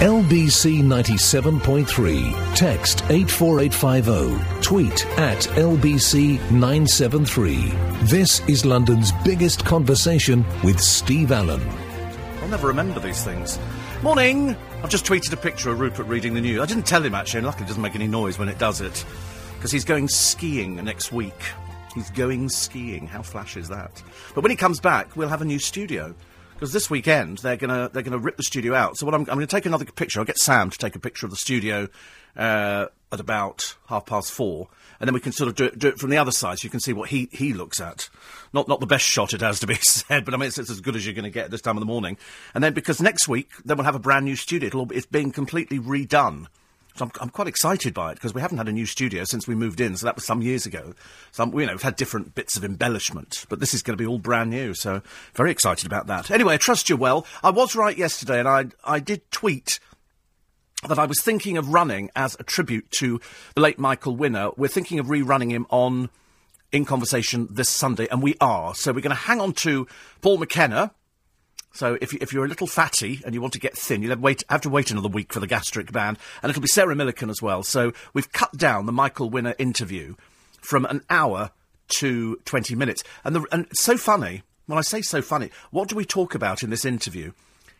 LBC 97.3. Text 84850. Tweet at LBC 973. This is London's biggest conversation with Steve Allen. I'll never remember these things. Morning! I've just tweeted a picture of Rupert reading the news. I didn't tell him actually, and luckily it doesn't make any noise when it does it. Because he's going skiing next week. He's going skiing. How flash is that? But when he comes back, we'll have a new studio. Because this weekend they're gonna they're gonna rip the studio out. So what I'm, I'm going to take another picture. I'll get Sam to take a picture of the studio uh, at about half past four, and then we can sort of do it, do it from the other side, so you can see what he, he looks at. Not not the best shot it has to be said, but I mean it's, it's as good as you're going to get this time of the morning. And then because next week then we'll have a brand new studio. It'll, it's being completely redone. So I'm, I'm quite excited by it because we haven't had a new studio since we moved in. So that was some years ago. Some, you know, we've had different bits of embellishment, but this is going to be all brand new. So very excited about that. Anyway, I trust you well. I was right yesterday, and I I did tweet that I was thinking of running as a tribute to the late Michael Winner. We're thinking of rerunning him on In Conversation this Sunday, and we are. So we're going to hang on to Paul McKenna. So if, you, if you're a little fatty and you want to get thin, you'll have, wait, have to wait another week for the gastric band, and it'll be Sarah Millican as well. So we've cut down the Michael Winner interview from an hour to 20 minutes. And, the, and so funny, when I say so funny, what do we talk about in this interview?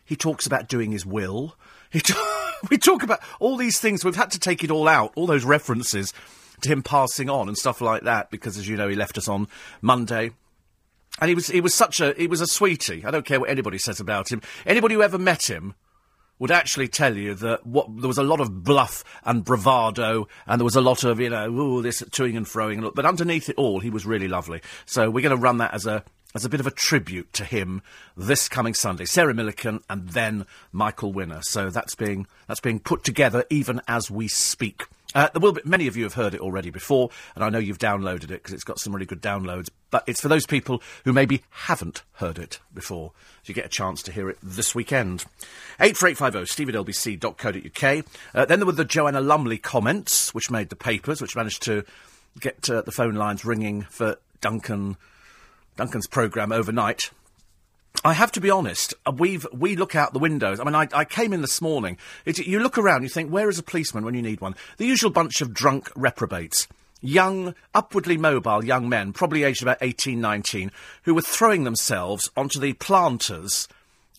He talks about doing his will. He t- we talk about all these things. We've had to take it all out, all those references to him passing on and stuff like that, because as you know, he left us on Monday. And he was he was such a he was a sweetie. I don't care what anybody says about him. Anybody who ever met him would actually tell you that what there was a lot of bluff and bravado, and there was a lot of you know ooh this toing and froing. But underneath it all, he was really lovely. So we're going to run that as a as a bit of a tribute to him this coming Sunday. Sarah Millican and then Michael Winner. So that's being that's being put together even as we speak. Uh, there will be, many of you have heard it already before, and I know you've downloaded it because it's got some really good downloads. But it's for those people who maybe haven't heard it before. So you get a chance to hear it this weekend. 84850 steve at lbc.co.uk. Uh, then there were the Joanna Lumley comments, which made the papers, which managed to get uh, the phone lines ringing for Duncan Duncan's programme overnight. I have to be honest. Uh, we've we look out the windows. I mean, I, I came in this morning. It, you look around, you think, where is a policeman when you need one? The usual bunch of drunk reprobates, young, upwardly mobile young men, probably aged about 18, 19, who were throwing themselves onto the planters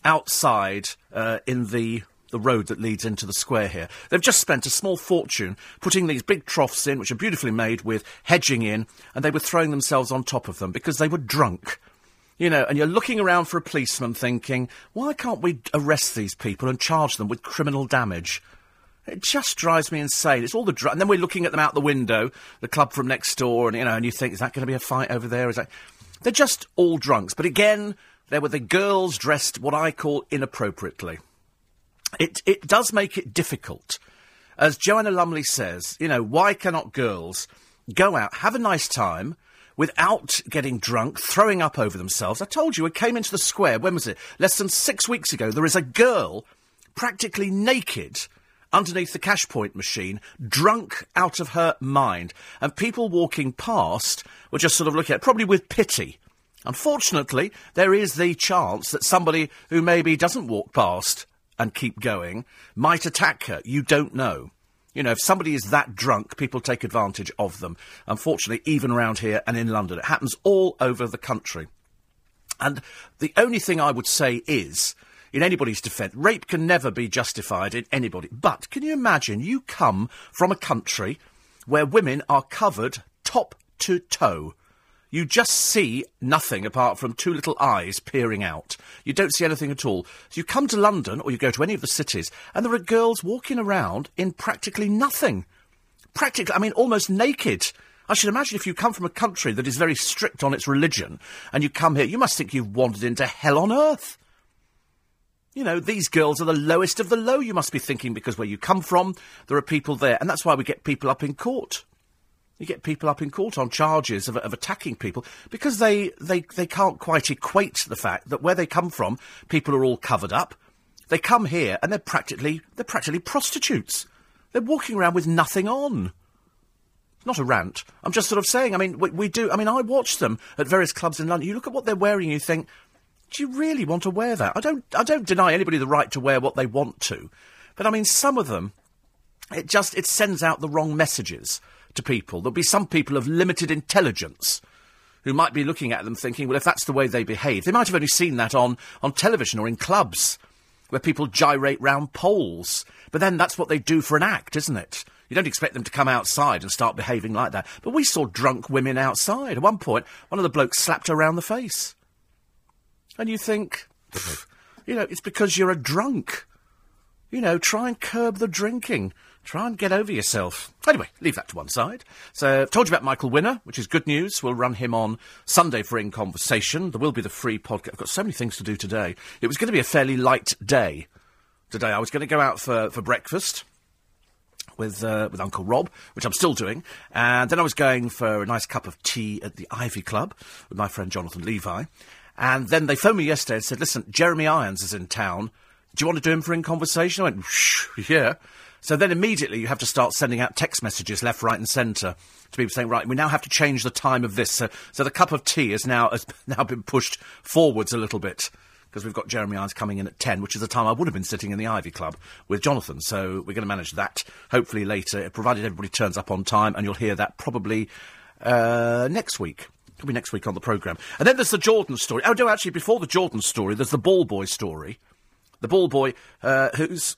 outside uh, in the the road that leads into the square here. They've just spent a small fortune putting these big troughs in, which are beautifully made with hedging in, and they were throwing themselves on top of them because they were drunk. You know, and you're looking around for a policeman thinking, why can't we arrest these people and charge them with criminal damage? It just drives me insane. It's all the dr- and then we're looking at them out the window, the club from next door, and you know, and you think, is that going to be a fight over there? Is that? They're just all drunks. But again, there were the girls dressed what I call inappropriately. It it does make it difficult, as Joanna Lumley says. You know, why cannot girls go out, have a nice time? Without getting drunk, throwing up over themselves. I told you, it came into the square, when was it? Less than six weeks ago. There is a girl practically naked underneath the cash point machine, drunk out of her mind. And people walking past were just sort of looking at it, probably with pity. Unfortunately, there is the chance that somebody who maybe doesn't walk past and keep going might attack her. You don't know. You know, if somebody is that drunk, people take advantage of them. Unfortunately, even around here and in London, it happens all over the country. And the only thing I would say is, in anybody's defence, rape can never be justified in anybody. But can you imagine you come from a country where women are covered top to toe you just see nothing apart from two little eyes peering out. You don't see anything at all. So you come to London or you go to any of the cities, and there are girls walking around in practically nothing. Practically, I mean, almost naked. I should imagine if you come from a country that is very strict on its religion and you come here, you must think you've wandered into hell on earth. You know, these girls are the lowest of the low, you must be thinking, because where you come from, there are people there. And that's why we get people up in court. You get people up in court on charges of, of attacking people because they, they, they can't quite equate the fact that where they come from, people are all covered up. They come here and they're practically they're practically prostitutes. They're walking around with nothing on. Not a rant. I'm just sort of saying. I mean, we, we do. I mean, I watch them at various clubs in London. You look at what they're wearing, you think, do you really want to wear that? I don't. I don't deny anybody the right to wear what they want to. But I mean, some of them, it just it sends out the wrong messages to people. There'll be some people of limited intelligence who might be looking at them thinking, well, if that's the way they behave, they might have only seen that on, on television or in clubs where people gyrate round poles. But then that's what they do for an act, isn't it? You don't expect them to come outside and start behaving like that. But we saw drunk women outside. At one point, one of the blokes slapped her round the face. And you think, you know, it's because you're a drunk. You know, try and curb the drinking. Try and get over yourself. Anyway, leave that to one side. So, I've told you about Michael Winner, which is good news. We'll run him on Sunday for In Conversation. There will be the free podcast. I've got so many things to do today. It was going to be a fairly light day today. I was going to go out for, for breakfast with uh, with Uncle Rob, which I'm still doing, and then I was going for a nice cup of tea at the Ivy Club with my friend Jonathan Levi, and then they phoned me yesterday and said, "Listen, Jeremy Irons is in town. Do you want to do him for in conversation?" I went, "Yeah." So then immediately you have to start sending out text messages left, right, and centre to people saying, right, we now have to change the time of this. So, so the cup of tea has now has now been pushed forwards a little bit because we've got Jeremy Irons coming in at 10, which is the time I would have been sitting in the Ivy Club with Jonathan. So we're going to manage that hopefully later, provided everybody turns up on time, and you'll hear that probably uh, next week. It'll be next week on the programme. And then there's the Jordan story. Oh, no, actually, before the Jordan story, there's the ball boy story. The ball boy uh, who's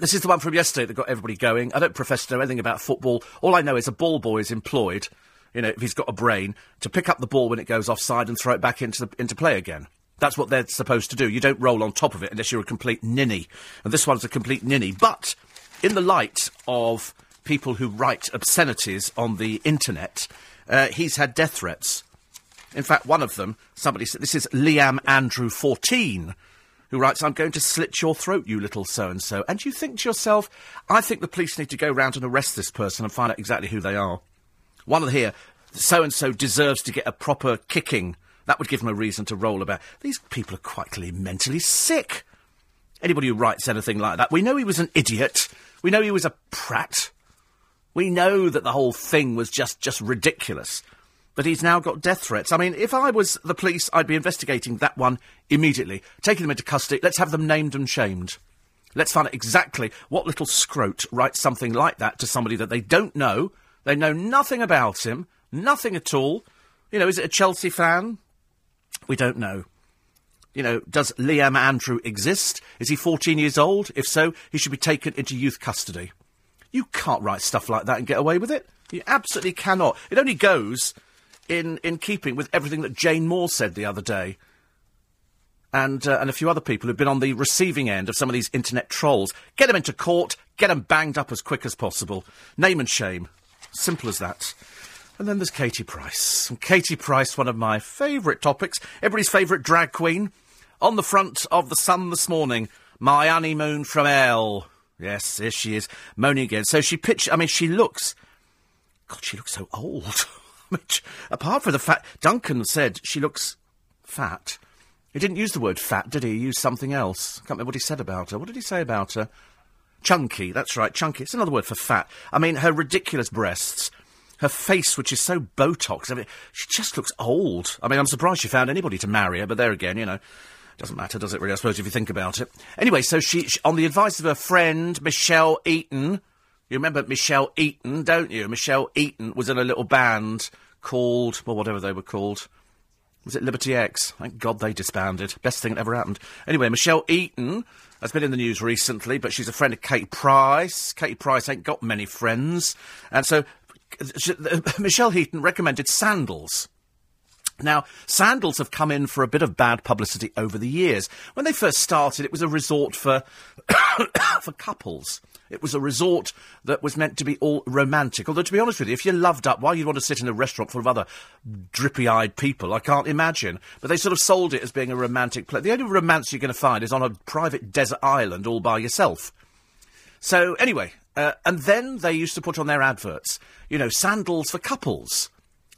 this is the one from yesterday that got everybody going. I don't profess to know anything about football. All I know is a ball boy is employed, you know, if he's got a brain, to pick up the ball when it goes offside and throw it back into, the, into play again. That's what they're supposed to do. You don't roll on top of it unless you're a complete ninny. And this one's a complete ninny. But in the light of people who write obscenities on the internet, uh, he's had death threats. In fact, one of them, somebody said, this is Liam Andrew 14 who writes, I'm going to slit your throat, you little so and so. And you think to yourself, I think the police need to go round and arrest this person and find out exactly who they are. One of the here, so and so deserves to get a proper kicking. That would give them a reason to roll about. These people are quite clearly mentally sick. Anybody who writes anything like that, we know he was an idiot. We know he was a prat. We know that the whole thing was just, just ridiculous but he's now got death threats. I mean, if I was the police, I'd be investigating that one immediately, taking them into custody. Let's have them named and shamed. Let's find out exactly what little scrote writes something like that to somebody that they don't know. They know nothing about him, nothing at all. You know, is it a Chelsea fan? We don't know. You know, does Liam Andrew exist? Is he 14 years old? If so, he should be taken into youth custody. You can't write stuff like that and get away with it. You absolutely cannot. It only goes in, in keeping with everything that Jane Moore said the other day. And, uh, and a few other people who've been on the receiving end of some of these internet trolls. Get them into court, get them banged up as quick as possible. Name and shame. Simple as that. And then there's Katie Price. And Katie Price, one of my favourite topics, everybody's favourite drag queen. On the front of the Sun this morning, my honeymoon from hell. Yes, here she is, moaning again. So she pitched, I mean, she looks, God, she looks so old. Which, apart from the fact, Duncan said she looks fat. He didn't use the word fat, did he? He used something else. Can't remember what he said about her. What did he say about her? Chunky, that's right, chunky. It's another word for fat. I mean, her ridiculous breasts, her face, which is so Botox. I mean, she just looks old. I mean, I'm surprised she found anybody to marry her, but there again, you know, doesn't matter, does it really? I suppose if you think about it. Anyway, so she, she on the advice of her friend Michelle Heaton, you remember Michelle Heaton, don't you? Michelle Heaton was in a little band called, well, whatever they were called. Was it Liberty X? Thank God they disbanded. Best thing that ever happened. Anyway, Michelle Heaton has been in the news recently, but she's a friend of Kate Price. Kate Price ain't got many friends. And so she, Michelle Heaton recommended sandals. Now, sandals have come in for a bit of bad publicity over the years. When they first started, it was a resort for for couples. It was a resort that was meant to be all romantic. Although, to be honest with you, if you're loved up, why you'd want to sit in a restaurant full of other drippy-eyed people, I can't imagine. But they sort of sold it as being a romantic place. The only romance you're going to find is on a private desert island all by yourself. So, anyway, uh, and then they used to put on their adverts, you know, sandals for couples,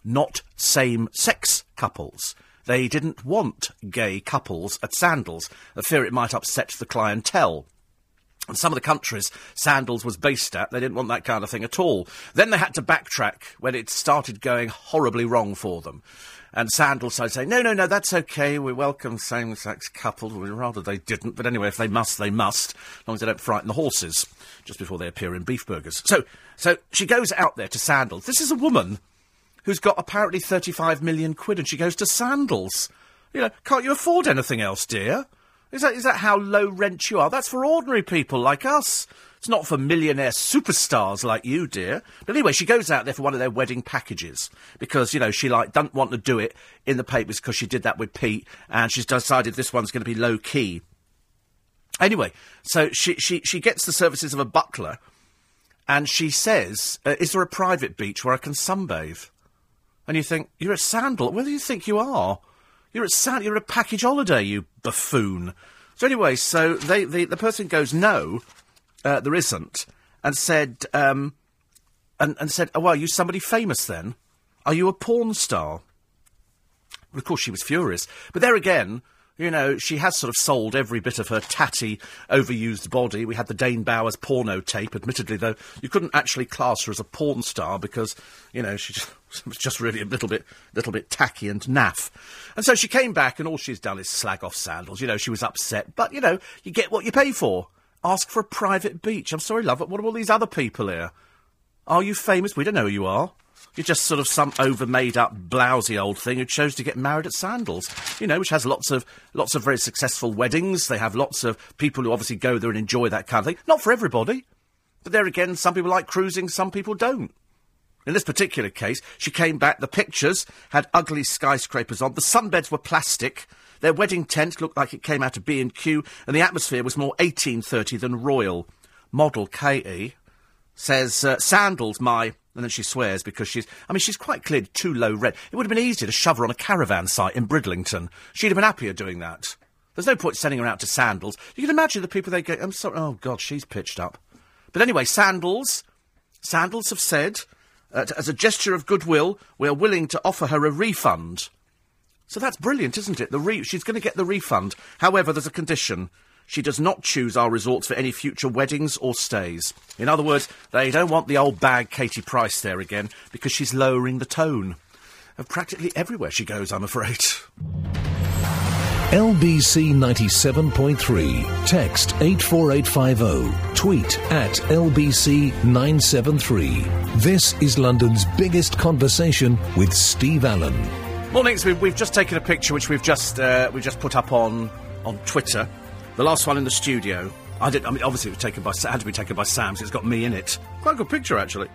not same-sex couples. They didn't want gay couples at sandals, a fear it might upset the clientele. And some of the countries Sandals was based at, they didn't want that kind of thing at all. Then they had to backtrack when it started going horribly wrong for them. and Sandals started saying, no, no, no, that's okay. We welcome same-sex couples. We'd rather they didn't. But anyway, if they must, they must, as long as they don't frighten the horses just before they appear in beef burgers. So, so she goes out there to Sandals. This is a woman who's got apparently 35 million quid and she goes to Sandals. You know, can't you afford anything else, dear? Is that, is that how low rent you are? That's for ordinary people like us. It's not for millionaire superstars like you, dear. But anyway, she goes out there for one of their wedding packages because, you know, she like doesn't want to do it in the papers because she did that with Pete and she's decided this one's going to be low key. Anyway, so she, she, she gets the services of a butler and she says, uh, is there a private beach where I can sunbathe? And you think, you're at Sandal. Where do you think you are? You're at Sandal. You're a package holiday, you buffoon. So anyway, so they, they the person goes, no, uh, there isn't, and said, um, and, and said, oh, well, are you somebody famous then? Are you a porn star? Of course, she was furious. But there again, you know, she has sort of sold every bit of her tatty, overused body. We had the Dane Bowers porno tape, admittedly, though you couldn't actually class her as a porn star because, you know, she just, was just really a little bit, little bit tacky and naff. And so she came back, and all she's done is slag off sandals. You know, she was upset, but you know, you get what you pay for. Ask for a private beach. I'm sorry, love, but what are all these other people here? Are you famous? We don't know who you are. You're just sort of some over made up blousy old thing who chose to get married at Sandals, you know, which has lots of lots of very successful weddings. They have lots of people who obviously go there and enjoy that kind of thing. Not for everybody, but there again, some people like cruising, some people don't. In this particular case, she came back. The pictures had ugly skyscrapers on. The sunbeds were plastic. Their wedding tent looked like it came out of B&Q, and the atmosphere was more 1830 than royal. Model Katie says, uh, Sandals, my... And then she swears because she's... I mean, she's quite clearly too low rent. It would have been easier to shove her on a caravan site in Bridlington. She'd have been happier doing that. There's no point sending her out to Sandals. You can imagine the people they get... I'm sorry... Oh, God, she's pitched up. But anyway, Sandals... Sandals have said, uh, as a gesture of goodwill, we are willing to offer her a refund. So that's brilliant, isn't it? The re- she's going to get the refund. However, there's a condition. She does not choose our resorts for any future weddings or stays. In other words, they don't want the old bag Katie Price there again because she's lowering the tone of practically everywhere she goes, I'm afraid. LBC 97.3. Text 84850. Tweet at LBC 973. This is London's biggest conversation with Steve Allen. Morning. So we've, we've just taken a picture which we've just uh, we've just put up on on Twitter. The last one in the studio. I did. I mean, obviously it was taken by had to be taken by Sam. So it's got me in it. Quite a good picture actually.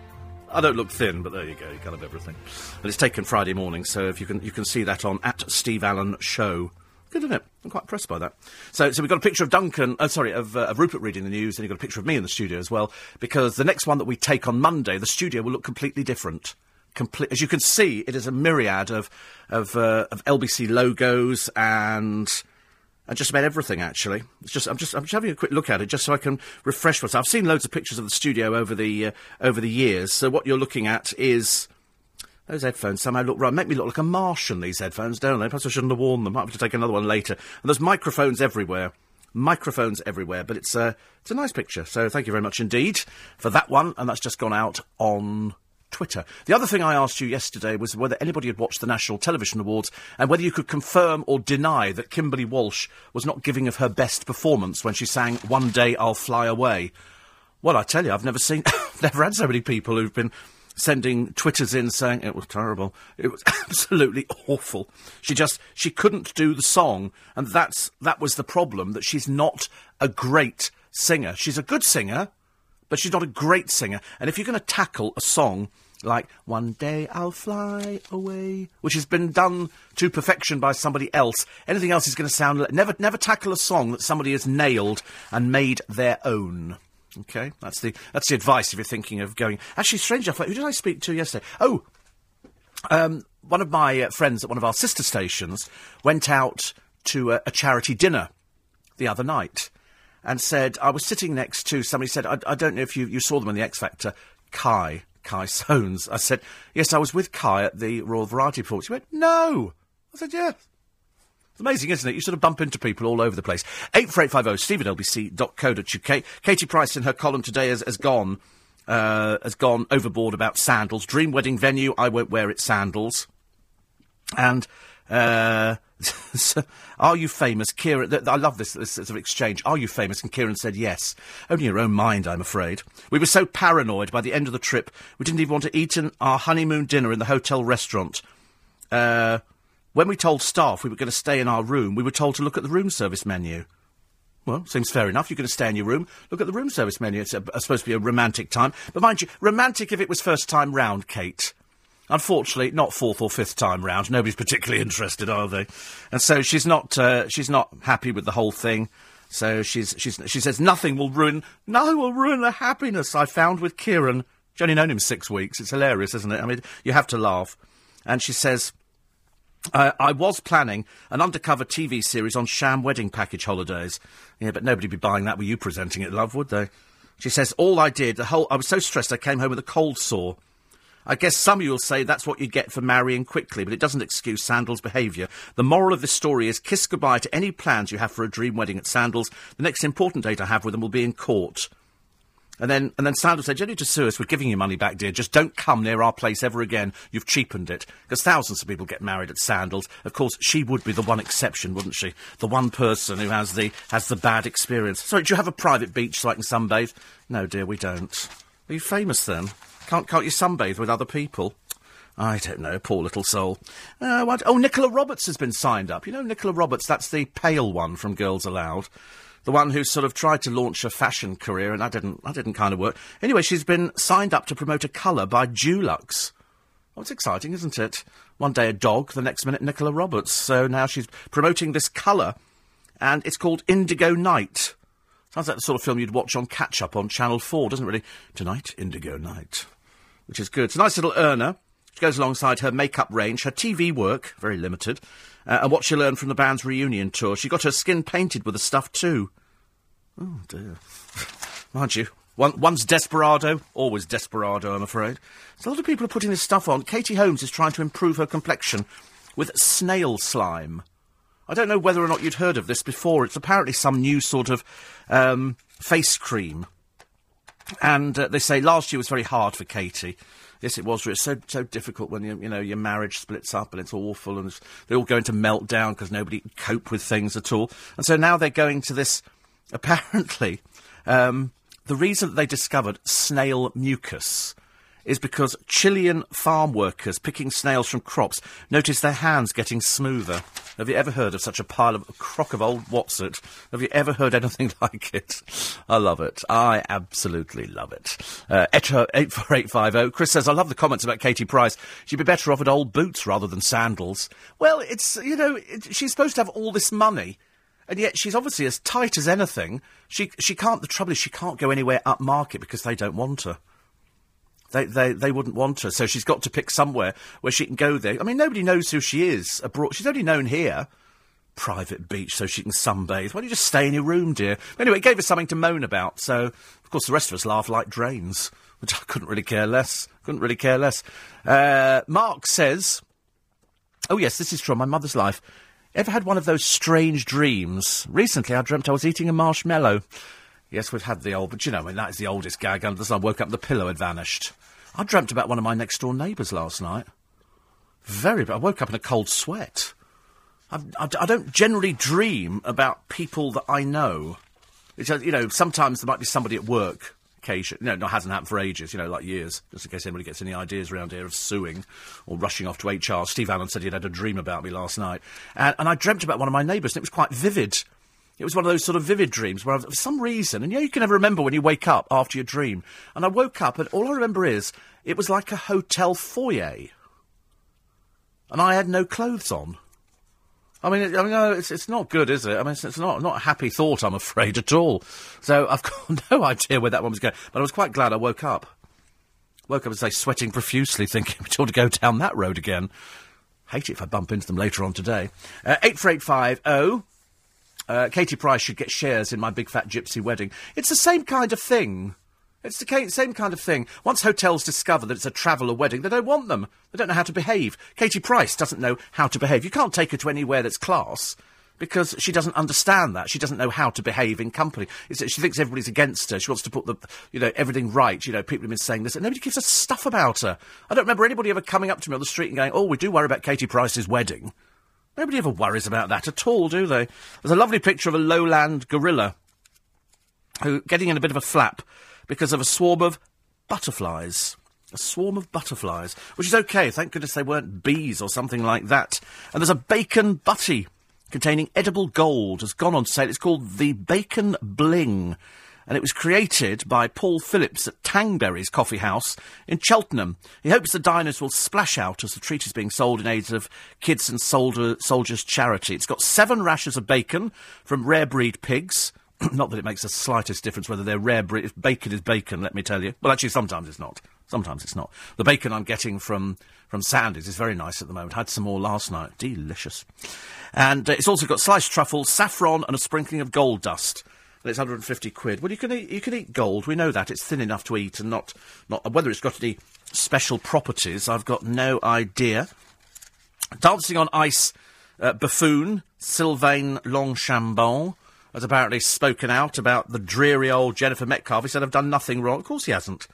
I don't look thin, but there you go. You kind of everything. And it's taken Friday morning, so if you can you can see that on at Steve Allen Show. Good, isn't it? I'm quite impressed by that. So, so we've got a picture of Duncan, oh, sorry, of, uh, of Rupert reading the news, and you've got a picture of me in the studio as well, because the next one that we take on Monday, the studio will look completely different complete. As you can see, it is a myriad of of, uh, of LBC logos and and just about everything. Actually, it's just I'm just I'm just having a quick look at it just so I can refresh myself. I've seen loads of pictures of the studio over the uh, over the years. So what you're looking at is. Those headphones somehow look right. Make me look like a Martian. These headphones, don't they? Perhaps I shouldn't have worn them. I have to take another one later. And there's microphones everywhere microphones everywhere. But it's a it's a nice picture. So thank you very much indeed for that one. And that's just gone out on Twitter. The other thing I asked you yesterday was whether anybody had watched the National Television Awards and whether you could confirm or deny that Kimberley Walsh was not giving of her best performance when she sang One Day I'll Fly Away. Well, I tell you, I've never seen, never had so many people who've been sending twitters in saying it was terrible. It was absolutely awful. She just she couldn't do the song, and that's that was the problem. That she's not a great singer. She's a good singer, but she's not a great singer. And if you're going to tackle a song like One Day I'll Fly Away, which has been done to perfection by somebody else, anything else is going to sound. Like, never, never tackle a song that somebody has nailed and made their own. Okay, that's the that's the advice if you're thinking of going. Actually, strange enough, who did I speak to yesterday? Oh, um, one of my uh, friends at one of our sister stations went out to a, a charity dinner the other night and said, I was sitting next to somebody said, I, I don't know if you, you saw them in the X Factor, Kai, Kai Soanes. I said, yes, I was with Kai at the Royal Variety Awards. He went, no. I said, yeah. It's amazing, isn't it? You sort of bump into people all over the place. 84850 steve at lbc.co.uk. Katie Price in her column today has, has gone, uh, has gone overboard about sandals. Dream wedding venue, I won't wear it sandals. And uh, so, are you famous, Kieran? Th- I love this, this sort of exchange. Are you famous? And Kieran said yes. Only your own mind, I'm afraid. We were so paranoid by the end of the trip, we didn't even want to eat in our honeymoon dinner in the hotel restaurant. Uh, when we told staff we were going to stay in our room, we were told to look at the room service menu. Well, seems fair enough. You're going to stay in your room. Look at the room service menu. It's a, a, supposed to be a romantic time. But mind you, romantic if it was first time round, Kate. Unfortunately, not fourth or fifth time round. Nobody's particularly interested, are they? And so she's not. Uh, she's not happy with the whole thing. So she's, she's, she says nothing will ruin. Nothing will ruin the happiness I found with Kieran. She's only known him six weeks. It's hilarious, isn't it? I mean, you have to laugh. And she says. I was planning an undercover TV series on sham wedding package holidays. Yeah, but nobody'd be buying that with you presenting it, love, would they? She says, all I did, the whole, I was so stressed I came home with a cold sore. I guess some of you will say that's what you get for marrying quickly, but it doesn't excuse Sandal's behaviour. The moral of this story is kiss goodbye to any plans you have for a dream wedding at Sandal's. The next important date I have with them will be in court. And then, and then Sandal said, you need to sue us. We're giving you money back, dear. Just don't come near our place ever again. You've cheapened it. Because thousands of people get married at Sandals. Of course, she would be the one exception, wouldn't she? The one person who has the, has the bad experience. Sorry, do you have a private beach so I can sunbathe? No, dear, we don't. Are you famous then? Can't, can't you sunbathe with other people? I don't know, poor little soul. Uh, what? Oh, Nicola Roberts has been signed up. You know Nicola Roberts, that's the pale one from Girls Aloud the one who sort of tried to launch a fashion career, and that didn't, that didn't kind of work. Anyway, she's been signed up to promote a colour by Dulux. Oh, it's exciting, isn't it? One day a dog, the next minute Nicola Roberts. So now she's promoting this colour, and it's called Indigo Night. Sounds like the sort of film you'd watch on catch up on Channel 4, doesn't really? Tonight, Indigo Night. Which is good. It's a nice little earner. She goes alongside her makeup range, her TV work, very limited, uh, and what she learned from the band's reunion tour. She got her skin painted with the stuff too. Oh dear. Mind you, one, one's desperado, always desperado, I'm afraid. So a lot of people are putting this stuff on. Katie Holmes is trying to improve her complexion with snail slime. I don't know whether or not you'd heard of this before. It's apparently some new sort of um, face cream. And uh, they say last year was very hard for Katie. Yes, it was. It's so so difficult when you you know your marriage splits up and it's awful and they all go into meltdown because nobody can cope with things at all. And so now they're going to this. Apparently, um, the reason they discovered snail mucus is because Chilean farm workers picking snails from crops noticed their hands getting smoother. Have you ever heard of such a pile of a crock of old Whatsit? Have you ever heard anything like it? I love it. I absolutely love it. Uh, 84850. Chris says, I love the comments about Katie Price. She'd be better off at old boots rather than sandals. Well, it's, you know, it, she's supposed to have all this money. And yet she's obviously as tight as anything. She she can't. The trouble is she can't go anywhere upmarket because they don't want her. They, they, they wouldn't want her, so she's got to pick somewhere where she can go there. I mean, nobody knows who she is abroad. She's only known here. Private beach so she can sunbathe. Why don't you just stay in your room, dear? Anyway, it gave us something to moan about, so, of course, the rest of us laugh like drains, which I couldn't really care less. Couldn't really care less. Uh, Mark says, Oh, yes, this is from my mother's life. Ever had one of those strange dreams? Recently, I dreamt I was eating a marshmallow. Yes, we've had the old, but you know, I mean, that is the oldest gag under the sun. I woke up, the pillow had vanished. I dreamt about one of my next door neighbours last night. Very, I woke up in a cold sweat. I, I, I don't generally dream about people that I know. It's, you know, sometimes there might be somebody at work. Occasion, no, no, hasn't happened for ages. You know, like years. Just in case anybody gets any ideas around here of suing or rushing off to HR. Steve Allen said he'd had a dream about me last night, and, and I dreamt about one of my neighbours, and it was quite vivid. It was one of those sort of vivid dreams where, for some reason, and you you can never remember when you wake up after your dream. And I woke up, and all I remember is it was like a hotel foyer, and I had no clothes on. I mean, I mean, it's it's not good, is it? I mean, it's, it's, not not a happy thought, I'm afraid, at all. So I've got no idea where that one was going, but I was quite glad I woke up. Woke up, as say, sweating profusely, thinking we ought to go down that road again. Hate it if I bump into them later on today. Uh, eight four eight five oh. Uh, Katie Price should get shares in my big fat gypsy wedding. It's the same kind of thing. It's the same kind of thing. Once hotels discover that it's a traveller wedding, they don't want them. They don't know how to behave. Katie Price doesn't know how to behave. You can't take her to anywhere that's class. because she doesn't understand that. She doesn't know how to behave in company. It's, she thinks everybody's against her. She wants to put the, you know, everything right. You know, people have been saying this, and nobody gives a stuff about her. I don't remember anybody ever coming up to me on the street and going, "Oh, we do worry about Katie Price's wedding." Nobody ever worries about that at all, do they? There's a lovely picture of a lowland gorilla who getting in a bit of a flap because of a swarm of butterflies. A swarm of butterflies, which is okay. Thank goodness they weren't bees or something like that. And there's a bacon butty containing edible gold has gone on sale. It's called the Bacon Bling. And it was created by Paul Phillips at Tangberry's Coffee House in Cheltenham. He hopes the diners will splash out as the treat is being sold in aid of Kids and Soldier, Soldiers charity. It's got seven rashers of bacon from rare breed pigs. not that it makes the slightest difference whether they're rare breed. Bacon is bacon, let me tell you. Well, actually, sometimes it's not. Sometimes it's not. The bacon I'm getting from, from Sandy's is very nice at the moment. I Had some more last night. Delicious. And uh, it's also got sliced truffles, saffron, and a sprinkling of gold dust. And it's 150 quid. Well, you can eat, you can eat gold. We know that. It's thin enough to eat and not, not whether it's got any special properties, I've got no idea. Dancing on Ice uh, buffoon, Sylvain Longchambon, has apparently spoken out about the dreary old Jennifer Metcalfe. He said, I've done nothing wrong. Of course he hasn't.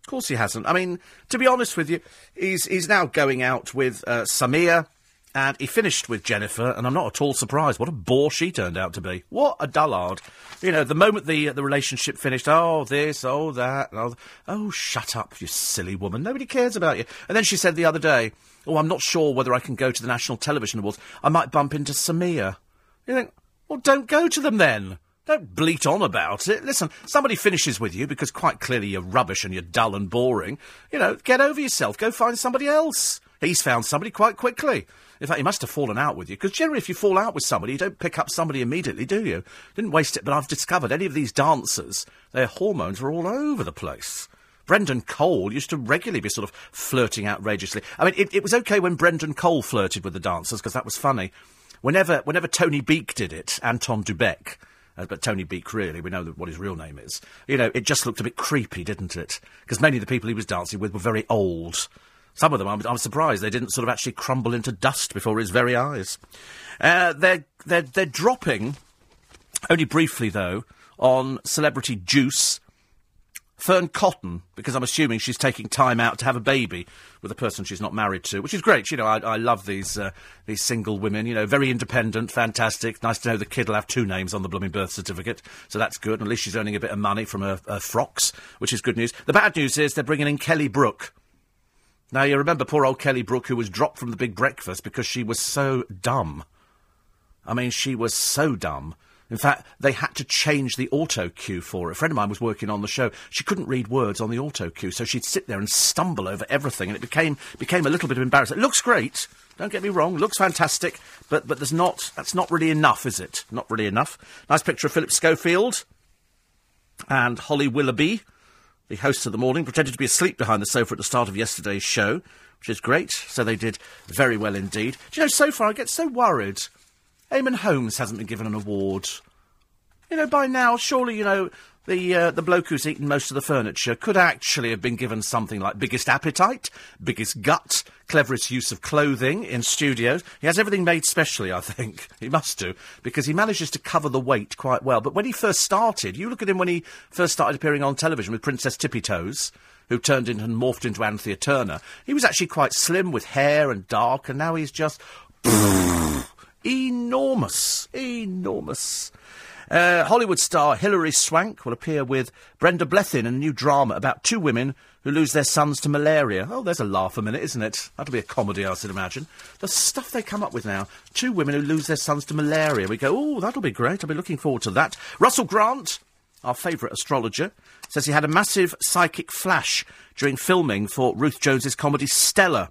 Of course he hasn't. I mean, to be honest with you, he's, he's now going out with uh, Samia, and he finished with Jennifer, and I'm not at all surprised. What a bore she turned out to be. What a dullard. You know, the moment the, the relationship finished, oh, this, oh, that, oh, oh, shut up, you silly woman. Nobody cares about you. And then she said the other day, oh, I'm not sure whether I can go to the National Television Awards. I might bump into Samia. You think, well, don't go to them then. Don't bleat on about it. Listen, somebody finishes with you because quite clearly you're rubbish and you're dull and boring. You know, get over yourself. Go find somebody else. He's found somebody quite quickly. In fact, he must have fallen out with you, because generally if you fall out with somebody, you don't pick up somebody immediately, do you? Didn't waste it, but I've discovered any of these dancers, their hormones are all over the place. Brendan Cole used to regularly be sort of flirting outrageously. I mean, it, it was okay when Brendan Cole flirted with the dancers, because that was funny. Whenever, whenever Tony Beak did it, Anton du Beke, uh, but Tony Beak, really, we know what his real name is. You know, it just looked a bit creepy, didn't it? Because many of the people he was dancing with were very old. Some of them, I'm, I'm surprised they didn't sort of actually crumble into dust before his very eyes. Uh, they're, they're, they're dropping, only briefly though, on Celebrity Juice Fearne Cotton, because I'm assuming she's taking time out to have a baby with a person she's not married to, which is great. You know, I, I love these uh, these single women. You know, very independent, fantastic. Nice to know the kid will have two names on the blooming birth certificate, so that's good. And At least she's earning a bit of money from her, her frocks, which is good news. The bad news is they're bringing in Kelly Brook. Now you remember poor old Kelly Brook, who was dropped from the Big Breakfast because she was so dumb. I mean, she was so dumb in fact, they had to change the auto cue for her. A friend of mine was working on the show. She couldn't read words on the auto cue, so she'd sit there and stumble over everything, and it became became a little bit of embarrassing. It looks great. Don't get me wrong, looks fantastic, but but there's not that's not really enough, is it? Not really enough. Nice picture of Philip Schofield and Holly Willoughby, the host of the morning, pretended to be asleep behind the sofa at the start of yesterday's show, which is great. So they did very well indeed. Do you know, so far I get so worried Eamonn Holmes hasn't been given an award. You know, by now, surely, you know, the uh, the bloke who's eaten most of the furniture could actually have been given something like biggest appetite, biggest gut, cleverest use of clothing in studios. He has everything made specially, I think. He must do, because he manages to cover the weight quite well. But when he first started, you look at him when he first started appearing on television with Princess Tippy Toes, who turned into and morphed into Anthea Turner. He was actually quite slim with hair and dark, and now he's just enormous, enormous. Uh, Hollywood star Hilary Swank will appear with Brenda Blethyn in a new drama about two women who lose their sons to malaria. Oh, there's a laugh a minute, isn't it? That'll be a comedy, I should imagine. The stuff they come up with now. Two women who lose their sons to malaria. We go, oh, that'll be great. I'll be looking forward to that. Russell Grant, our favourite astrologer, says he had a massive psychic flash during filming for Ruth Jones's comedy Stella.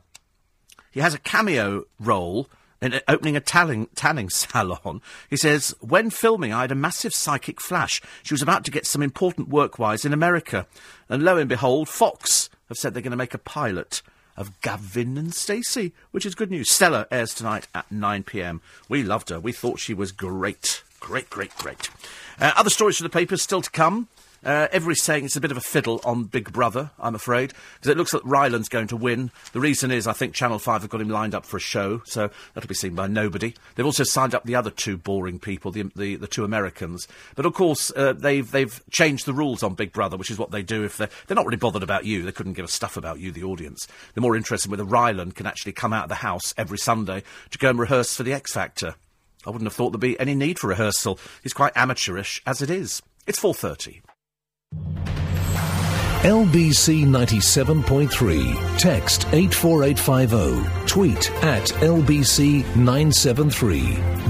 He has a cameo role in uh, opening a tanning, tanning salon. He says, when filming, I had a massive psychic flash. She was about to get some important work-wise in America. And lo and behold, Fox have said they're going to make a pilot of Gavin and Stacey, which is good news. Stella airs tonight at 9pm. We loved her. We thought she was great. Great, great, great. Uh, other stories from the papers still to come. Uh, everybody's saying it's a bit of a fiddle on Big Brother, I'm afraid, because it looks like Rylan's going to win. The reason is I think Channel 5 have got him lined up for a show, so that'll be seen by nobody. They've also signed up the other two boring people, the, the, the two Americans. But of course, uh, they've, they've changed the rules on Big Brother, which is what they do if they're, they're not really bothered about you. They couldn't give a stuff about you, the audience. They're more interested whether Ryland can actually come out of the house every Sunday to go and rehearse for the X Factor. I wouldn't have thought there'd be any need for rehearsal. He's quite amateurish as it is. It's 4.30. LBC 97.3. Text 84850. Tweet at LBC 973.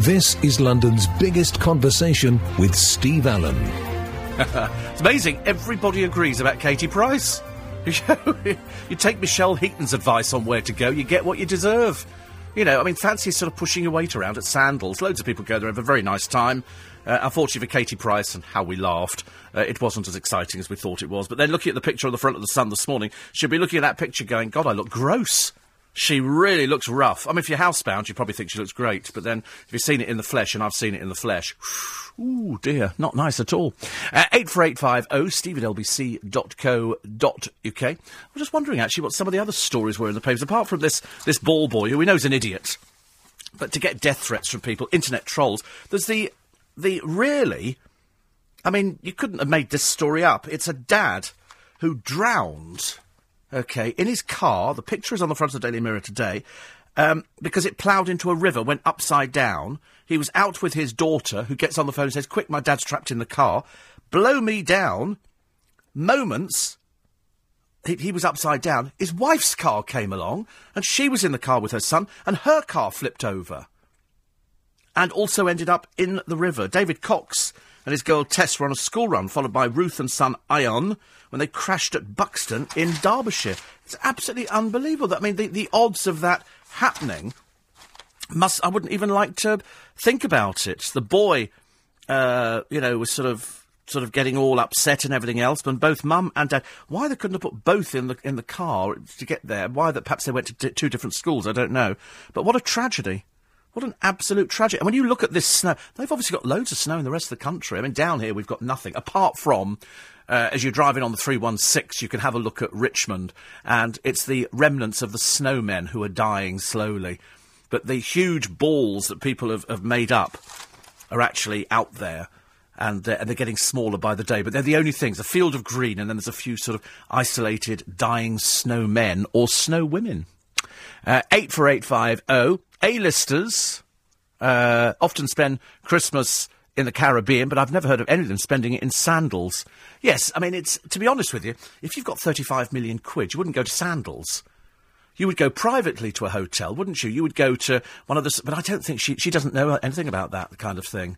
This is London's biggest conversation with Steve Allen. it's amazing. Everybody agrees about Katie Price. you take Michelle Heaton's advice on where to go, you get what you deserve. You know, I mean, fancy sort of pushing your weight around at Sandals. Loads of people go there, have a very nice time. Uh, unfortunately for Katie Price and how we laughed, uh, it wasn't as exciting as we thought it was. But then looking at the picture on the front of the Sun this morning, she'll be looking at that picture going, God, I look gross. She really looks rough. I mean, if you're housebound, you probably think she looks great. But then, if you've seen it in the flesh, and I've seen it in the flesh, ooh dear, not nice at all. Uh, 84850 steve lbc.co.uk. I'm just wondering, actually, what some of the other stories were in the papers, apart from this, this ball boy, who we know is an idiot. But to get death threats from people, internet trolls, there's the, the really, I mean, you couldn't have made this story up. It's a dad who drowned okay, in his car. The picture is on the front of the Daily Mirror today. Um, because it ploughed into a river, went upside down. He was out with his daughter, who gets on the phone and says, Quick, my dad's trapped in the car. Blow me down. Moments, he, he was upside down. His wife's car came along, and she was in the car with her son, and her car flipped over. And also ended up in the river. David Cox and his girl Tess were on a school run, followed by Ruth and son Ion, when they crashed at Buxton in Derbyshire. It's absolutely unbelievable. I mean, the, the odds of that happening must, I wouldn't even like to think about it. The boy, uh, you know, was sort of sort of getting all upset and everything else. But both mum and dad, why they couldn't have put both in the in the car to get there? Why that? Perhaps they went to two different schools. I don't know. But what a tragedy! What an absolute tragedy. And when you look at this snow, they've obviously got loads of snow in the rest of the country. I mean, down here we've got nothing apart from uh, as you're driving on the 316, you can have a look at Richmond, and it's the remnants of the snowmen who are dying slowly. But the huge balls that people have, have made up are actually out there. And, and, they're getting smaller by the day, but they're the only things. A field of green, and then there's a few sort of isolated dying snowmen or snow women. Uh, 84850, A-listers uh, often spend Christmas in the Caribbean, but I've never heard of any of them spending it in sandals. Yes, I mean, it's to be honest with you, if you've got 35 million quid, you wouldn't go to sandals. You would go privately to a hotel, wouldn't you? You would go to one of the. But I don't think she she doesn't know anything about that kind of thing.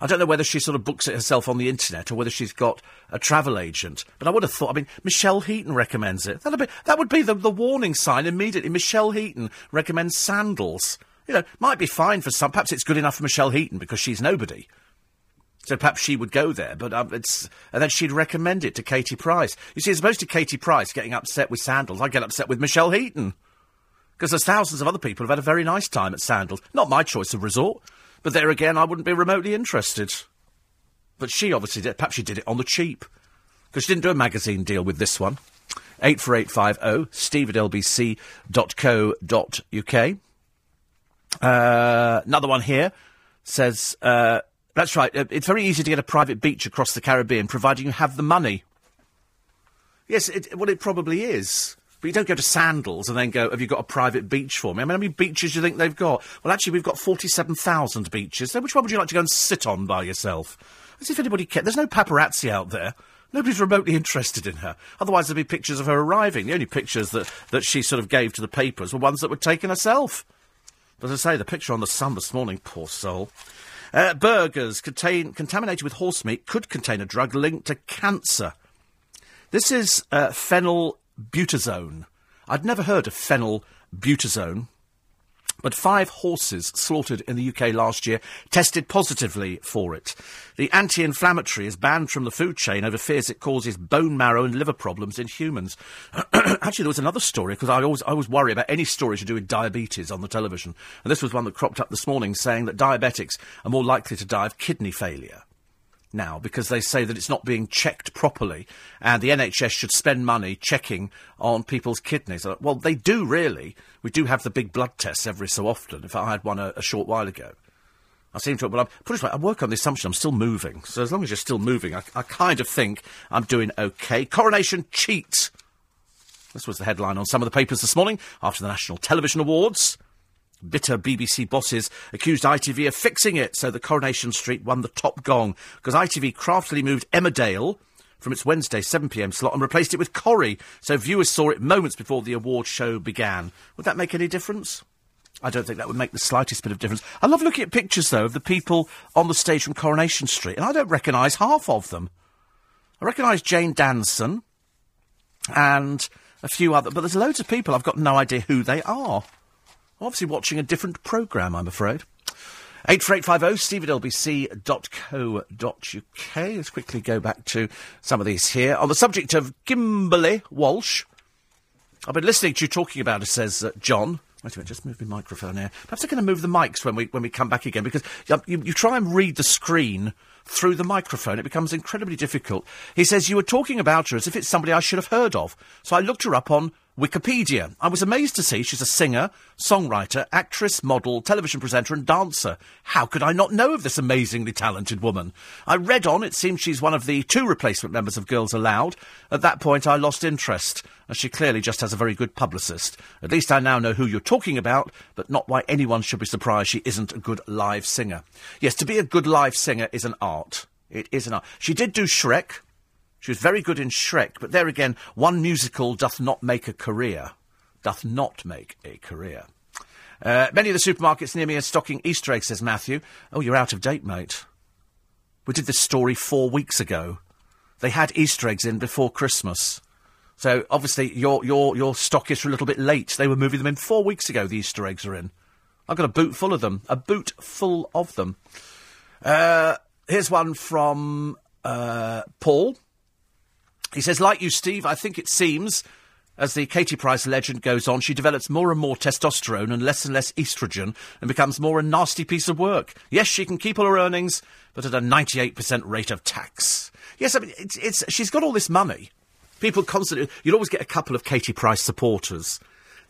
I don't know whether she sort of books it herself on the internet or whether she's got a travel agent. But I would have thought. I mean, Michelle Heaton recommends it. That'd be that would be the, the warning sign immediately. Michelle Heaton recommends sandals. You know, might be fine for some. Perhaps it's good enough for Michelle Heaton because she's nobody. So perhaps she would go there, but um, it's and then she'd recommend it to Katie Price. You see, as opposed to Katie Price getting upset with Sandals, I get upset with Michelle Heaton because there's thousands of other people who've had a very nice time at Sandals. Not my choice of resort, but there again, I wouldn't be remotely interested. But she obviously did. Perhaps she did it on the cheap because she didn't do a magazine deal with this one. Eight four eight five zero. Oh, Steve at lbc.co.uk. Uh, another one here says. Uh, that's right. Uh, it's very easy to get a private beach across the Caribbean, providing you have the money. Yes, it, well, it probably is. But you don't go to Sandals and then go, have you got a private beach for me? I mean, how many beaches do you think they've got? Well, actually, we've got 47,000 beaches. So which one would you like to go and sit on by yourself? As if anybody cares. There's no paparazzi out there. Nobody's remotely interested in her. Otherwise, there'd be pictures of her arriving. The only pictures that, that she sort of gave to the papers were ones that were taken herself. But as I say, the picture on the Sun this morning, poor soul. Uh, burgers contain, contaminated with horse meat could contain a drug linked to cancer. This is uh, phenylbutazone. I'd never heard of phenylbutazone. But five horses slaughtered in the UK last year tested positively for it. The anti inflammatory is banned from the food chain over fears it causes bone marrow and liver problems in humans. Actually, there was another story, because I always, I always worry about any story to do with diabetes on the television. And this was one that cropped up this morning saying that diabetics are more likely to die of kidney failure. Now because they say that it's not being checked properly and the NHS should spend money checking on people's kidneys. Uh, well, they do really. We do have the big blood tests every so often. Fact, I had one a, a short while ago. I seem to, but I'm, put it I work on the assumption I'm still moving. So as long as you're still moving, I, I kind of think I'm doing okay. Coronation cheat. This was the headline on some of the papers this morning after the National Television Awards. Bitter BBC bosses accused ITV of fixing it, so the Coronation Street won the top gong because ITV craftily moved Emmerdale from its Wednesday 7pm slot and replaced it with Corrie, so viewers saw it moments before the award show began. Would that make any difference? I don't think that would make the slightest bit of difference. I love looking at pictures, though, of the people on the stage from Coronation Street, and I don't recognise half of them. I recognise Jane Danson and a few other, but there's loads of people I've got no idea who they are. Obviously watching a different programme, I'm afraid. 84850 steve at lbc.co.uk. Let's quickly go back to some of these here. On the subject of Kimberley Walsh, I've been listening to you talking about it, says uh, John. Wait a minute, just move my microphone here. Perhaps I'm going to move the mics when we, when we come back again, because you, you, you try and read the screen through the microphone. It becomes incredibly difficult. He says, You were talking about her as if it's somebody I should have heard of. So I looked her up on Wikipedia. I was amazed to see she's a singer, songwriter, actress, model, television presenter, and dancer. How could I not know of this amazingly talented woman? I read on, it seems she's one of the two replacement members of Girls Aloud. At that point, I lost interest, as she clearly just has a very good publicist. At least I now know who you're talking about, but not why anyone should be surprised she isn't a good live singer. Yes, to be a good live singer is an art. It is an art. She did do Shrek. She was very good in Shrek, but there again, one musical doth not make a career. Doth not make a career. Uh, many of the supermarkets near me are stocking Easter eggs, says Matthew. Oh, you're out of date, mate. We did this story four weeks ago. They had Easter eggs in before Christmas. So obviously your your your stock is a little bit late. They were moving them in four weeks ago. The Easter eggs are in. I've got a boot full of them. A boot full of them. Uh, here's one from uh, Paul. He says, like you, Steve, I think it seems, as the Katie Price legend goes on, she develops more and more testosterone and less and less estrogen and becomes more a nasty piece of work. Yes, she can keep all her earnings, but at a 98% rate of tax. Yes, I mean, it's, it's, she's got all this money. People constantly, you'll always get a couple of Katie Price supporters.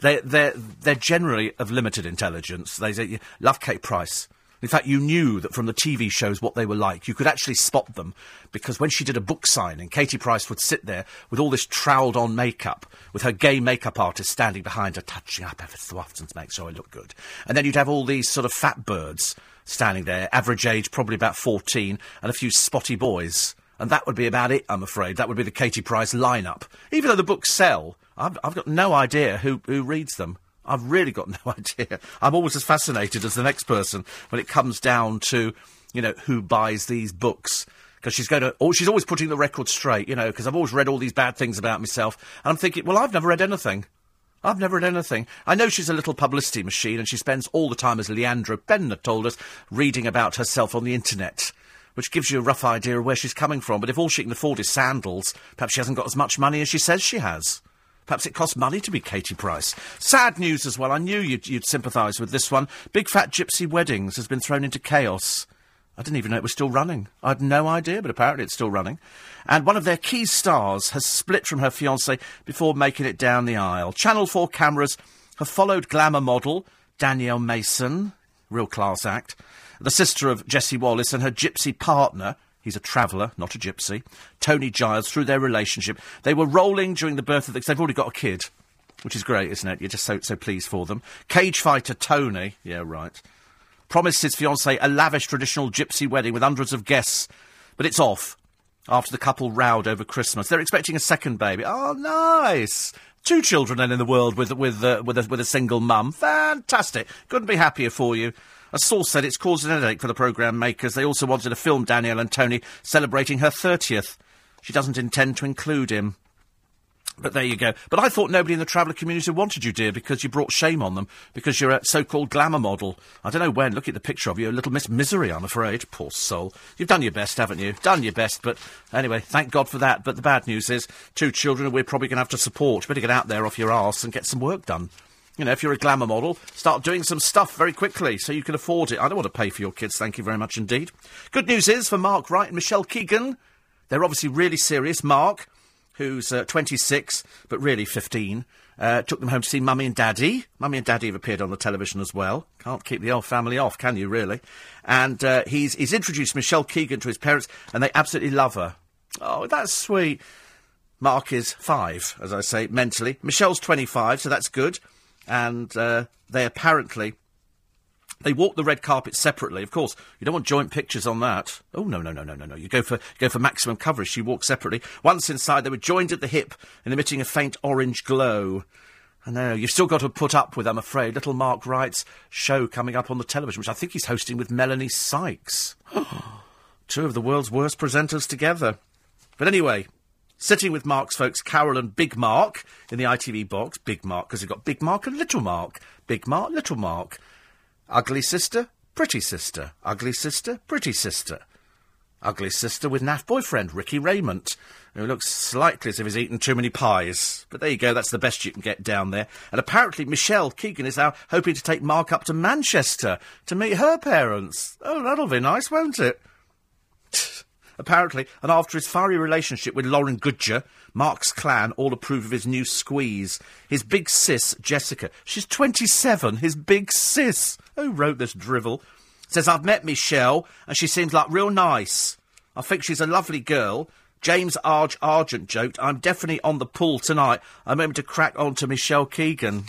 They, they're, they're generally of limited intelligence. They say, love Kate Price. In fact, you knew that from the TV shows what they were like. You could actually spot them because when she did a book signing, Katie Price would sit there with all this troweled on makeup, with her gay makeup artist standing behind her, touching up ever so often to make sure I look good. And then you'd have all these sort of fat birds standing there, average age probably about 14, and a few spotty boys. And that would be about it, I'm afraid. That would be the Katie Price lineup. Even though the books sell, I've, I've got no idea who, who reads them. I've really got no idea. I'm always as fascinated as the next person when it comes down to, you know, who buys these books. Because she's going to, or she's always putting the record straight, you know, because I've always read all these bad things about myself. And I'm thinking, well, I've never read anything. I've never read anything. I know she's a little publicity machine and she spends all the time, as Leandro Benner told us, reading about herself on the internet, which gives you a rough idea of where she's coming from. But if all she can afford is sandals, perhaps she hasn't got as much money as she says she has. Perhaps it costs money to be Katie Price. Sad news as well. I knew you'd, you'd sympathise with this one. Big Fat Gypsy Weddings has been thrown into chaos. I didn't even know it was still running. I had no idea, but apparently it's still running. And one of their key stars has split from her fiance before making it down the aisle. Channel 4 cameras have followed glamour model Danielle Mason, real class act, the sister of Jessie Wallace, and her gypsy partner, He's a traveller, not a gypsy. Tony Giles, through their relationship, they were rolling during the birth of the. They've already got a kid, which is great, isn't it? You're just so so pleased for them. Cage fighter Tony, yeah, right, promised his fiancée a lavish traditional gypsy wedding with hundreds of guests, but it's off after the couple rowed over Christmas. They're expecting a second baby. Oh, nice. Two children then in the world with with uh, with a, with a single mum. Fantastic. Couldn't be happier for you. A source said it's caused an headache for the programme makers. They also wanted to film Danielle and Tony celebrating her 30th. She doesn't intend to include him. But there you go. But I thought nobody in the traveller community wanted you, dear, because you brought shame on them, because you're a so-called glamour model. I don't know when. Look at the picture of you, a little Miss Misery, I'm afraid. Poor soul. You've done your best, haven't you? Done your best, but anyway, thank God for that. But the bad news is, two children we're probably going to have to support. Better get out there off your arse and get some work done. You know, if you're a glamour model, start doing some stuff very quickly so you can afford it. I don't want to pay for your kids, thank you very much indeed. Good news is for Mark Wright and Michelle Keegan, they're obviously really serious. Mark, who's uh, 26, but really 15, uh, took them home to see Mummy and Daddy. Mummy and Daddy have appeared on the television as well. Can't keep the old family off, can you, really? And uh, he's, he's introduced Michelle Keegan to his parents, and they absolutely love her. Oh, that's sweet. Mark is five, as I say, mentally. Michelle's 25, so that's good. And uh, they apparently. They walk the red carpet separately. Of course, you don't want joint pictures on that. Oh no, no, no, no, no, no! You go for you go for maximum coverage. She walked separately. Once inside, they were joined at the hip and emitting a faint orange glow. I know you've still got to put up with. I'm afraid little Mark Wright's show coming up on the television, which I think he's hosting with Melanie Sykes. Two of the world's worst presenters together. But anyway, sitting with Mark's folks, Carol and Big Mark, in the ITV box. Big Mark, because you've got Big Mark and Little Mark. Big Mark, Little Mark. Ugly sister, pretty sister. Ugly sister, pretty sister. Ugly sister with naff boyfriend, Ricky Rayment, who looks slightly as if he's eaten too many pies. But there you go, that's the best you can get down there. And apparently Michelle Keegan is now hoping to take Mark up to Manchester to meet her parents. Oh, that'll be nice, won't it? Apparently, and after his fiery relationship with Lauren Goodger, Mark's clan all approve of his new squeeze. His big sis, Jessica, she's 27, his big sis. Who wrote this drivel? Says, I've met Michelle, and she seems like real nice. I think she's a lovely girl. James Arge Argent joked, I'm definitely on the pool tonight. I'm aiming to crack on to Michelle Keegan.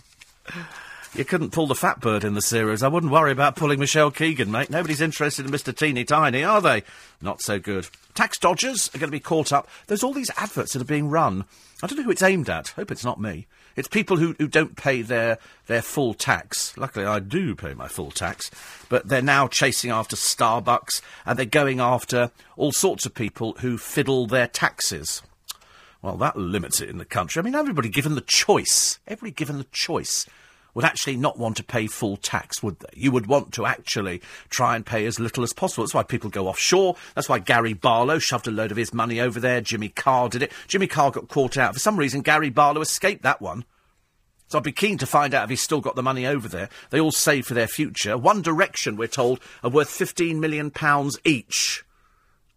You couldn't pull the fat bird in the series. I wouldn't worry about pulling Michelle Keegan, mate. Nobody's interested in Mr. Teeny Tiny, are they? Not so good. Tax dodgers are going to be caught up. There's all these adverts that are being run. I don't know who it's aimed at. Hope it's not me. It's people who, who don't pay their, their full tax. Luckily, I do pay my full tax. But they're now chasing after Starbucks and they're going after all sorts of people who fiddle their taxes. Well, that limits it in the country. I mean, everybody given the choice, everybody given the choice would actually not want to pay full tax, would they? You would want to actually try and pay as little as possible. That's why people go offshore. That's why Gary Barlow shoved a load of his money over there. Jimmy Carr did it. Jimmy Carr got caught out. For some reason, Gary Barlow escaped that one. So I'd be keen to find out if he's still got the money over there. They all save for their future. One Direction, we're told, are worth £15 million each.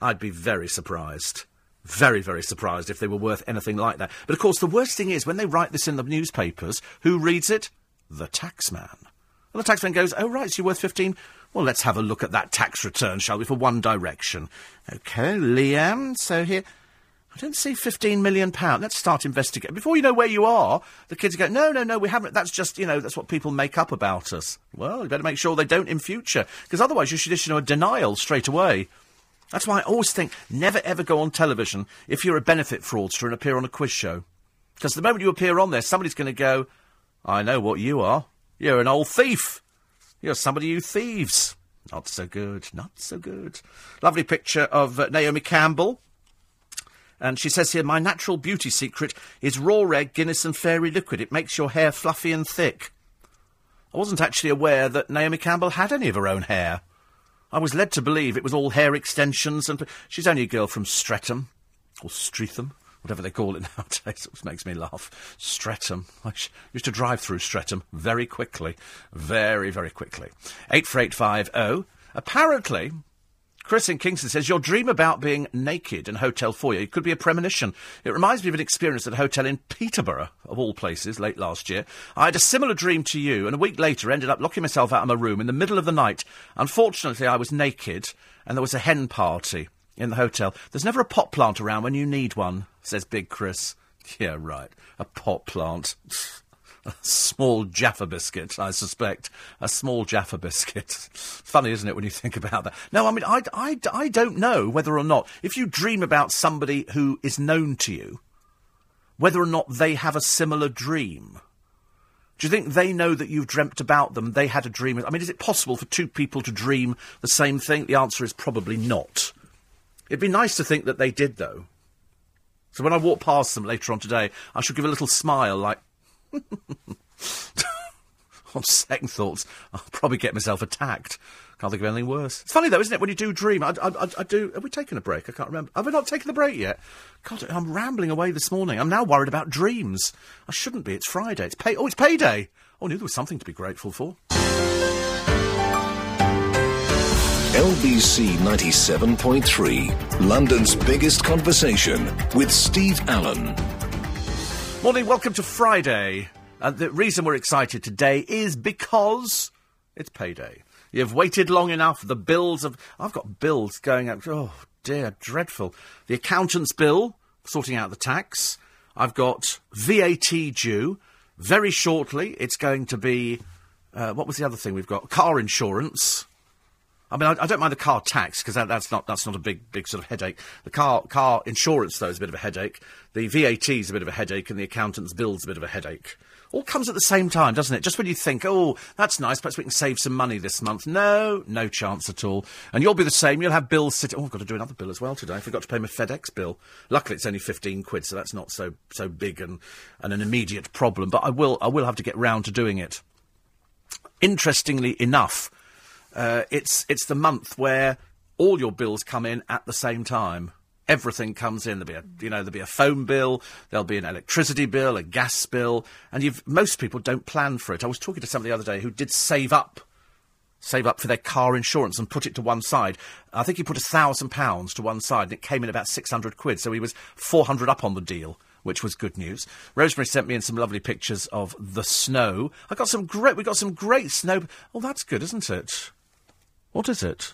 I'd be very surprised. Very, very surprised if they were worth anything like that. But of course, the worst thing is when they write this in the newspapers, who reads it? The taxman. And the taxman goes, Oh, right, so you're worth 15. Well, let's have a look at that tax return, shall we, for One Direction. OK, Liam, so here. I don't see fifteen million pounds. Let's start investigating. Before you know where you are, the kids go, no, no, no, we haven't. That's just, you know, that's what people make up about us. Well, you better make sure they don't in future, because otherwise you should issue a denial straight away. That's why I always think never ever go on television if you're a benefit fraudster and appear on a quiz show. Because the moment you appear on there, somebody's going to go, I know what you are. You're an old thief. You're somebody who thieves. Not so good, not so good. Lovely picture of uh, Naomi Campbell. And she says here, my natural beauty secret is raw egg, Guinness and fairy liquid. It makes your hair fluffy and thick. I wasn't actually aware that Naomi Campbell had any of her own hair. I was led to believe it was all hair extensions and... She's only a girl from Streatham. Or Streatham whatever they call it nowadays. It makes me laugh. Streatham. I used to drive through Streatham very quickly. Very, very quickly. 84850. Apparently, Chris in Kingston says, Your dream about being naked in Hotel Foyer could be a premonition. It reminds me of an experience at a hotel in Peterborough, of all places, late last year. I had a similar dream to you, and a week later ended up locking myself out of my room in the middle of the night. Unfortunately, I was naked, and there was a hen party in the hotel. There's never a pot plant around when you need one, says Big Chris. Yeah, right. A pot plant. a small Jaffa biscuit, I suspect. A small Jaffa biscuit. Funny, isn't it, when you think about that? No, I mean, I, I, I don't know whether or not, if you dream about somebody who is known to you, whether or not they have a similar dream. Do you think they know that you've dreamt about them? They had a dream. I mean, is it possible for two people to dream the same thing? The answer is probably not. It'd be nice to think that they did, though. So when I walk past them later on today, I should give a little smile, like. on second thoughts, I'll probably get myself attacked. Can't think of anything worse. It's funny though, isn't it? When you do dream, I, I, I, I do. Have we taken a break? I can't remember. Have we not taken the break yet? God, I'm rambling away this morning. I'm now worried about dreams. I shouldn't be. It's Friday. It's pay. Oh, it's payday. Oh, I knew there was something to be grateful for. LBC 97.3, London's biggest conversation with Steve Allen. Morning, welcome to Friday. Uh, the reason we're excited today is because it's payday. You've waited long enough. The bills of. I've got bills going out. Oh, dear, dreadful. The accountant's bill, sorting out the tax. I've got VAT due. Very shortly, it's going to be. Uh, what was the other thing we've got? Car insurance. I mean, I, I don't mind the car tax because that, that's not that's not a big big sort of headache. The car car insurance though is a bit of a headache. The VAT is a bit of a headache, and the accountant's bill's a bit of a headache. All comes at the same time, doesn't it? Just when you think, oh, that's nice, perhaps we can save some money this month. No, no chance at all. And you'll be the same. You'll have bills sitting. Oh, I've got to do another bill as well today. I forgot to pay my FedEx bill. Luckily, it's only fifteen quid, so that's not so so big and, and an immediate problem. But I will I will have to get round to doing it. Interestingly enough, uh, it's it's the month where all your bills come in at the same time. Everything comes in. There'll be a you know there'll be a phone bill, there'll be an electricity bill, a gas bill, and you've most people don't plan for it. I was talking to somebody the other day who did save up. Save up for their car insurance and put it to one side. I think he put a thousand pounds to one side and it came in about 600 quid. So he was 400 up on the deal which was good news. Rosemary sent me in some lovely pictures of the snow. I got some great. We got some great snow. Oh, that's good, isn't it? What is it?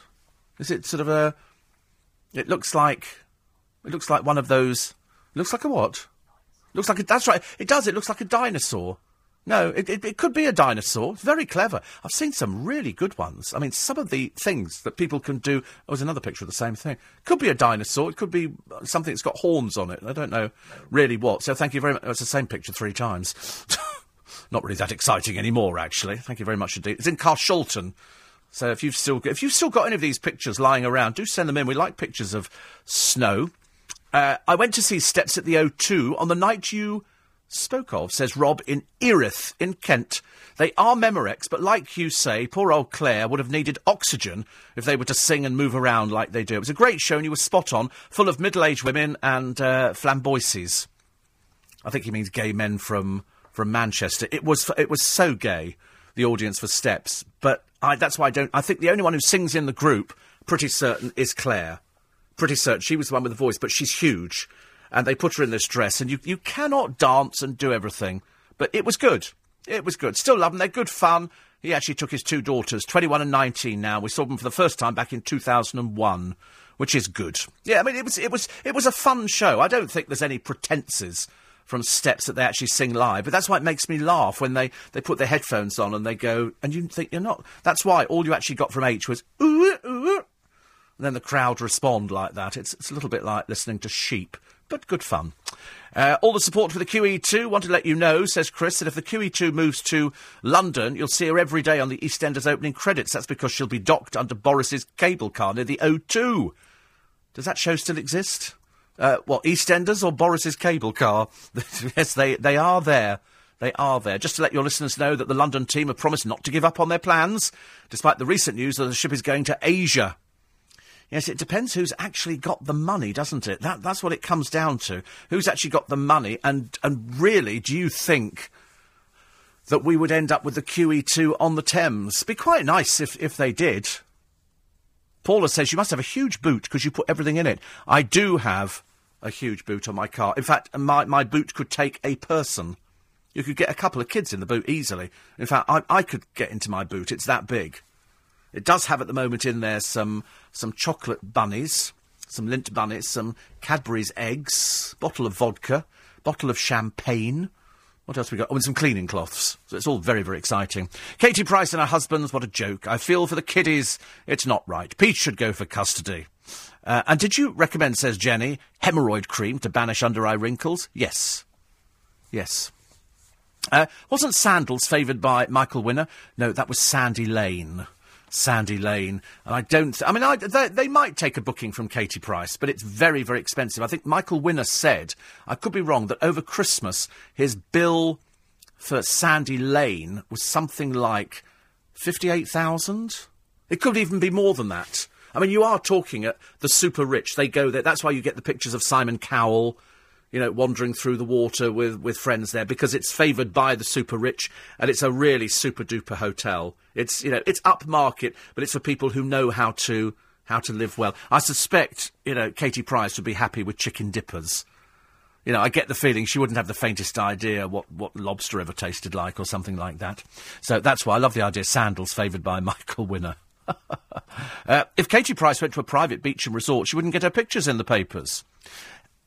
Is it sort of a? It looks like. It looks like one of those. Looks like a what? Looks like a. That's right. It does. It looks like a dinosaur. No, it, it, it could be a dinosaur. It's very clever. I've seen some really good ones. I mean, some of the things that people can do. Oh, there's another picture of the same thing. Could be a dinosaur. It could be something that's got horns on it. I don't know really what. So thank you very much. It's the same picture three times. Not really that exciting anymore, actually. Thank you very much indeed. It's in Carshalton. So if you've still if you've still got any of these pictures lying around, do send them in. We like pictures of snow. Uh, I went to see Steps at the O2 on the night you spoke of, says Rob in Erith in Kent. They are Memorex, but like you say, poor old Claire would have needed oxygen if they were to sing and move around like they do. It was a great show and you were spot on, full of middle-aged women and uh, flamboyances. I think he means gay men from from Manchester. It was it was so gay, the audience for Steps, but I, that's why I don't. I think the only one who sings in the group, pretty certain, is Claire. Pretty certain she was the one with the voice, but she's huge, and they put her in this dress, and you you cannot dance and do everything. But it was good. It was good. Still love them. They're good fun. He actually took his two daughters, 21 and 19 now. We saw them for the first time back in 2001, which is good. Yeah, I mean, it was, it was, it was a fun show. I don't think there's any pretences from steps that they actually sing live. But that's why it makes me laugh when they, they put their headphones on and they go, and you think you're not. That's why all you actually got from H was, ooh, ooh, and then the crowd respond like that. It's, it's a little bit like listening to sheep, but good fun. Uh, all the support for the QE2. Want to let you know, says Chris, that if the QE2 moves to London, you'll see her every day on the EastEnders opening credits. That's because she'll be docked under Boris's cable car near the O2. Does that show still exist? Uh, what, EastEnders or Boris's cable car? yes, they, they are there. They are there. Just to let your listeners know that the London team have promised not to give up on their plans, despite the recent news that the ship is going to Asia. Yes, it depends who's actually got the money, doesn't it? That, that's what it comes down to. Who's actually got the money, and, and really, do you think that we would end up with the QE2 on the Thames? Be quite nice if, if they did. Paula says you must have a huge boot because you put everything in it. I do have a huge boot on my car. In fact, my, my boot could take a person. You could get a couple of kids in the boot easily. In fact, I, I could get into my boot. It's that big. It does have at the moment in there some some chocolate bunnies, some Lindt bunnies, some Cadbury's eggs, bottle of vodka, bottle of champagne. What else we got? Oh, and some cleaning cloths. So it's all very, very exciting. Katie Price and her husbands, what a joke. I feel for the kiddies, it's not right. Pete should go for custody. Uh, and did you recommend, says Jenny, hemorrhoid cream to banish under eye wrinkles? Yes. Yes. Uh, wasn't Sandals favoured by Michael Winner? No, that was Sandy Lane. Sandy Lane. And I don't. I mean, I, they, they, might take a booking from Katie Price, but it's very, very expensive. I think Michael Winner said, I could be wrong, that over Christmas his bill for Sandy Lane was something like fifty-eight thousand. It could even be more than that. I mean, you are talking at the super rich. They go there. That's why you get the pictures of Simon Cowell, you know, wandering through the water with, with friends there because it's favoured by the super rich and it's a really super duper hotel. It's, you know, it's upmarket, but it's for people who know how to, how to live well. I suspect, you know, Katie Price would be happy with chicken dippers. You know, I get the feeling she wouldn't have the faintest idea what, what lobster ever tasted like or something like that. So that's why I love the idea sandals favoured by Michael Winner. uh, if Katie Price went to a private beach and resort, she wouldn't get her pictures in the papers.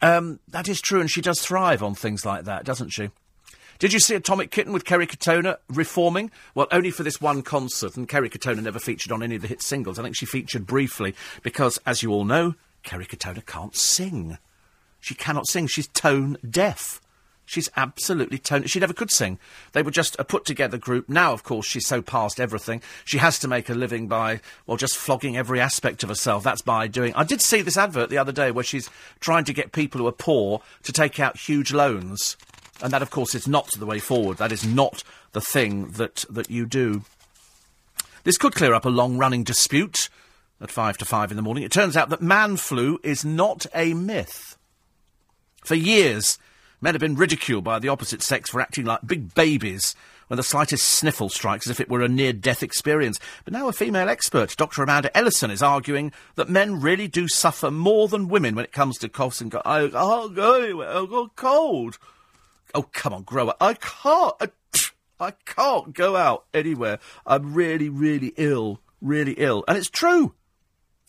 Um, that is true, and she does thrive on things like that, doesn't she? Did you see Atomic Kitten with Kerry Katona reforming? Well, only for this one concert, and Kerry Katona never featured on any of the hit singles. I think she featured briefly because, as you all know, Kerry Katona can't sing. She cannot sing. She's tone deaf. She's absolutely tone. She never could sing. They were just a put together group. Now, of course, she's so past everything. She has to make a living by, well, just flogging every aspect of herself. That's by doing. I did see this advert the other day where she's trying to get people who are poor to take out huge loans. And that, of course, is not the way forward. That is not the thing that, that you do. This could clear up a long running dispute at five to five in the morning. It turns out that man flu is not a myth. For years, Men have been ridiculed by the opposite sex for acting like big babies when the slightest sniffle strikes as if it were a near death experience. But now a female expert, Dr. Amanda Ellison, is arguing that men really do suffer more than women when it comes to coughs and go, oh, go anywhere, I've got cold. Oh, come on, grow up. I can't, uh, I, I can't go out anywhere. I'm really, really ill, really ill. And it's true.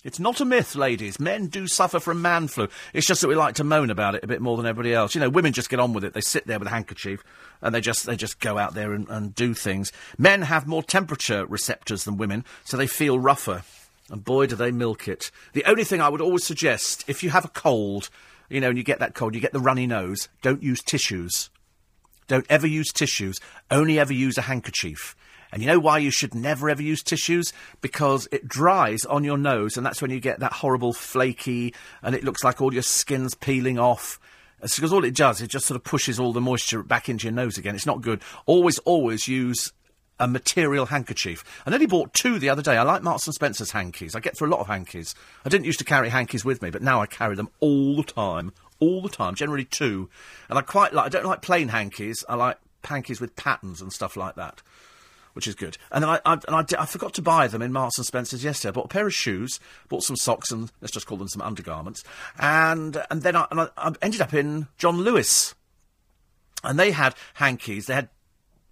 It's not a myth, ladies. Men do suffer from man flu. It's just that we like to moan about it a bit more than everybody else. You know, women just get on with it. They sit there with a handkerchief and they just they just go out there and, and do things. Men have more temperature receptors than women, so they feel rougher. And boy, do they milk it. The only thing I would always suggest, if you have a cold, you know, and you get that cold, you get the runny nose, don't use tissues. Don't ever use tissues. Only ever use a handkerchief. And you know why you should never ever use tissues? Because it dries on your nose, and that's when you get that horrible flaky, and it looks like all your skin's peeling off. It's because all it does, it just sort of pushes all the moisture back into your nose again. It's not good. Always, always use a material handkerchief. I nearly bought two the other day. I like Marks and Spencer's hankies. I get through a lot of hankies. I didn't used to carry hankies with me, but now I carry them all the time. All the time, generally two. And I quite like, I don't like plain hankies. I like hankies with patterns and stuff like that which is good. And then I, I, and I, I, forgot to buy them in Marks and Spencer's yesterday. I bought a pair of shoes, bought some socks, and let's just call them some undergarments. And and then I, and I, I ended up in John Lewis, and they had hankies. They had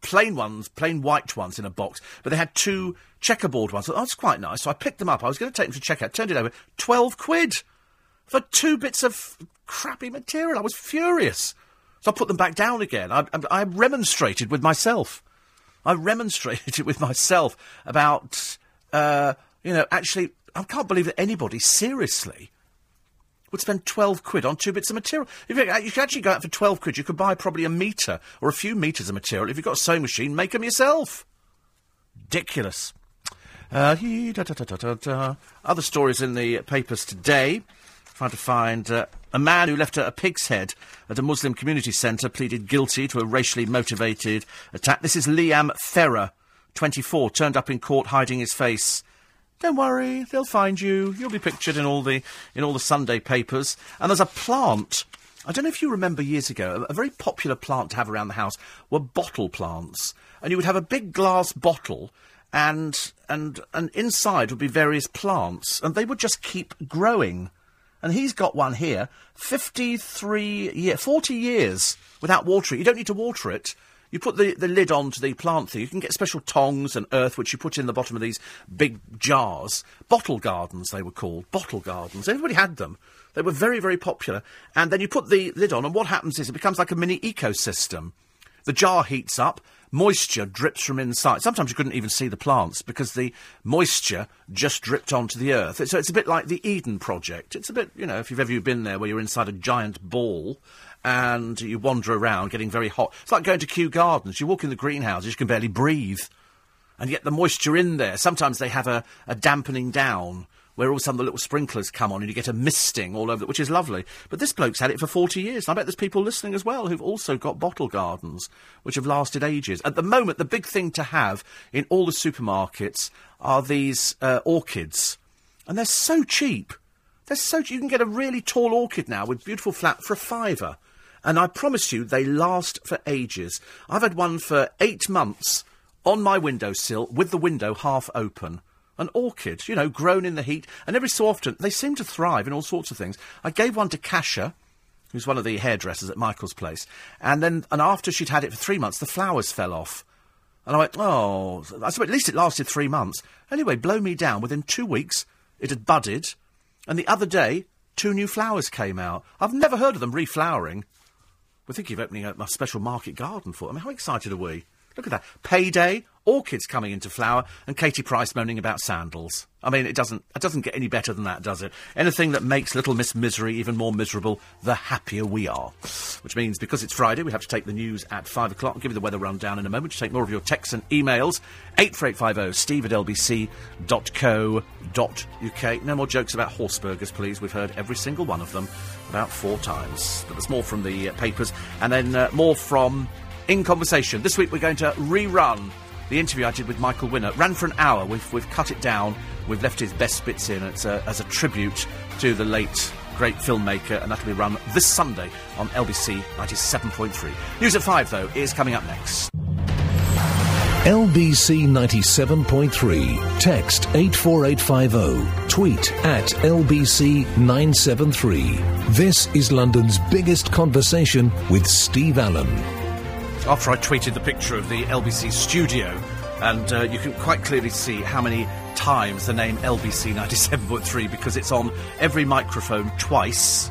plain ones, plain white ones in a box, but they had two checkerboard ones. Oh, that's quite nice. So I picked them up. I was going to take them to checkout. Turned it over. Twelve quid for two bits of crappy material. I was furious. So I put them back down again. I, I remonstrated with myself. I remonstrated with myself about, uh, you know, actually, I can't believe that anybody seriously would spend 12 quid on two bits of material. If you, you could actually go out for 12 quid, you could buy probably a metre or a few metres of material. If you've got a sewing machine, make them yourself. Ridiculous. Uh, Other stories in the papers today. Trying to find uh, a man who left a, a, pig's head at a Muslim community centre pleaded guilty to a racially motivated attack. This is Liam Ferrer, 24, turned up in court hiding his face. Don't worry, they'll find you. You'll be pictured in all the in all the Sunday papers. And there's a plant. I don't know if you remember years ago, a, a very popular plant to have around the house were bottle plants. And you would have a big glass bottle and and and inside would be various plants, and they would just keep growing and he's got one here, 53 year, 40 years without watering. You don't need to water it. You put the, the lid onto the plant thing. You can get special tongs and earth, which you put in the bottom of these big jars. Bottle gardens, they were called. Bottle gardens. Everybody had them. They were very, very popular. And then you put the lid on, and what happens is it becomes like a mini ecosystem. The jar heats up, moisture drips from inside. Sometimes you couldn't even see the plants because the moisture just dripped onto the earth. So it's a bit like the Eden Project. It's a bit, you know, if you've ever been there where you're inside a giant ball and you wander around getting very hot. It's like going to Kew Gardens. You walk in the greenhouses, you can barely breathe. And yet the moisture in there, sometimes they have a, a dampening down where all of a sudden the little sprinklers come on and you get a misting all over which is lovely. But this bloke's had it for 40 years. And I bet there's people listening as well who've also got bottle gardens, which have lasted ages. At the moment, the big thing to have in all the supermarkets are these uh, orchids. And they're so cheap. They're so cheap. You can get a really tall orchid now with beautiful flat for a fiver. And I promise you, they last for ages. I've had one for eight months on my windowsill with the window half open an orchid, you know, grown in the heat, and every so often they seem to thrive in all sorts of things. I gave one to Kasha, who's one of the hairdressers at Michael's place, and then and after she'd had it for three months, the flowers fell off. And I went, oh, I said, at least it lasted three months. Anyway, blow me down. Within two weeks, it had budded, and the other day, two new flowers came out. I've never heard of them reflowering. We're thinking of opening a, a special market garden for them. How excited are we? Look at that. Payday, orchids coming into flower, and Katie Price moaning about sandals. I mean, it doesn't, it doesn't get any better than that, does it? Anything that makes Little Miss Misery even more miserable, the happier we are. Which means, because it's Friday, we have to take the news at five o'clock. I'll give you the weather rundown in a moment. To take more of your texts and emails, 84850 steve at lbc.co.uk. No more jokes about horse burgers, please. We've heard every single one of them about four times. But there's more from the uh, papers, and then uh, more from In Conversation. This week we're going to rerun the interview I did with Michael Winner ran for an hour. We've, we've cut it down. We've left his best bits in it's a, as a tribute to the late great filmmaker, and that'll be run this Sunday on LBC 97.3. News at 5, though, is coming up next. LBC 97.3. Text 84850. Tweet at LBC 973. This is London's biggest conversation with Steve Allen after I tweeted the picture of the LBC studio, and uh, you can quite clearly see how many times the name LBC 97.3 because it's on every microphone twice.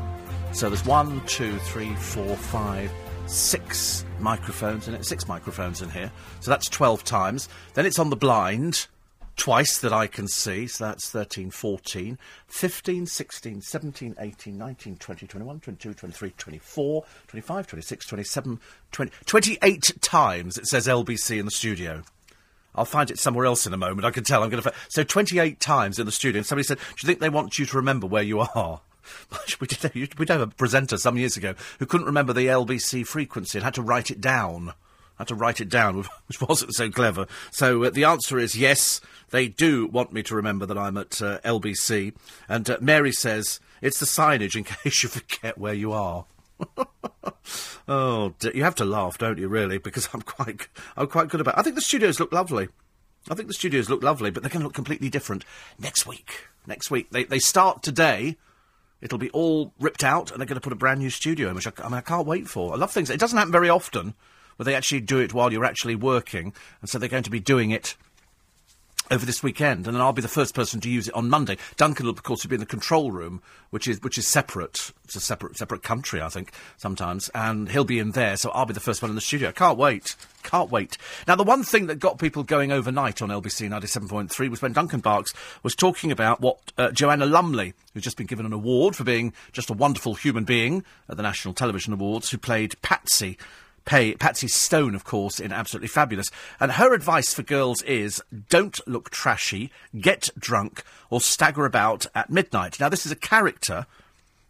So there's one, two, three, four, five, six microphones in it, six microphones in here. So that's 12 times. Then it's on the blind twice that I can see, so that's 13, 14, 15, 16, 17, 18, 19, 20, 21, 22, 23, 24, 25, 26, 27, 20, 28 times it says LBC in the studio. I'll find it somewhere else in a moment. I can tell. I'm going to. So 28 times in the studio. And somebody said, "Do you think they want you to remember where you are?" we did. We did have a presenter some years ago who couldn't remember the LBC frequency and had to write it down. Had to write it down, which wasn't so clever. So uh, the answer is yes. They do want me to remember that I'm at uh, LBC. And uh, Mary says, it's the signage in case you forget where you are. oh, you have to laugh, don't you? Really, because I'm quite, I'm quite good about. It. I think the studios look lovely. I think the studios look lovely, but they're going to look completely different next week. Next week, they they start today. It'll be all ripped out, and they're going to put a brand new studio in, which I, I mean I can't wait for. I love things. It doesn't happen very often where they actually do it while you're actually working, and so they're going to be doing it over this weekend, and then I'll be the first person to use it on Monday. Duncan will, of course, will be in the control room, which is which is separate. It's a separate separate country, I think, sometimes, and he'll be in there. So I'll be the first one in the studio. Can't wait, can't wait. Now, the one thing that got people going overnight on LBC ninety seven point three was when Duncan Barkes was talking about what uh, Joanna Lumley, who's just been given an award for being just a wonderful human being at the National Television Awards, who played Patsy pay Patsy Stone, of course, in Absolutely Fabulous. And her advice for girls is don't look trashy, get drunk, or stagger about at midnight. Now, this is a character,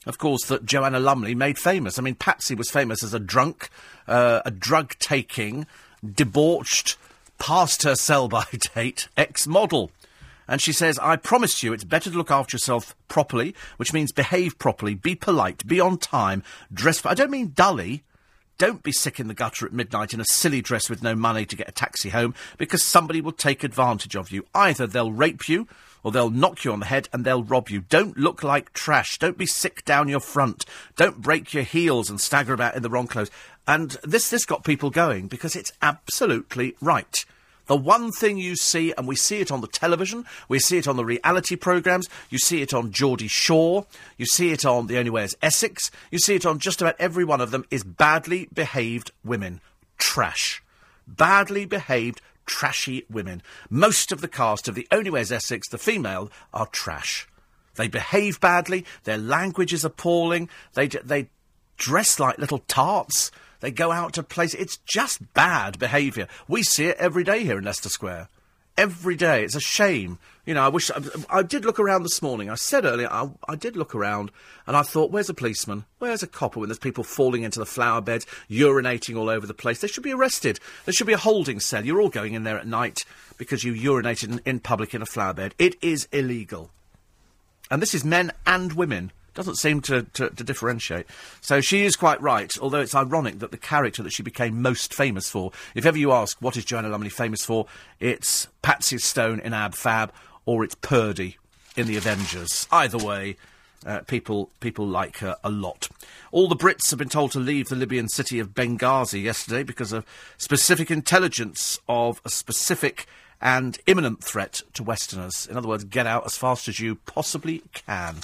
of course, that Joanna Lumley made famous. I mean, Patsy was famous as a drunk, uh, a drug taking, debauched, past her sell by date ex model. And she says, I promise you it's better to look after yourself properly, which means behave properly, be polite, be on time, dress. For I don't mean dully. Don't be sick in the gutter at midnight in a silly dress with no money to get a taxi home because somebody will take advantage of you. Either they'll rape you or they'll knock you on the head and they'll rob you. Don't look like trash. Don't be sick down your front. Don't break your heels and stagger about in the wrong clothes. And this, this got people going because it's absolutely right. The one thing you see, and we see it on the television, we see it on the reality programmes, you see it on Geordie Shore, you see it on The Only Way is Essex, you see it on just about every one of them, is badly behaved women. Trash. Badly behaved, trashy women. Most of the cast of The Only Way is Essex, the female, are trash. They behave badly, their language is appalling, they, they dress like little tarts. They go out to places. It's just bad behaviour. We see it every day here in Leicester Square. every day. It's a shame. You know, I wish I, I did look around this morning. I said earlier, I, I did look around, and I thought, where's a policeman? Where's a copper when there's people falling into the flower beds, urinating all over the place? They should be arrested. There should be a holding cell. You're all going in there at night because you urinated in, in public in a flower bed. It is illegal. And this is men and women. Doesn't seem to, to, to, differentiate. So she is quite right, although it's ironic that the character that she became most famous for, if ever you ask what is Joanna Lumley famous for, it's Patsy Stone in Ab Fab or it's Purdy in The Avengers. Either way, uh, people people like her a lot. All the Brits have been told to leave the Libyan city of Benghazi yesterday because of specific intelligence of a specific and imminent threat to Westerners. In other words, get out as fast as you possibly can.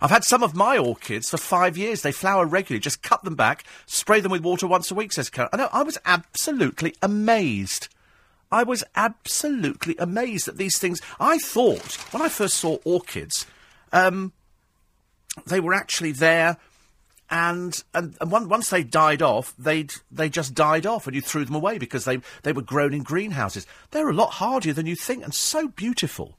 I've had some of my orchids for five years. They flower regularly. Just cut them back, spray them with water once a week, says Karen. I know, I was absolutely amazed. I was absolutely amazed at these things. I thought, when I first saw orchids, um, they were actually there and and, and one, once they died off, they they just died off, and you threw them away because they they were grown in greenhouses. They're a lot hardier than you think, and so beautiful,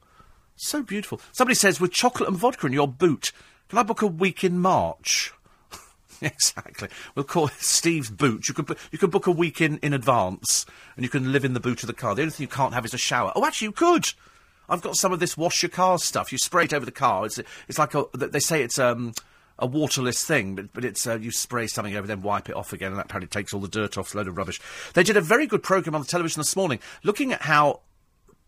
so beautiful. Somebody says with chocolate and vodka in your boot, can I book a week in March? exactly. We'll call it Steve's boot. You could you could book a week in in advance, and you can live in the boot of the car. The only thing you can't have is a shower. Oh, actually, you could. I've got some of this wash your car stuff. You spray it over the car. It's it's like a they say it's um a waterless thing, but, but it's uh, you spray something over, then wipe it off again, and that apparently takes all the dirt off. A load of rubbish. They did a very good program on the television this morning, looking at how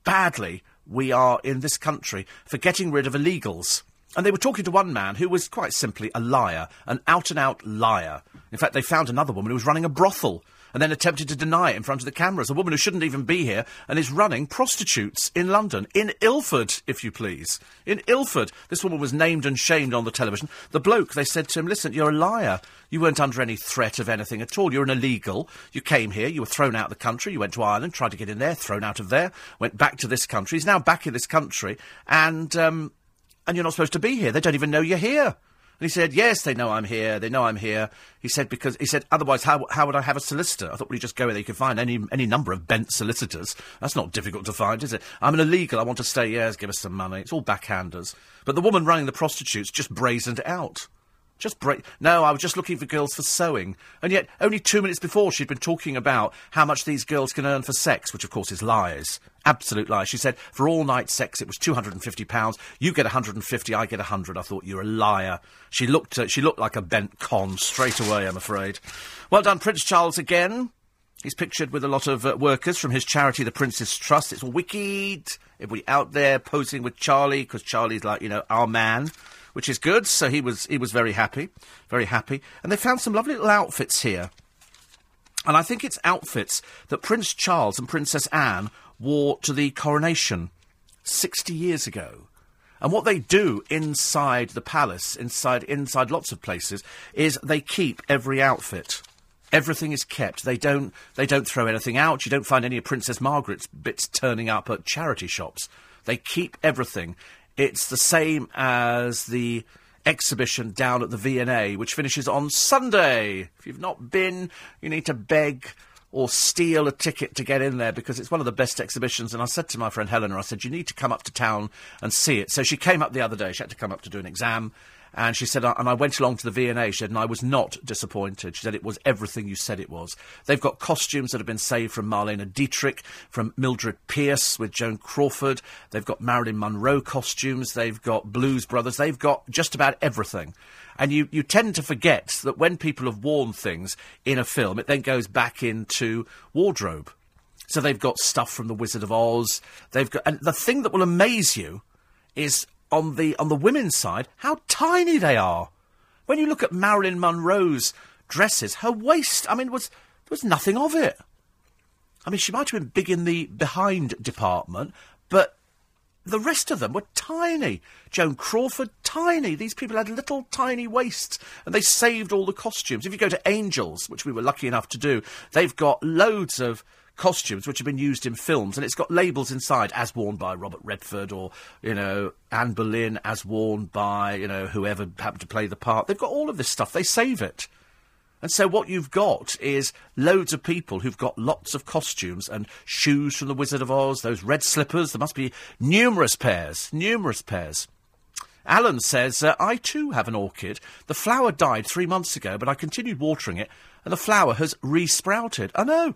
badly we are in this country for getting rid of illegals. And they were talking to one man who was quite simply a liar, an out and out liar. In fact, they found another woman who was running a brothel and then attempted to deny it in front of the cameras. A woman who shouldn't even be here and is running prostitutes in London, in Ilford, if you please. In Ilford. This woman was named and shamed on the television. The bloke, they said to him, listen, you're a liar. You weren't under any threat of anything at all. You're an illegal. You came here, you were thrown out of the country, you went to Ireland, tried to get in there, thrown out of there, went back to this country. He's now back in this country, and, um, and you're not supposed to be here. They don't even know you're here. And he said, yes, they know I'm here. They know I'm here. He said, because, he said, otherwise, how, how would I have a solicitor? I thought, well, you just go there. You can find any, any number of bent solicitors. That's not difficult to find, is it? I'm an illegal. I want to stay. Yes, give us some money. It's all backhanders. But the woman running the prostitutes just brazened out. Just break. No, I was just looking for girls for sewing. And yet, only two minutes before, she'd been talking about how much these girls can earn for sex, which of course is lies. Absolute lies. She said for all night sex it was £250. You get 150 I get 100 I thought, you're a liar. She looked, uh, she looked like a bent con straight away, I'm afraid. Well done, Prince Charles again. He's pictured with a lot of uh, workers from his charity, the Prince's Trust. It's wicked. Everybody out there posing with Charlie, because Charlie's like, you know, our man which is good. So he was he was very happy, very happy. And they found some lovely little outfits here. And I think it's outfits that Prince Charles and Princess Anne wore to the coronation 60 years ago. And what they do inside the palace, inside inside lots of places, is they keep every outfit. Everything is kept. They don't they don't throw anything out. You don't find any of Princess Margaret's bits turning up at charity shops. They keep everything. It's the same as the exhibition down at the V&A, which finishes on Sunday. If you've not been, you need to beg or steal a ticket to get in there because it's one of the best exhibitions. And I said to my friend Helena, I said, you need to come up to town and see it. So she came up the other day. She had to come up to do an exam. And she said, and I went along to the V&A, she said, and I was not disappointed. She said it was everything you said it was. They've got costumes that have been saved from Marlene Dietrich, from Mildred Pierce with Joan Crawford. They've got Marilyn Monroe costumes. They've got Blues Brothers. They've got just about everything. And you, you tend to forget that when people have worn things in a film, it then goes back into wardrobe. So they've got stuff from The Wizard of Oz. They've got, and the thing that will amaze you is on the on the women's side, how tiny they are. When you look at Marilyn Monroe's dresses, her waist, I mean, was there was nothing of it. I mean, she might have been big in the behind department, but the rest of them were tiny. Joan Crawford, tiny. These people had little tiny waists, and they saved all the costumes. If you go to Angels, which we were lucky enough to do, they've got loads of costumes which have been used in films, and it's got labels inside as worn by Robert Redford or, you know, Anne Boleyn as worn by, you know, whoever happened to play the part. They've got all of this stuff. They save it. And so what you've got is loads of people who've got lots of costumes and shoes from the Wizard of Oz, those red slippers. There must be numerous pairs, numerous pairs. Alan says, uh, I too have an orchid. The flower died three months ago, but I continued watering it, and the flower has resprouted. I know.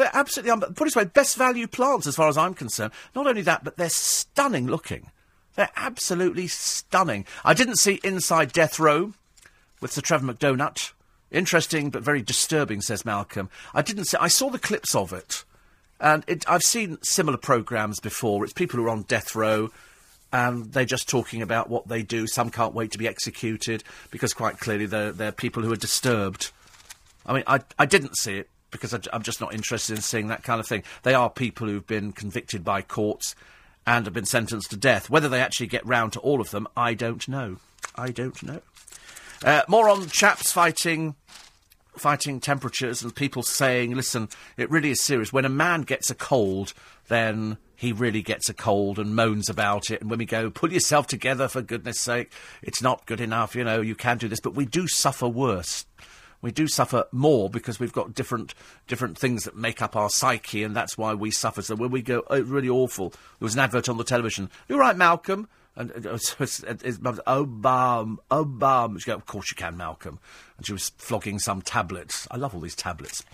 They're absolutely, um, put it this way, best value plants as far as I'm concerned. Not only that, but they're stunning looking. They're absolutely stunning. I didn't see Inside Death Row with Sir Trevor McDonald. Interesting, but very disturbing, says Malcolm. I didn't see, I saw the clips of it. And it, I've seen similar programmes before. It's people who are on death row and they're just talking about what they do. Some can't wait to be executed because quite clearly they're, they're people who are disturbed. I mean, I, I didn't see it because I, am just not interested in seeing that kind of thing. They are people who've been convicted by courts and have been sentenced to death. Whether they actually get round to all of them, I don't know. I don't know. Uh, more on chaps fighting fighting temperatures and people saying, listen, it really is serious. When a man gets a cold, then he really gets a cold and moans about it. And when we go, pull yourself together for goodness sake, it's not good enough, you know, you can do this. But we do suffer worse. We do suffer more because we've got different different things that make up our psyche, and that's why we suffer. So when we go, oh, really awful. There was an advert on the television. You're right, Malcolm. And uh, his mum oh, bum, oh. She go, of course you can, Malcolm. And she was flogging some tablets. I love all these tablets.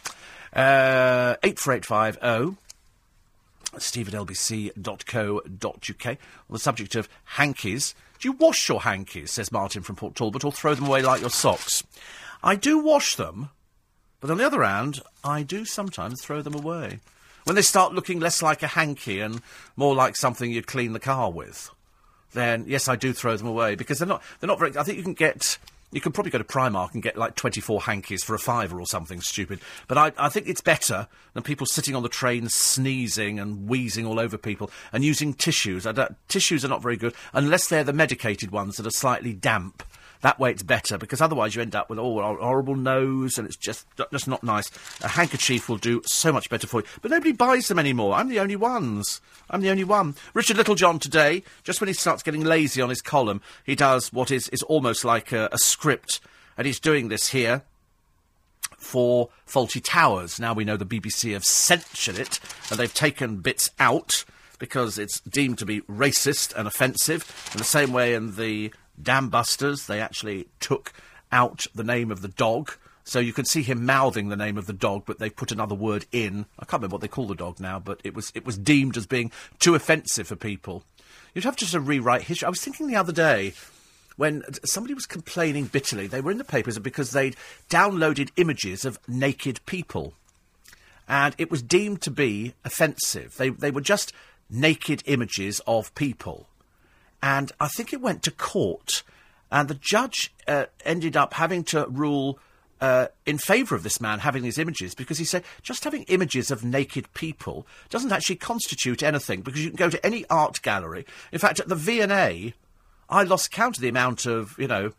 Uh, 84850 steve at lbc.co.uk on the subject of hankies. Do you wash your hankies, says Martin from Port Talbot, or throw them away like your socks? I do wash them, but on the other hand, I do sometimes throw them away. When they start looking less like a hanky and more like something you'd clean the car with, then yes, I do throw them away because they're not they're not very. I think you can get you can probably go to Primark and get like 24 hankies for a fiver or something stupid. But I, I think it's better than people sitting on the train sneezing and wheezing all over people and using tissues. tissues are not very good unless they're the medicated ones that are slightly damp. That way it's better because otherwise you end up with oh, horrible nose and it's just just not nice. A handkerchief will do so much better for you, but nobody buys them anymore. I'm the only ones. I'm the only one. Richard Littlejohn today, just when he starts getting lazy on his column, he does what is is almost like a, a script, and he's doing this here for Fawlty Towers. Now we know the BBC have censored it and they've taken bits out because it's deemed to be racist and offensive. In the same way, in the Dam Busters, they actually took out the name of the dog. So you could see him mouthing the name of the dog, but they put another word in. I can't remember what they call the dog now, but it was it was deemed as being too offensive for people. You'd have to rewrite history. I was thinking the other day when somebody was complaining bitterly. They were in the papers because they'd downloaded images of naked people, and it was deemed to be offensive. They they were just naked images of people and I think it went to court, and the judge uh, ended up having to rule uh, in favour of this man having these images because he said just having images of naked people doesn't actually constitute anything because you can go to any art gallery. In fact, at the V&A, I lost count of the amount of, you know,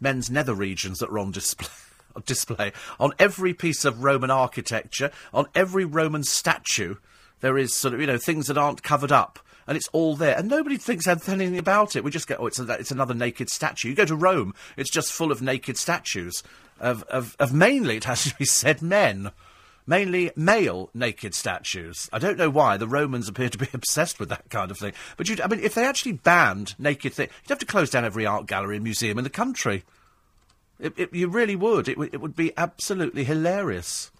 men's nether regions that were on display. display on every piece of Roman architecture, on every Roman statue, there is sort of you know things that aren't covered up and it's all there, and nobody thinks anything about it. We just go, oh, it's, a, it's another naked statue. You go to Rome, it's just full of naked statues of, of, of mainly, it has to be said, men. Mainly male naked statues. I don't know why the Romans appear to be obsessed with that kind of thing. But you, I mean, if they actually banned naked things, you'd have to close down every art gallery and museum in the country. It, it, you really would. It, it would be absolutely hilarious.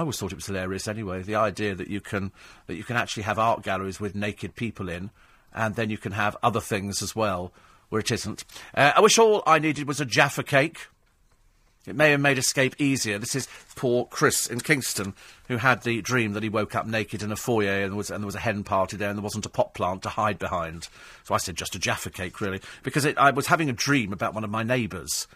I always thought it was hilarious anyway. The idea that you can that you can actually have art galleries with naked people in, and then you can have other things as well where it isn't. Uh, I wish all I needed was a Jaffa cake. It may have made escape easier. This is poor Chris in Kingston, who had the dream that he woke up naked in a foyer and, was, and there was a hen party there and there wasn't a pot plant to hide behind. So I said just a Jaffa cake, really, because it, I was having a dream about one of my neighbours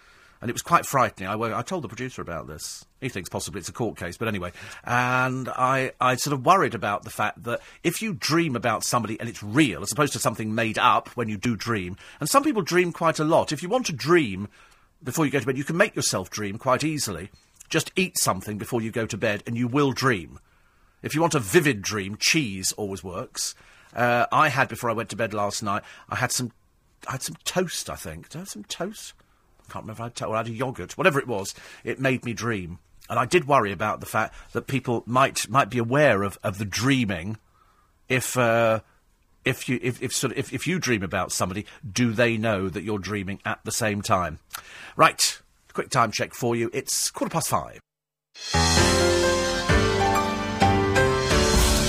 and it was quite frightening. I, I told the producer about this. He thinks possibly it's a court case, but anyway. And I, I sort of worried about the fact that if you dream about somebody and it's real, as opposed to something made up when you do dream, and some people dream quite a lot. If you want to dream before you go to bed, you can make yourself dream quite easily. Just eat something before you go to bed, and you will dream. If you want a vivid dream, cheese always works. Uh, I had before I went to bed last night. I had some, I had some toast. I think. Did I have some toast? Can't remember I or I had a yogurt, whatever it was. It made me dream, and I did worry about the fact that people might might be aware of, of the dreaming, if. Uh, if you if, if sort of if, if you dream about somebody, do they know that you're dreaming at the same time? Right, quick time check for you. It's quarter past five.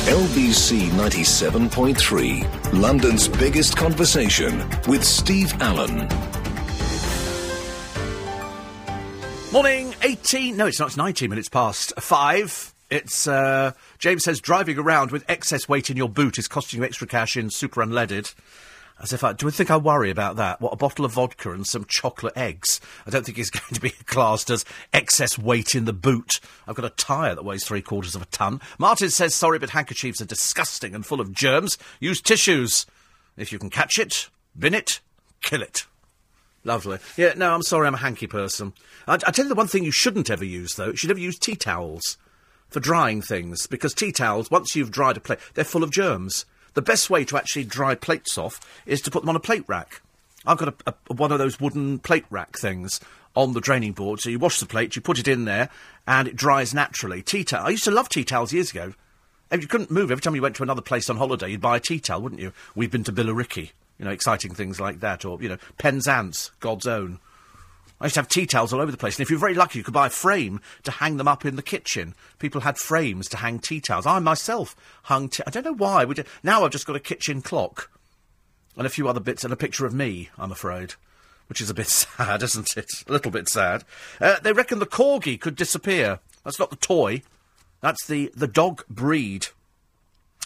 LBC 97.3, London's biggest conversation with Steve Allen. Morning, 18. No, it's not. It's 19 minutes past five. It's, uh, James says, driving around with excess weight in your boot is costing you extra cash in super unleaded. As if I, do I think I worry about that? What, a bottle of vodka and some chocolate eggs? I don't think it's going to be classed as excess weight in the boot. I've got a tyre that weighs three quarters of a ton. Martin says, sorry, but handkerchiefs are disgusting and full of germs. Use tissues. If you can catch it, bin it, kill it. Lovely. Yeah, no, I'm sorry, I'm a hanky person. I, I tell you the one thing you shouldn't ever use, though. You should never use tea towels for drying things, because tea towels, once you've dried a plate, they're full of germs. The best way to actually dry plates off is to put them on a plate rack. I've got a, a, one of those wooden plate rack things on the draining board. So you wash the plate, you put it in there, and it dries naturally. Tea towel. I used to love tea towels years ago. If you couldn't move, every time you went to another place on holiday, you'd buy a tea towel, wouldn't you? We've been to Billericay. You know, exciting things like that. Or, you know, Penzance, God's own. I used to have tea towels all over the place, and if you're very lucky, you could buy a frame to hang them up in the kitchen. People had frames to hang tea towels. I myself hung. I don't know why. Now I've just got a kitchen clock and a few other bits and a picture of me. I'm afraid, which is a bit sad, isn't it? A little bit sad. Uh, they reckon the corgi could disappear. That's not the toy. That's the the dog breed.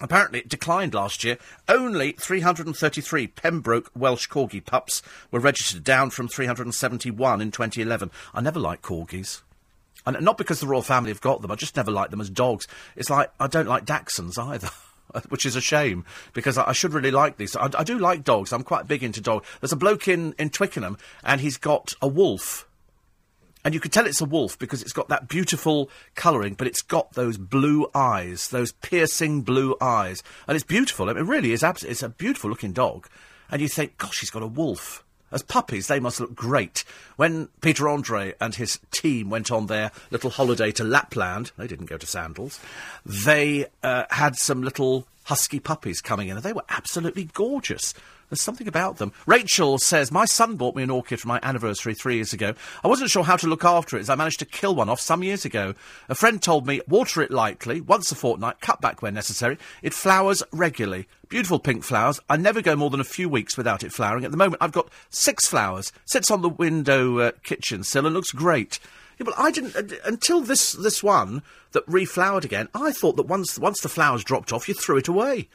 Apparently, it declined last year. Only 333 Pembroke Welsh Corgi pups were registered, down from 371 in 2011. I never liked corgis. And not because the royal family have got them, I just never liked them as dogs. It's like, I don't like Dachshunds either. Which is a shame, because I, I should really like these. I, I do like dogs. I'm quite big into dogs. There's a bloke in, in Twickenham, and he's got a wolf and you can tell it's a wolf because it's got that beautiful colouring, but it's got those blue eyes, those piercing blue eyes, and it's beautiful. I mean, it really is. Abs- it's a beautiful looking dog, and you think, gosh, he's got a wolf. As puppies, they must look great. When Peter Andre and his team went on their little holiday to Lapland, they didn't go to Sandals, they uh, had some little husky puppies coming in, and they were absolutely gorgeous. There's something about them. Rachel says, My son bought me an orchid for my anniversary three years ago. I wasn't sure how to look after it as I managed to kill one off some years ago. A friend told me, water it lightly, once a fortnight, cut back where necessary. It flowers regularly. Beautiful pink flowers. I never go more than a few weeks without it flowering. At the moment, I've got six flowers. Sits on the window uh, kitchen sill and looks great. Yeah, but I didn't uh, until this this one that reflowered again. I thought that once once the flowers dropped off, you threw it away.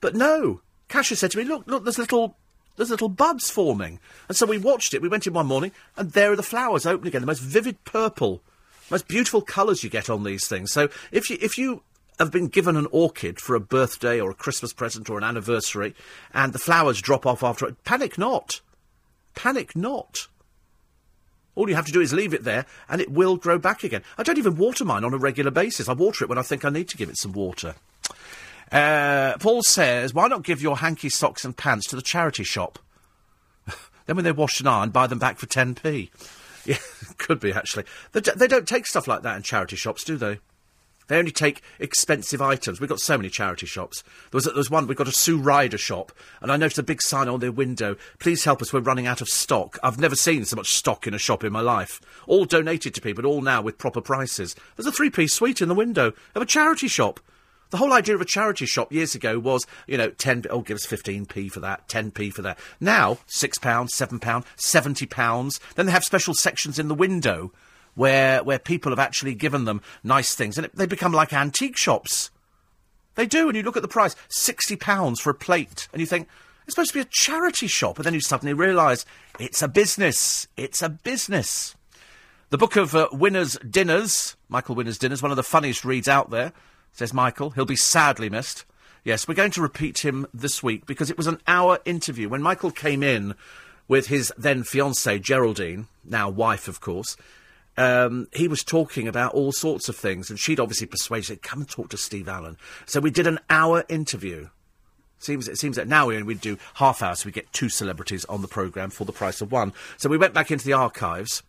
But no, Kasia said to me, "Look, look, there's little." There's little buds forming. And so we watched it. We went in one morning, and there are the flowers open again. The most vivid purple, most beautiful colours you get on these things. So if you, if you have been given an orchid for a birthday or a Christmas present or an anniversary, and the flowers drop off after it, panic not. Panic not. All you have to do is leave it there, and it will grow back again. I don't even water mine on a regular basis. I water it when I think I need to give it some water. Uh, Paul says, why not give your hanky socks and pants to the charity shop? then when they're washed and ironed, buy them back for 10p. Yeah, could be, actually. They, they don't take stuff like that in charity shops, do they? They only take expensive items. We've got so many charity shops. There was, there was one, we've got a Sue Ryder shop, and I noticed a big sign on their window, please help us, we're running out of stock. I've never seen so much stock in a shop in my life. All donated to people, all now with proper prices. There's a three-piece suite in the window of a charity shop. The whole idea of a charity shop years ago was, you know, 10, oh, give us 15p for that, 10p for that. Now, £6, £7, £70. Then they have special sections in the window where, where people have actually given them nice things, and it, they become like antique shops. They do, and you look at the price £60 for a plate, and you think, it's supposed to be a charity shop, and then you suddenly realise it's a business. It's a business. The book of uh, Winners' Dinners, Michael Winner's Dinners, one of the funniest reads out there says Michael. He'll be sadly missed. Yes, we're going to repeat him this week because it was an hour interview. When Michael came in with his then fiancée, Geraldine, now wife, of course, um, he was talking about all sorts of things, and she'd obviously persuaded him, come and talk to Steve Allen. So we did an hour interview. Seems it seems that now we we do half hours, so we get two celebrities on the programme for the price of one. So we went back into the archives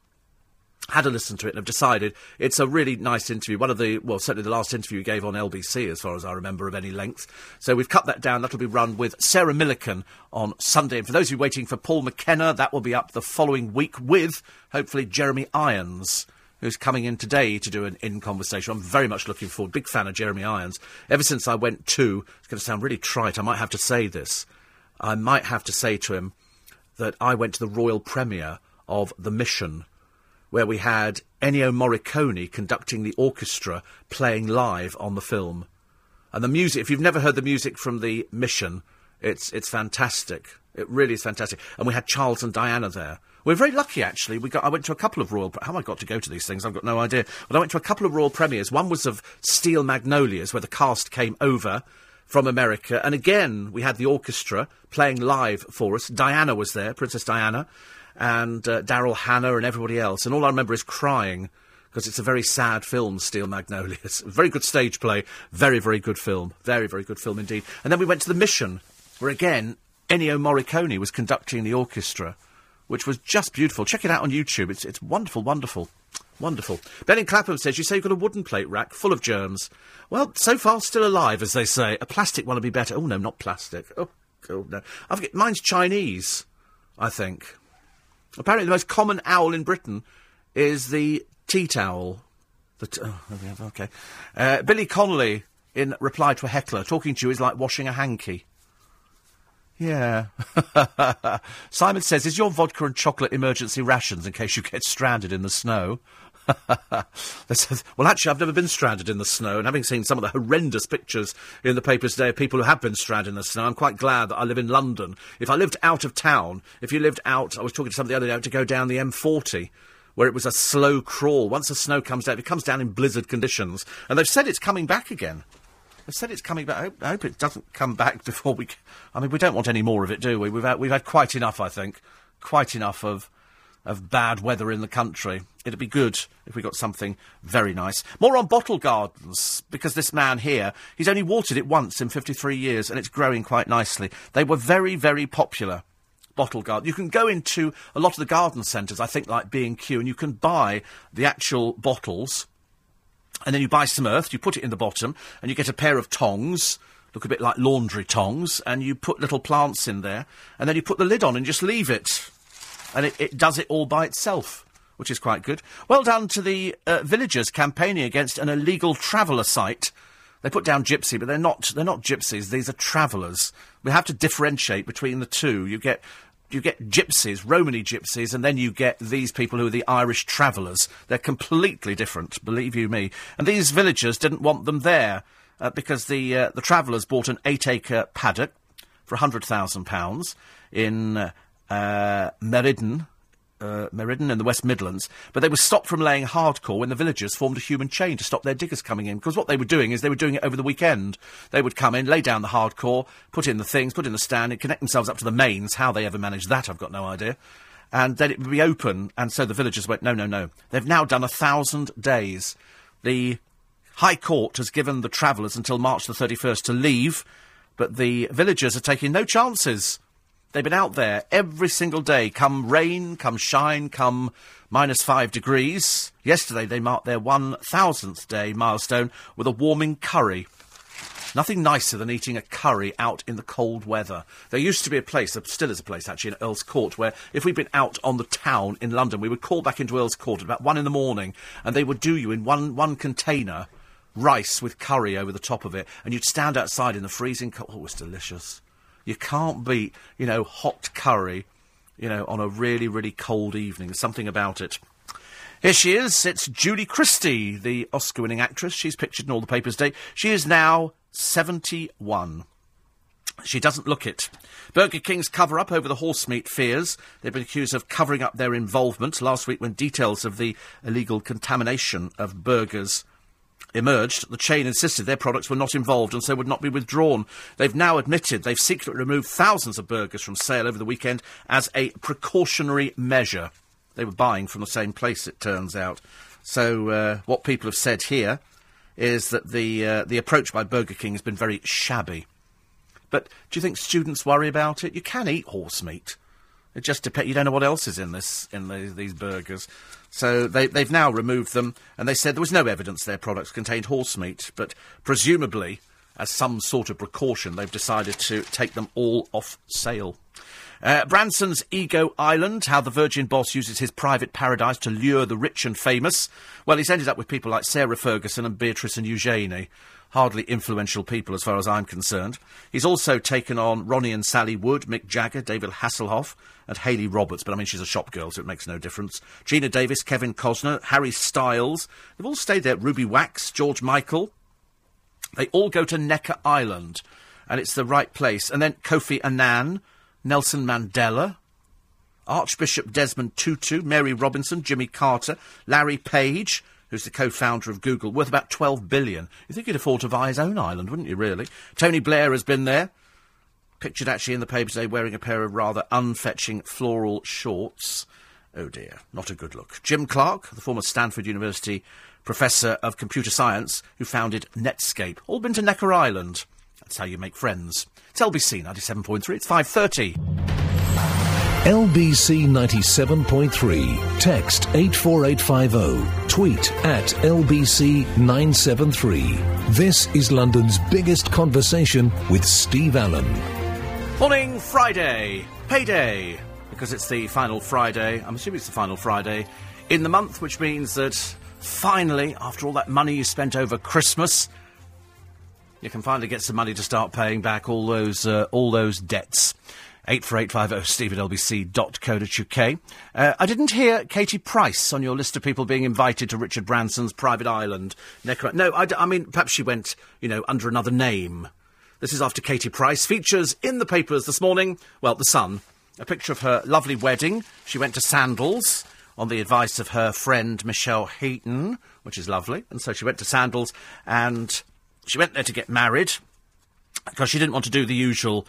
had a listen to it and have decided it's a really nice interview. One of the, well, certainly the last interview you gave on LBC, as far as I remember, of any length. So we've cut that down. That'll be run with Sarah Millican on Sunday. And for those of you waiting for Paul McKenna, that will be up the following week with, hopefully, Jeremy Irons. Who's coming in today to do an in conversation? I'm very much looking forward. Big fan of Jeremy Irons. Ever since I went to, it's going to sound really trite. I might have to say this. I might have to say to him that I went to the royal premiere of The Mission where we had Ennio Morricone conducting the orchestra playing live on the film. And the music, if you've never heard the music from The Mission, it's, it's fantastic. It really is fantastic. And we had Charles and Diana there. We're very lucky, actually. We got, I went to a couple of royal. How I got to go to these things, I've got no idea. But I went to a couple of royal premieres. One was of Steel Magnolias, where the cast came over from America. And again, we had the orchestra playing live for us. Diana was there, Princess Diana and uh, Daryl Hannah and everybody else. And all I remember is crying because it's a very sad film, Steel Magnolias. very good stage play, very, very good film. Very, very good film indeed. And then we went to the Mission, where again, Ennio Morricone was conducting the orchestra, which was just beautiful. Check it out on YouTube. It's, it's wonderful, wonderful. Wonderful. Ben in Clapham says, You say you've got a wooden plate rack full of germs. Well, so far still alive, as they say. A plastic one would be better. Oh, no, not plastic. Oh, God, no. I've got, mine's Chinese, I think. Apparently, the most common owl in Britain is the tea towel. The t- oh, okay. Uh, Billy Connolly, in reply to a heckler, talking to you is like washing a hanky. Yeah. Simon says, Is your vodka and chocolate emergency rations in case you get stranded in the snow? Well, actually, I've never been stranded in the snow, and having seen some of the horrendous pictures in the papers today of people who have been stranded in the snow, I'm quite glad that I live in London. If I lived out of town, if you lived out, I was talking to somebody the other day to go down the M40 where it was a slow crawl. Once the snow comes down, it comes down in blizzard conditions, and they've said it's coming back again. They've said it's coming back. I hope, I hope it doesn't come back before we. I mean, we don't want any more of it, do we? We've had, we've had quite enough, I think. Quite enough of of bad weather in the country. It'd be good if we got something very nice. More on bottle gardens, because this man here, he's only watered it once in 53 years, and it's growing quite nicely. They were very, very popular. Bottle garden. You can go into a lot of the garden centres, I think, like B&Q, and you can buy the actual bottles, and then you buy some earth, you put it in the bottom, and you get a pair of tongs, look a bit like laundry tongs, and you put little plants in there, and then you put the lid on and just leave it and it, it does it all by itself which is quite good. Well done to the uh, villagers campaigning against an illegal traveller site. They put down gypsy, but they're not. They're not gypsies. These are travellers. We have to differentiate between the two. You get you get gypsies, Romany gypsies, and then you get these people who are the Irish travellers. They're completely different, believe you me. And these villagers didn't want them there uh, because the uh, the travellers bought an eight-acre paddock for hundred thousand pounds in uh, uh, Meriden, uh, Meriden in the West Midlands, but they were stopped from laying hardcore when the villagers formed a human chain to stop their diggers coming in. Because what they were doing is they were doing it over the weekend. They would come in, lay down the hardcore, put in the things, put in the stand, and connect themselves up to the mains. How they ever managed that, I've got no idea. And then it would be open, and so the villagers went, no, no, no. They've now done a thousand days. The High Court has given the travellers until March the 31st to leave, but the villagers are taking no chances. They've been out there every single day, come rain, come shine, come minus five degrees. Yesterday they marked their 1,000th day milestone with a warming curry. Nothing nicer than eating a curry out in the cold weather. There used to be a place, there still is a place actually in Earl's Court, where if we'd been out on the town in London, we would call back into Earl's Court at about one in the morning, and they would do you in one, one container rice with curry over the top of it, and you'd stand outside in the freezing cold. Oh, it was delicious. You can't beat, you know, hot curry, you know, on a really, really cold evening. There's something about it. Here she is. It's Julie Christie, the Oscar winning actress. She's pictured in all the papers today. She is now 71. She doesn't look it. Burger King's cover up over the horse meat fears. They've been accused of covering up their involvement last week when details of the illegal contamination of burgers emerged, the chain insisted their products were not involved and so would not be withdrawn. They've now admitted they've secretly removed thousands of burgers from sale over the weekend as a precautionary measure. They were buying from the same place, it turns out. So, uh, what people have said here is that the, uh, the approach by Burger King has been very shabby. But do you think students worry about it? You can eat horse meat. It just depends. You don't know what else is in this in the, these burgers. So they, they've now removed them, and they said there was no evidence their products contained horse meat, but presumably, as some sort of precaution, they've decided to take them all off sale. Uh, Branson's Ego Island, how the Virgin boss uses his private paradise to lure the rich and famous. Well, he's ended up with people like Sarah Ferguson and Beatrice and Eugenie. Hardly influential people as far as I'm concerned. He's also taken on Ronnie and Sally Wood, Mick Jagger, David Hasselhoff, and Haley Roberts, but I mean, she's a shop girl, so it makes no difference. Geena Davis, Kevin Costner, Harry Styles. They've all stayed there. Ruby Wax, George Michael. They all go to Necker Island, and it's the right place. And then Kofi Annan, Nelson Mandela, Archbishop Desmond Tutu, Mary Robinson, Jimmy Carter, Larry Page, who's the co-founder of Google, worth about 12 billion. You think he'd afford to buy his own island, wouldn't you, really? Tony Blair has been there. Pictured actually in the paper today wearing a pair of rather unfetching floral shorts. Oh dear, not a good look. Jim Clark, the former Stanford University professor of computer science who founded Netscape. All been to Necker Island. That's how you make friends. It's LBC 97.3. It's 5.30. LBC 97.3. Text 84850. Tweet at LBC 973. This is London's biggest conversation with Steve Allen. Morning, Friday. Payday. Because it's the final Friday. I'm assuming it's the final Friday in the month, which means that finally, after all that money you spent over Christmas, you can finally get some money to start paying back all those uh, all those debts. 84850 steve at lbc.co.uk. Uh, I didn't hear Katie Price on your list of people being invited to Richard Branson's private island. No, I, d- I mean, perhaps she went, you know, under another name. This is after Katie Price features in the papers this morning, well, The Sun, a picture of her lovely wedding. She went to Sandals on the advice of her friend Michelle Heaton, which is lovely. And so she went to Sandals and she went there to get married because she didn't want to do the usual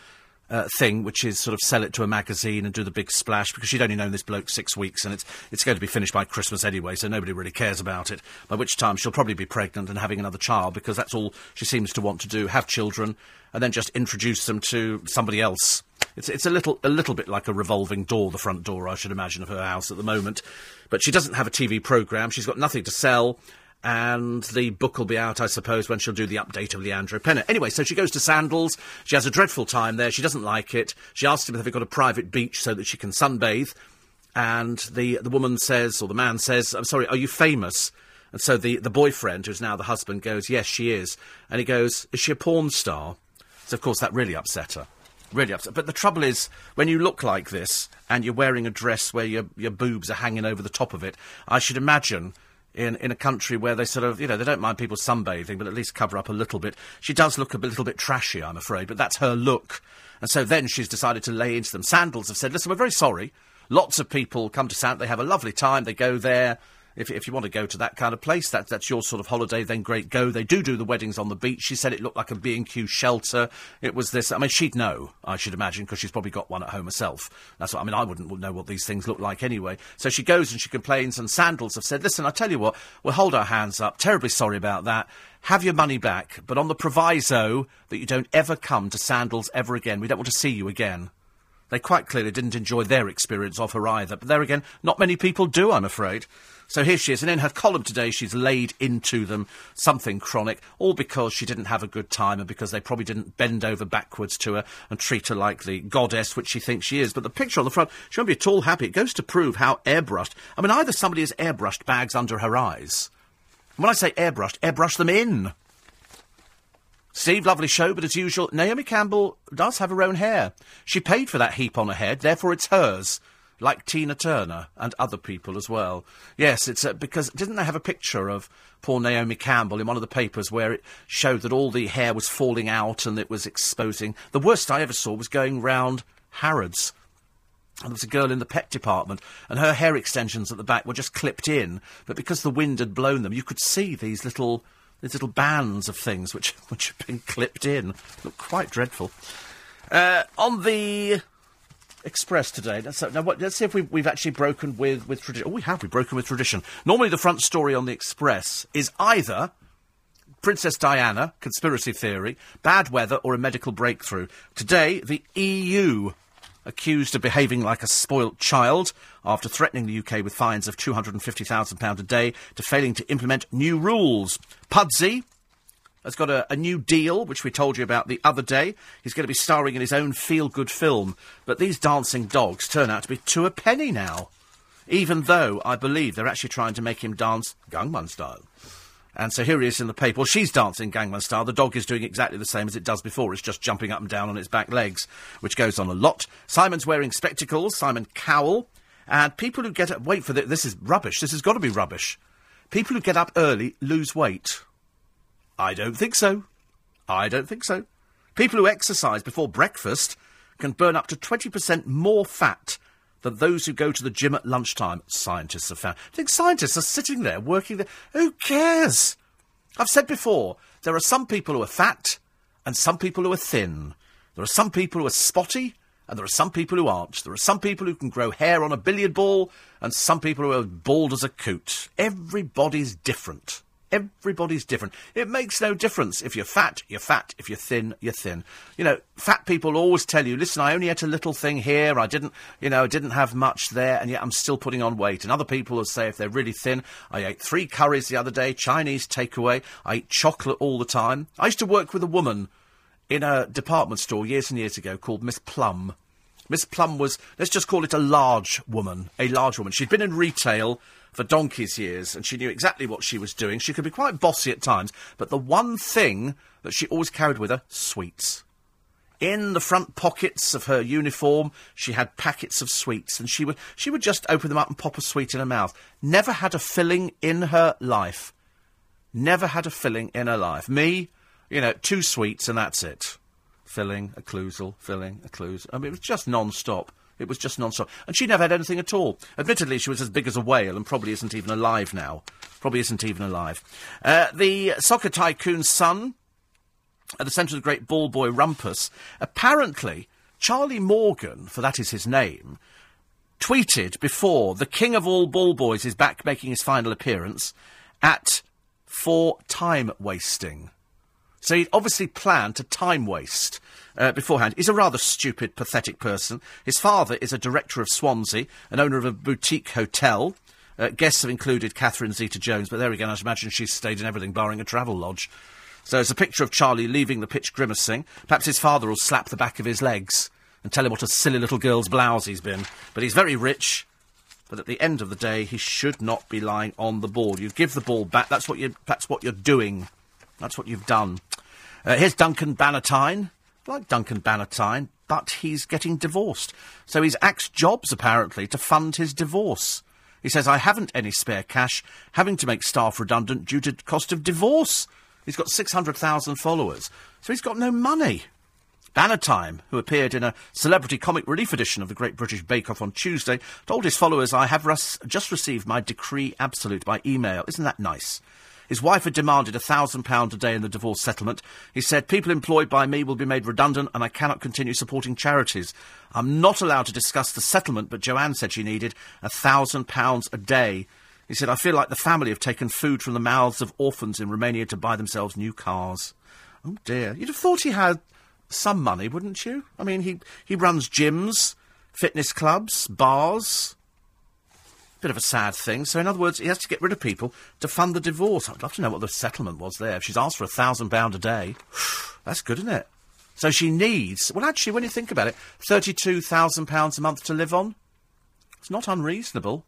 uh, thing, which is sort of sell it to a magazine and do the big splash, because she'd only known this bloke six weeks, and it's it's going to be finished by Christmas anyway, so nobody really cares about it. By which time she'll probably be pregnant and having another child, because that's all she seems to want to do: have children, and then just introduce them to somebody else. It's it's a little a little bit like a revolving door, the front door, I should imagine, of her house at the moment. But she doesn't have a TV programme. She's got nothing to sell and the book will be out, I suppose, when she'll do the update of Leandro Penna. Anyway, so she goes to Sandals. She has a dreadful time there. She doesn't like it. She asks him if they've got a private beach so that she can sunbathe. And the the woman says, or the man says, "I'm sorry, are you famous?" And so the the boyfriend, who's now the husband, goes, "Yes, she is." And he goes, "Is she a porn star?" So of course that really upset her. Really upset. But the trouble is, when you look like this and you're wearing a dress where your your boobs are hanging over the top of it, I should imagine in, in a country where they sort of, you know, they don't mind people sunbathing, but at least cover up a little bit. She does look a little bit trashy, I'm afraid, but that's her look. And so then she's decided to lay into them. Sandals have said, listen, we're very sorry. Lots of people come to Sandals, they have a lovely time, they go there. If, if you want to go to that kind of place, that, that's your sort of holiday, then great, go. They do do the weddings on the beach. She said it looked like a B&Q shelter. It was this, I mean, she'd know, I should imagine, because she's probably got one at home herself. That's what, I mean, I wouldn't know what these things look like anyway. So she goes and she complains, and Sandals have said, listen, I tell you what, we'll hold our hands up. Terribly sorry about that. Have your money back, but on the proviso that you don't ever come to Sandals ever again. We don't want to see you again. They quite clearly didn't enjoy their experience of her either. But there again, not many people do, I'm afraid. So here she is, and in her column today, she's laid into them something chronic, all because she didn't have a good time and because they probably didn't bend over backwards to her and treat her like the goddess which she thinks she is. But the picture on the front, she won't be at all happy. It goes to prove how airbrushed. I mean, either somebody has airbrushed bags under her eyes. when I say airbrushed, airbrush them in. Steve, lovely show, but as usual, Naomi Campbell does have her own hair. She paid for that heap on her head, therefore it's hers like Tina Turner and other people as well. Yes, it's uh, because didn't they have a picture of poor Naomi Campbell in one of the papers where it showed that all the hair was falling out and it was exposing. The worst I ever saw was going round Harrods. And there was a girl in the pet department, and her hair extensions at the back were just clipped in, but because the wind had blown them, you could see these little these little bands of things which which had been clipped in. Looked quite dreadful. Uh, on the Express today. So, uh, now, what, let's see if we've, we've actually broken with, with tradition. Oh, we have. We've broken with tradition. Normally, the front story on the Express is either Princess Diana, conspiracy theory, bad weather, or a medical breakthrough. Today, the EU accused of behaving like a spoilt child after threatening the UK with fines of £250,000 a day to failing to implement new rules. Pudsey has got a, a, new deal, which we told you about the other day. He's going to be starring in his own feel good film. But these dancing dogs turn out to be two a penny now. Even though I believe they're actually trying to make him dance Gangnam style. And so here he is in the paper. Well, she's dancing Gangnam style. The dog is doing exactly the same as it does before. It's just jumping up and down on its back legs, which goes on a lot. Simon's wearing spectacles. Simon Cowell. And people who get up, wait for this. This is rubbish. This has got to be rubbish. People who get up early lose weight. I don't think so. I don't think so. People who exercise before breakfast can burn up to 20% more fat than those who go to the gym at lunchtime, scientists have found. I think scientists are sitting there working there. Who cares? I've said before, there are some people who are fat and some people who are thin. There are some people who are spotty and there are some people who aren't. There are some people who can grow hair on a billiard ball and some people who are bald as a coot. Everybody's different. Everybody's different. It makes no difference. If you're fat, you're fat. If you're thin, you're thin. You know, fat people always tell you, listen, I only ate a little thing here. I didn't, you know, I didn't have much there, and yet I'm still putting on weight. And other people will say, if they're really thin, I ate three curries the other day, Chinese takeaway. I eat chocolate all the time. I used to work with a woman in a department store years and years ago called Miss Plum. Miss Plum was, let's just call it a large woman. A large woman. She'd been in retail for donkey's years, and she knew exactly what she was doing. She could be quite bossy at times, but the one thing that she always carried with her sweets. In the front pockets of her uniform, she had packets of sweets, and she would she would just open them up and pop a sweet in her mouth. Never had a filling in her life. Never had a filling in her life. Me, you know, two sweets and that's it. Filling, a cluzel, filling, a cluzel. I mean, it was just non-stop. It was just non-stop. And she never had anything at all. Admittedly, she was as big as a whale and probably isn't even alive now. Probably isn't even alive. Uh, the soccer tycoon's son, at the centre of the great ball boy rumpus, apparently Charlie Morgan, for that is his name, tweeted before the king of all ball boys is back making his final appearance at for time wasting. So he'd obviously planned to time waste uh, beforehand. He's a rather stupid, pathetic person. His father is a director of Swansea, an owner of a boutique hotel. Uh, guests have included Catherine Zeta Jones, but there again, I imagine she's stayed in everything, barring a travel lodge. So there's a picture of Charlie leaving the pitch grimacing. Perhaps his father will slap the back of his legs and tell him what a silly little girl's blouse he's been. But he's very rich. But at the end of the day, he should not be lying on the ball. You give the ball back. That's what you. That's what you're doing. That's what you've done. Uh, here's Duncan Bannatyne like Duncan Bannatyne, but he's getting divorced. So he's axed jobs, apparently, to fund his divorce. He says, I haven't any spare cash, having to make staff redundant due to cost of divorce. He's got 600,000 followers, so he's got no money. Bannatyne, who appeared in a celebrity comic relief edition of the Great British Bake Off on Tuesday, told his followers, I have res- just received my decree absolute by email. Isn't that nice? His wife had demanded a thousand pounds a day in the divorce settlement. He said, People employed by me will be made redundant and I cannot continue supporting charities. I'm not allowed to discuss the settlement, but Joanne said she needed a thousand pounds a day. He said, I feel like the family have taken food from the mouths of orphans in Romania to buy themselves new cars. Oh dear. You'd have thought he had some money, wouldn't you? I mean, he, he runs gyms, fitness clubs, bars. Bit of a sad thing. So, in other words, he has to get rid of people to fund the divorce. I'd love to know what the settlement was there. If she's asked for a thousand pound a day, that's good, isn't it? So she needs. Well, actually, when you think about it, thirty-two thousand pounds a month to live on. It's not unreasonable.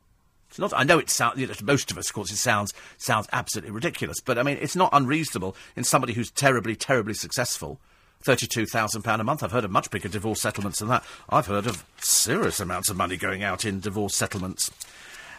It's not. I know it sounds. You know, most of us, of course, it sounds sounds absolutely ridiculous. But I mean, it's not unreasonable in somebody who's terribly, terribly successful. Thirty-two thousand pound a month. I've heard of much bigger divorce settlements than that. I've heard of serious amounts of money going out in divorce settlements.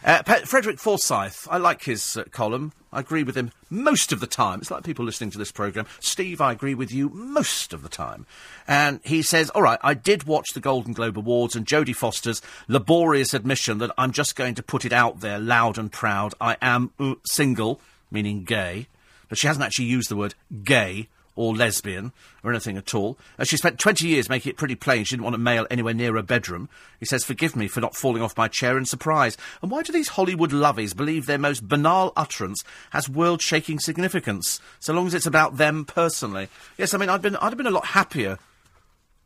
Uh, Pe- Frederick Forsyth, I like his uh, column. I agree with him most of the time. It's like people listening to this programme. Steve, I agree with you most of the time. And he says, all right, I did watch the Golden Globe Awards and Jodie Foster's laborious admission that I'm just going to put it out there loud and proud. I am uh, single, meaning gay. But she hasn't actually used the word gay or lesbian or anything at all. Uh, she spent 20 years making it pretty plain she didn't want a male anywhere near her bedroom. He says, Forgive me for not falling off my chair in surprise. And why do these Hollywood lovies believe their most banal utterance has world shaking significance, so long as it's about them personally? Yes, I mean, I'd, been, I'd have been a lot happier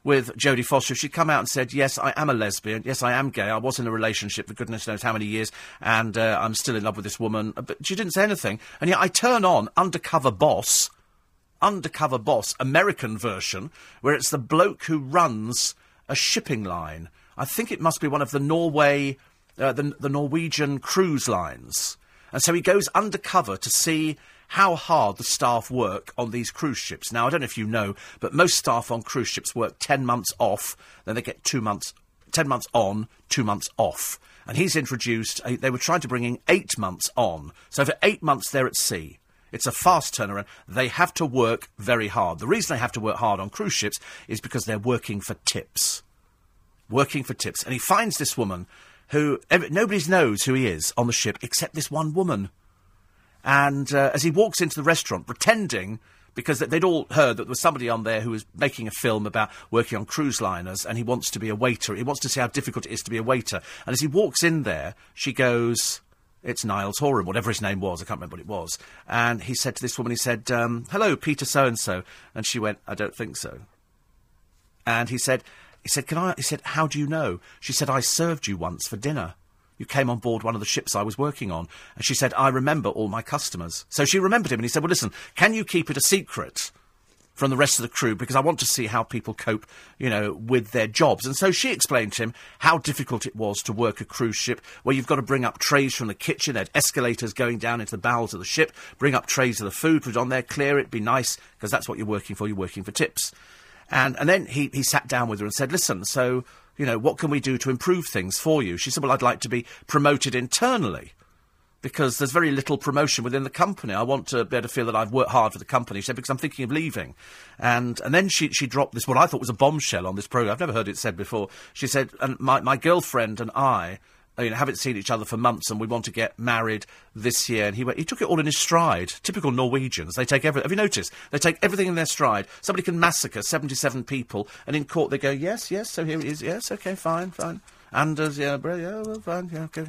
with Jodie Foster, if she'd come out and said, "Yes, I am a lesbian. Yes, I am gay. I was in a relationship for goodness knows how many years, and uh, I'm still in love with this woman." Uh, but she didn't say anything, and yet I turn on Undercover Boss, Undercover Boss, American version, where it's the bloke who runs a shipping line. I think it must be one of the Norway, uh, the, the Norwegian cruise lines, and so he goes undercover to see how hard the staff work on these cruise ships. Now, I don't know if you know, but most staff on cruise ships work 10 months off, then they get two months, 10 months on, two months off. And he's introduced, uh, they were trying to bring in eight months on. So for eight months they're at sea. It's a fast turnaround. They have to work very hard. The reason they have to work hard on cruise ships is because they're working for tips. Working for tips. And he finds this woman who, nobody knows who he is on the ship except this one woman. And uh, as he walks into the restaurant, pretending because they'd all heard that there was somebody on there who was making a film about working on cruise liners and he wants to be a waiter. He wants to see how difficult it is to be a waiter. And as he walks in there, she goes, It's Niles Horan, whatever his name was. I can't remember what it was. And he said to this woman, he said, um, Hello, Peter so and so. And she went, I don't think so. And he said, he said, Can I? He said, How do you know? She said, I served you once for dinner. You came on board one of the ships I was working on. And she said, I remember all my customers. So she remembered him, and he said, Well, listen, can you keep it a secret? From the rest of the crew, because I want to see how people cope, you know, with their jobs. And so she explained to him how difficult it was to work a cruise ship, where you've got to bring up trays from the kitchen, there's escalators going down into the bowels of the ship, bring up trays of the food, put it on there, clear it, be nice, because that's what you're working for, you're working for tips. And, and then he, he sat down with her and said, Listen, so you know, what can we do to improve things for you? She said, well, I'd like to be promoted internally because there's very little promotion within the company. I want to be able to feel that I've worked hard for the company. She said, because I'm thinking of leaving. And, and then she, she dropped this, what I thought was a bombshell on this programme. I've never heard it said before. She said, and my, my girlfriend and I uh, you know, haven't seen each other for months and we want to get married this year. And he went, he took it all in his stride. Typical Norwegians. They take everything. Have you noticed? They take everything in their stride. Somebody can massacre 77 people and in court they go, yes, yes, so here it is. Yes, okay, fine, fine. Anders, yeah, yeah, well, fine, yeah, okay.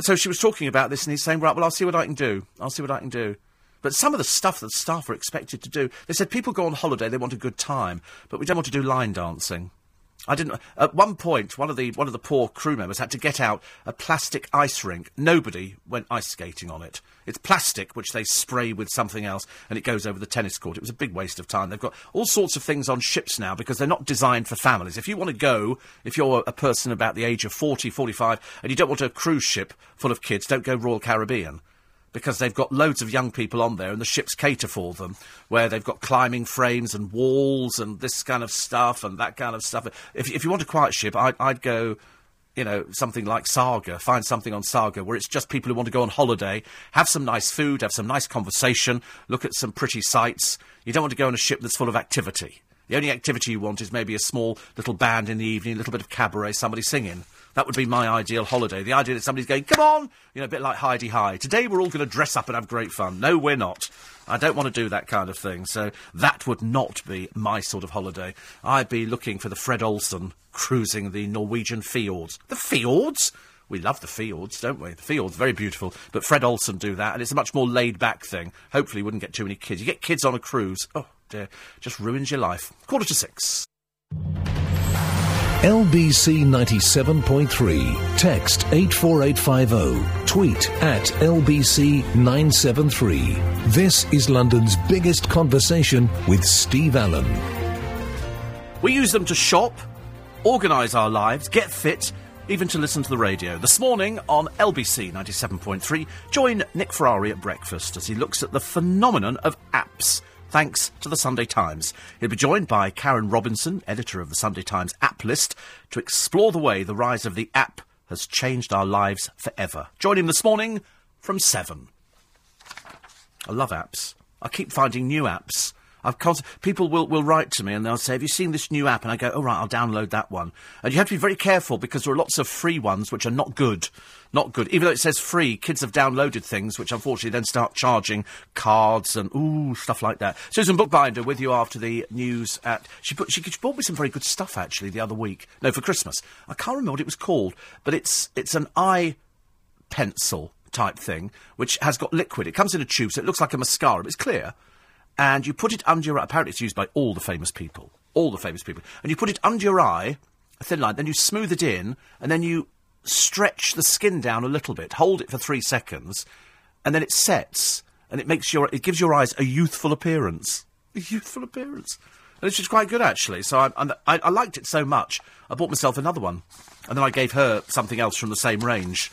So she was talking about this and he's saying, right, well, I'll see what I can do. I'll see what I can do. But some of the stuff that staff are expected to do, they said people go on holiday, they want a good time, but we don't want to do line dancing. I didn't. At one point, one of the one of the poor crew members had to get out a plastic ice rink. Nobody went ice skating on it. It's plastic which they spray with something else, and it goes over the tennis court. It was a big waste of time. They've got all sorts of things on ships now because they're not designed for families. If you want to go, if you're a person about the age of 40, 45, and you don't want a cruise ship full of kids, don't go Royal Caribbean because they've got loads of young people on there and the ships cater for them, where they've got climbing frames and walls and this kind of stuff and that kind of stuff. If, if you want a quiet ship, I'd, I'd go. You know, something like Saga. Find something on Saga where it's just people who want to go on holiday, have some nice food, have some nice conversation, look at some pretty sights. You don't want to go on a ship that's full of activity. The only activity you want is maybe a small little band in the evening, a little bit of cabaret, somebody singing. That would be my ideal holiday. The idea that somebody's going, come on, you know, a bit like Hi-de-Hi. Today we're all going to dress up and have great fun. No, we're not. I don't want to do that kind of thing. So that would not be my sort of holiday. I'd be looking for the Fred Olsen cruising the Norwegian fjords. The fjords? We love the fields, don't we? The fields, very beautiful. But Fred Olsen do that, and it's a much more laid back thing. Hopefully, you wouldn't get too many kids. You get kids on a cruise, oh dear, just ruins your life. Quarter to six. LBC 97.3. Text 84850. Tweet at LBC 973. This is London's biggest conversation with Steve Allen. We use them to shop, organise our lives, get fit, even to listen to the radio. This morning on LBC 97.3, join Nick Ferrari at breakfast as he looks at the phenomenon of apps thanks to the Sunday Times. He'll be joined by Karen Robinson, editor of the Sunday Times app list, to explore the way the rise of the app has changed our lives forever. Join him this morning from 7. I love apps. I keep finding new apps. I've const- people will, will write to me and they'll say, "Have you seen this new app?" And I go, "Oh right, I'll download that one." And you have to be very careful because there are lots of free ones which are not good, not good. Even though it says free, kids have downloaded things which unfortunately then start charging cards and ooh stuff like that. Susan Bookbinder with you after the news. At she put she, she bought me some very good stuff actually the other week. No, for Christmas. I can't remember what it was called, but it's it's an eye pencil type thing which has got liquid. It comes in a tube, so it looks like a mascara, but it's clear and you put it under your eye. Apparently, it's used by all the famous people. All the famous people. And you put it under your eye, a thin line, then you smooth it in, and then you stretch the skin down a little bit, hold it for three seconds, and then it sets, and it makes your, it gives your eyes a youthful appearance. A youthful appearance. And it's just quite good, actually. So I, I, I liked it so much, I bought myself another one. And then I gave her something else from the same range.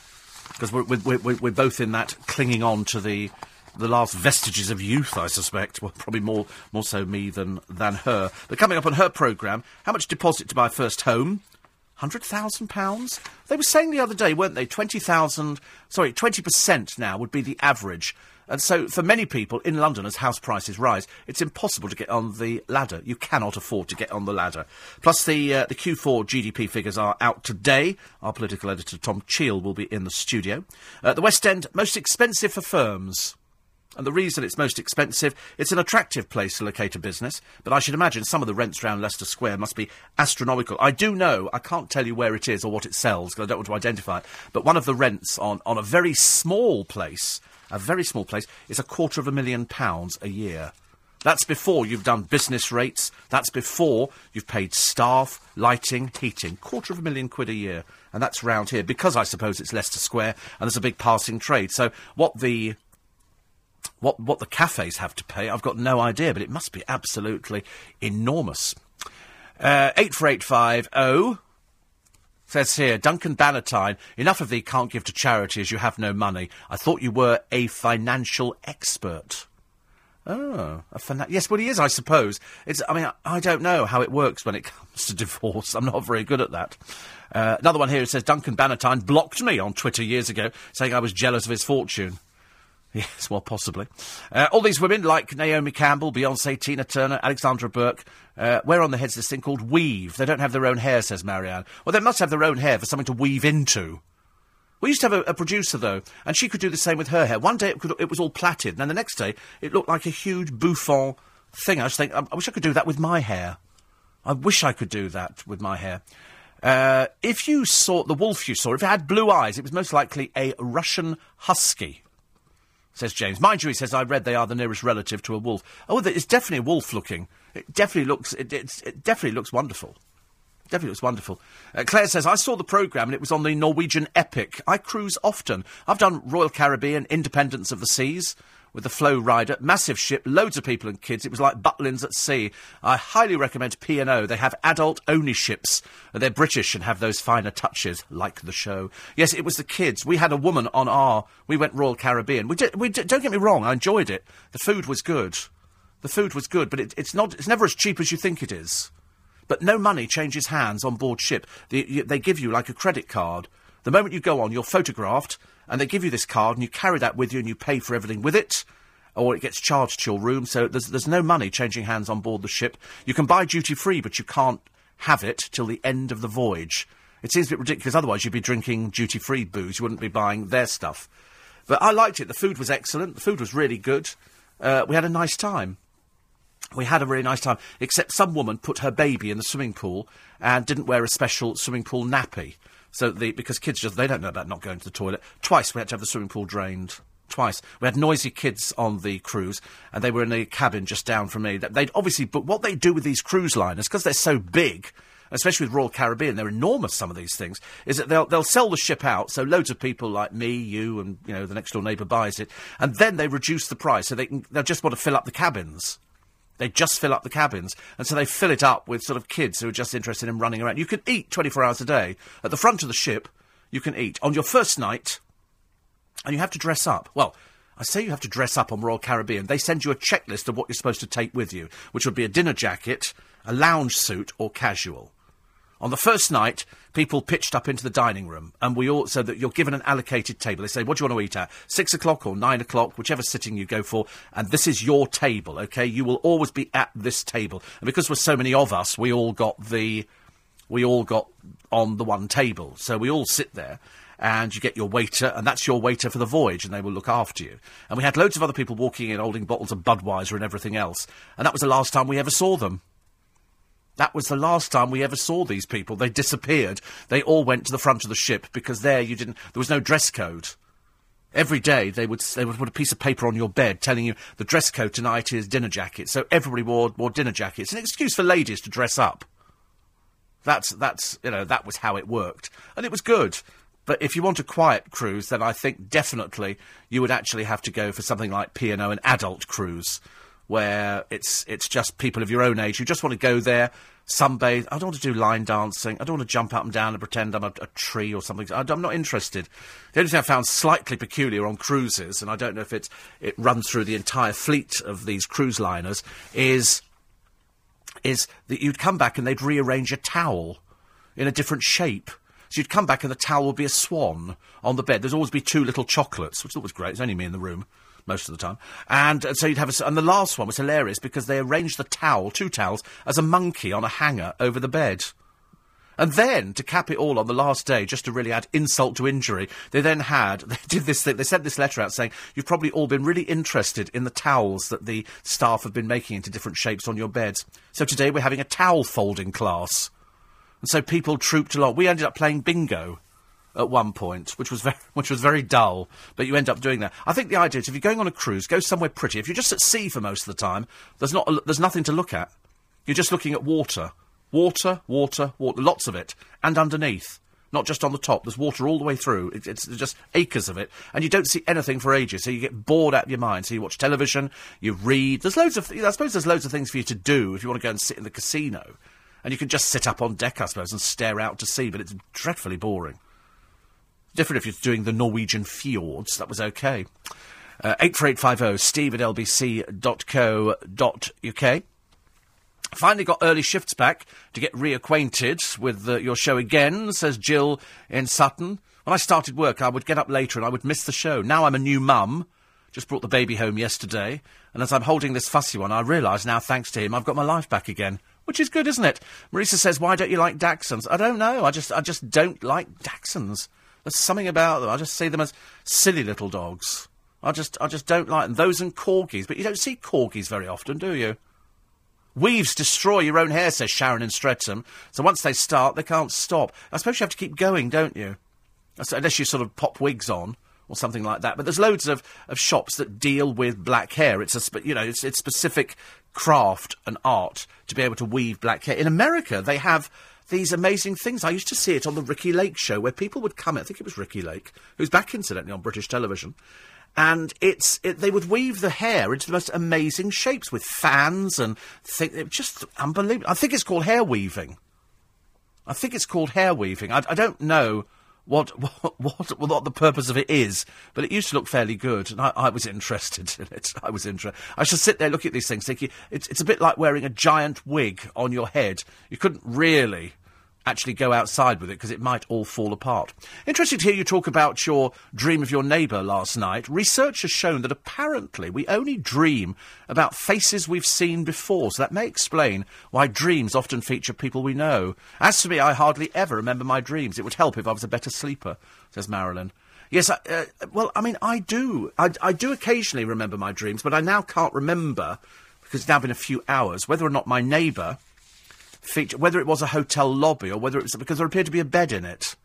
Because we're, we're, we're, we're both in that clinging on to the the last vestiges of youth, I suspect. Well, probably more more so me than than her. But coming up on her programme, how much deposit to buy first home? Hundred thousand pounds. They were saying the other day, weren't they? Twenty thousand. Sorry, twenty percent now would be the average. And so, for many people in London, as house prices rise, it's impossible to get on the ladder. You cannot afford to get on the ladder. Plus, the uh, the Q4 GDP figures are out today. Our political editor Tom Cheel will be in the studio. Uh, the West End most expensive for firms. And the reason it's most expensive, it's an attractive place to locate a business, but I should imagine some of the rents around Leicester Square must be astronomical. I do know, I can't tell you where it is or what it sells, because I don't want to identify it, but one of the rents on, on a very small place, a very small place, is a quarter of a million pounds a year. That's before you've done business rates, that's before you've paid staff, lighting, heating. Quarter of a million quid a year. And that's round here, because I suppose it's Leicester Square and there's a big passing trade. So what the what, what the cafes have to pay, I've got no idea, but it must be absolutely enormous. Uh, 84850 says here, Duncan Bannatyne, enough of thee can't give to charity as you have no money. I thought you were a financial expert. Oh, a fina- yes, well, he is, I suppose. It's, I mean, I, I, don't know how it works when it comes to divorce. I'm not very good at that. Uh, another one here says Duncan Bannatyne blocked me on Twitter years ago, saying I was jealous of his fortune. Yes, well, possibly. Uh, all these women, like Naomi Campbell, Beyonce, Tina Turner, Alexandra Burke, uh, wear on their heads this thing called weave. They don't have their own hair, says Marianne. Well, they must have their own hair for something to weave into. We used to have a, a producer, though, and she could do the same with her hair. One day it, could, it was all plaited, and then the next day it looked like a huge bouffant thing. I was thinking, I, I wish I could do that with my hair. I wish I could do that with my hair. Uh, if you saw the wolf you saw, if it had blue eyes, it was most likely a Russian husky says James. Mind you, he says, I read they are the nearest relative to a wolf. Oh, it's definitely a wolf looking. It definitely looks, it, it definitely looks wonderful. Definitely looks wonderful. Uh, Claire says, I saw the programme and it was on the Norwegian Epic. I cruise often. I've done Royal Caribbean, Independence of the Seas with the Flow Rider. Massive ship, loads of people and kids. It was like Butlins at sea. I highly recommend P&O. They have adult-only ships. They're British and have those finer touches, like the show. Yes, it was the kids. We had a woman on our... We went Royal Caribbean. We, did, we did, don't get me wrong, I enjoyed it. The food was good. The food was good, but it, it's not. It's never as cheap as you think it is. But no money changes hands on board ship. The, they give you like a credit card. The moment you go on, you're photographed, and they give you this card, and you carry that with you, and you pay for everything with it, or it gets charged to your room. So there's there's no money changing hands on board the ship. You can buy duty free, but you can't have it till the end of the voyage. It seems a bit ridiculous. Otherwise, you'd be drinking duty free booze. You wouldn't be buying their stuff. But I liked it. The food was excellent. The food was really good. Uh, we had a nice time. We had a really nice time, except some woman put her baby in the swimming pool and didn't wear a special swimming pool nappy. So the because kids just they don't know about not going to the toilet. Twice we had to have the swimming pool drained. Twice we had noisy kids on the cruise, and they were in the cabin just down from me. They'd obviously, but what they do with these cruise liners because they're so big. Especially with Royal Caribbean, they're enormous. Some of these things is that they'll they'll sell the ship out, so loads of people like me, you, and you know the next door neighbour buys it, and then they reduce the price, so they can they'll just want to fill up the cabins. They just fill up the cabins. And so they fill it up with sort of kids who are just interested in running around. You can eat 24 hours a day. At the front of the ship, you can eat. On your first night, and you have to dress up. Well, I say you have to dress up on Royal Caribbean. They send you a checklist of what you're supposed to take with you, which would be a dinner jacket, a lounge suit, or casual. On the first night, people pitched up into the dining room, and we all so that you're given an allocated table. They say, "What do you want to eat at? Six o'clock or nine o'clock, whichever sitting you go for." And this is your table, okay? You will always be at this table, and because there's so many of us, we all got the, we all got on the one table, so we all sit there. And you get your waiter, and that's your waiter for the voyage, and they will look after you. And we had loads of other people walking in holding bottles of Budweiser and everything else. And that was the last time we ever saw them. That was the last time we ever saw these people. They disappeared. They all went to the front of the ship because there you didn't. There was no dress code. Every day they would they would put a piece of paper on your bed telling you the dress code tonight is dinner jackets. So everybody wore wore dinner jackets. An excuse for ladies to dress up. That's that's you know that was how it worked, and it was good. But if you want a quiet cruise, then I think definitely you would actually have to go for something like P and O, an adult cruise where it's it's just people of your own age who just want to go there, sunbathe. I don't want to do line dancing. I don't want to jump up and down and pretend I'm a, a tree or something. I, am not interested. The only thing I found slightly peculiar on cruises, and I don't know if it's it runs through the entire fleet of these cruise liners, is is that you'd come back and they'd rearrange a towel in a different shape. So you'd come back and the towel would be a swan on the bed. There'd always be two little chocolates, which was great. It's only me in the room most of the time. And, uh, so you'd have a, and the last one was hilarious because they arranged the towel, two towels, as a monkey on a hanger over the bed. And then, to cap it all on the last day, just to really add insult to injury, they then had, they did this thing, they sent this letter out saying, you've probably all been really interested in the towels that the staff have been making into different shapes on your beds. So today we're having a towel folding class. And so people trooped along. We ended up playing bingo at one point, which was very, which was very dull. But you end up doing that. I think the idea is if you're going on a cruise, go somewhere pretty. If you're just at sea for most of the time, there's not a, there's nothing to look at. You're just looking at water, water, water, water, lots of it, and underneath. Not just on the top. There's water all the way through. It, it's just acres of it, and you don't see anything for ages. So you get bored out of your mind. So you watch television, you read. There's loads of. I suppose there's loads of things for you to do if you want to go and sit in the casino, and you can just sit up on deck, I suppose, and stare out to sea. But it's dreadfully boring. Different if you're doing the Norwegian fjords. That was okay. Uh, 84850 steve at lbc.co.uk. Finally got early shifts back to get reacquainted with uh, your show again, says Jill in Sutton. When I started work, I would get up later and I would miss the show. Now I'm a new mum. Just brought the baby home yesterday. And as I'm holding this fussy one, I realise now, thanks to him, I've got my life back again. Which is good, isn't it? Marisa says, why don't you like Dachshunds? I don't know. I just, I just don't like Dachshunds. There's something about them. I just see them as silly little dogs. I just, I just don't like them. Those and corgis, but you don't see corgis very often, do you? Weaves destroy your own hair, says Sharon in Streatham. So once they start, they can't stop. I suppose you have to keep going, don't you? Unless you sort of pop wigs on or something like that. But there's loads of, of shops that deal with black hair. It's a you know it's, it's specific craft and art to be able to weave black hair. In America, they have these amazing things. I used to see it on the Ricki Lake show where people would come. I think it was Ricki Lake, who's back incidentally on British television. And it's it, they would weave the hair into the most amazing shapes with fans and think just unbelievable. I think it's called hair weaving. I think it's called hair weaving. I, I don't know what, what what what the purpose of it is, but it used to look fairly good, and I, I was interested in it. I was interested. I should sit there, look at these things, thinking it's it's a bit like wearing a giant wig on your head. You couldn't really actually go outside with it because it might all fall apart. Interesting to hear you talk about your dream of your neighbour last night. Research has shown that apparently we only dream about faces we've seen before, so that may explain why dreams often feature people we know. As for me, I hardly ever remember my dreams. It would help if I was a better sleeper, says Marilyn. Yes, I, uh, well, I mean, I do. I, I do occasionally remember my dreams, but I now can't remember, because it's now been a few hours, whether or not my neighbour feature, whether it was a hotel lobby or whether it was because there appeared to be a bed in it.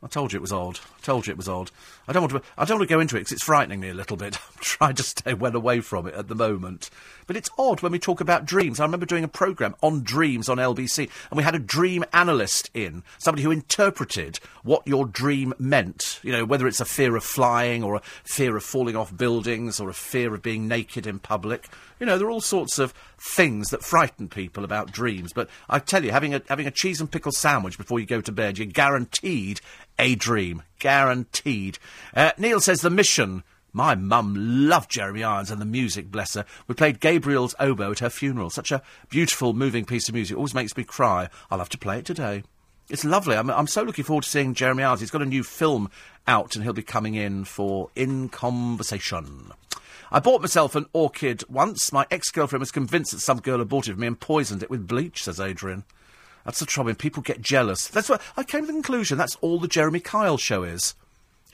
I told you it was odd. I told you it was odd. I don't want to. I don't want to go into it because it's frightening me a little bit. I'm trying to stay well away from it at the moment. But it's odd when we talk about dreams. I remember doing a program on dreams on LBC, and we had a dream analyst in, somebody who interpreted what your dream meant. You know, whether it's a fear of flying or a fear of falling off buildings or a fear of being naked in public. You know, there are all sorts of things that frighten people about dreams. But I tell you, having a having a cheese and pickle sandwich before you go to bed, you're guaranteed a dream. Guaranteed. Uh, Neil says the mission. My mum loved Jeremy Irons and the music, bless her. We played Gabriel's oboe at her funeral. Such a beautiful, moving piece of music. Always makes me cry. I'll have to play it today. It's lovely. I'm, I'm so looking forward to seeing Jeremy Irons. He's got a new film out, and he'll be coming in for In Conversation. I bought myself an orchid once. My ex-girlfriend was convinced that some girl had bought it for me and poisoned it with bleach, says Adrian. That's the trouble. People get jealous. That's what I came to the conclusion. That's all the Jeremy Kyle show is.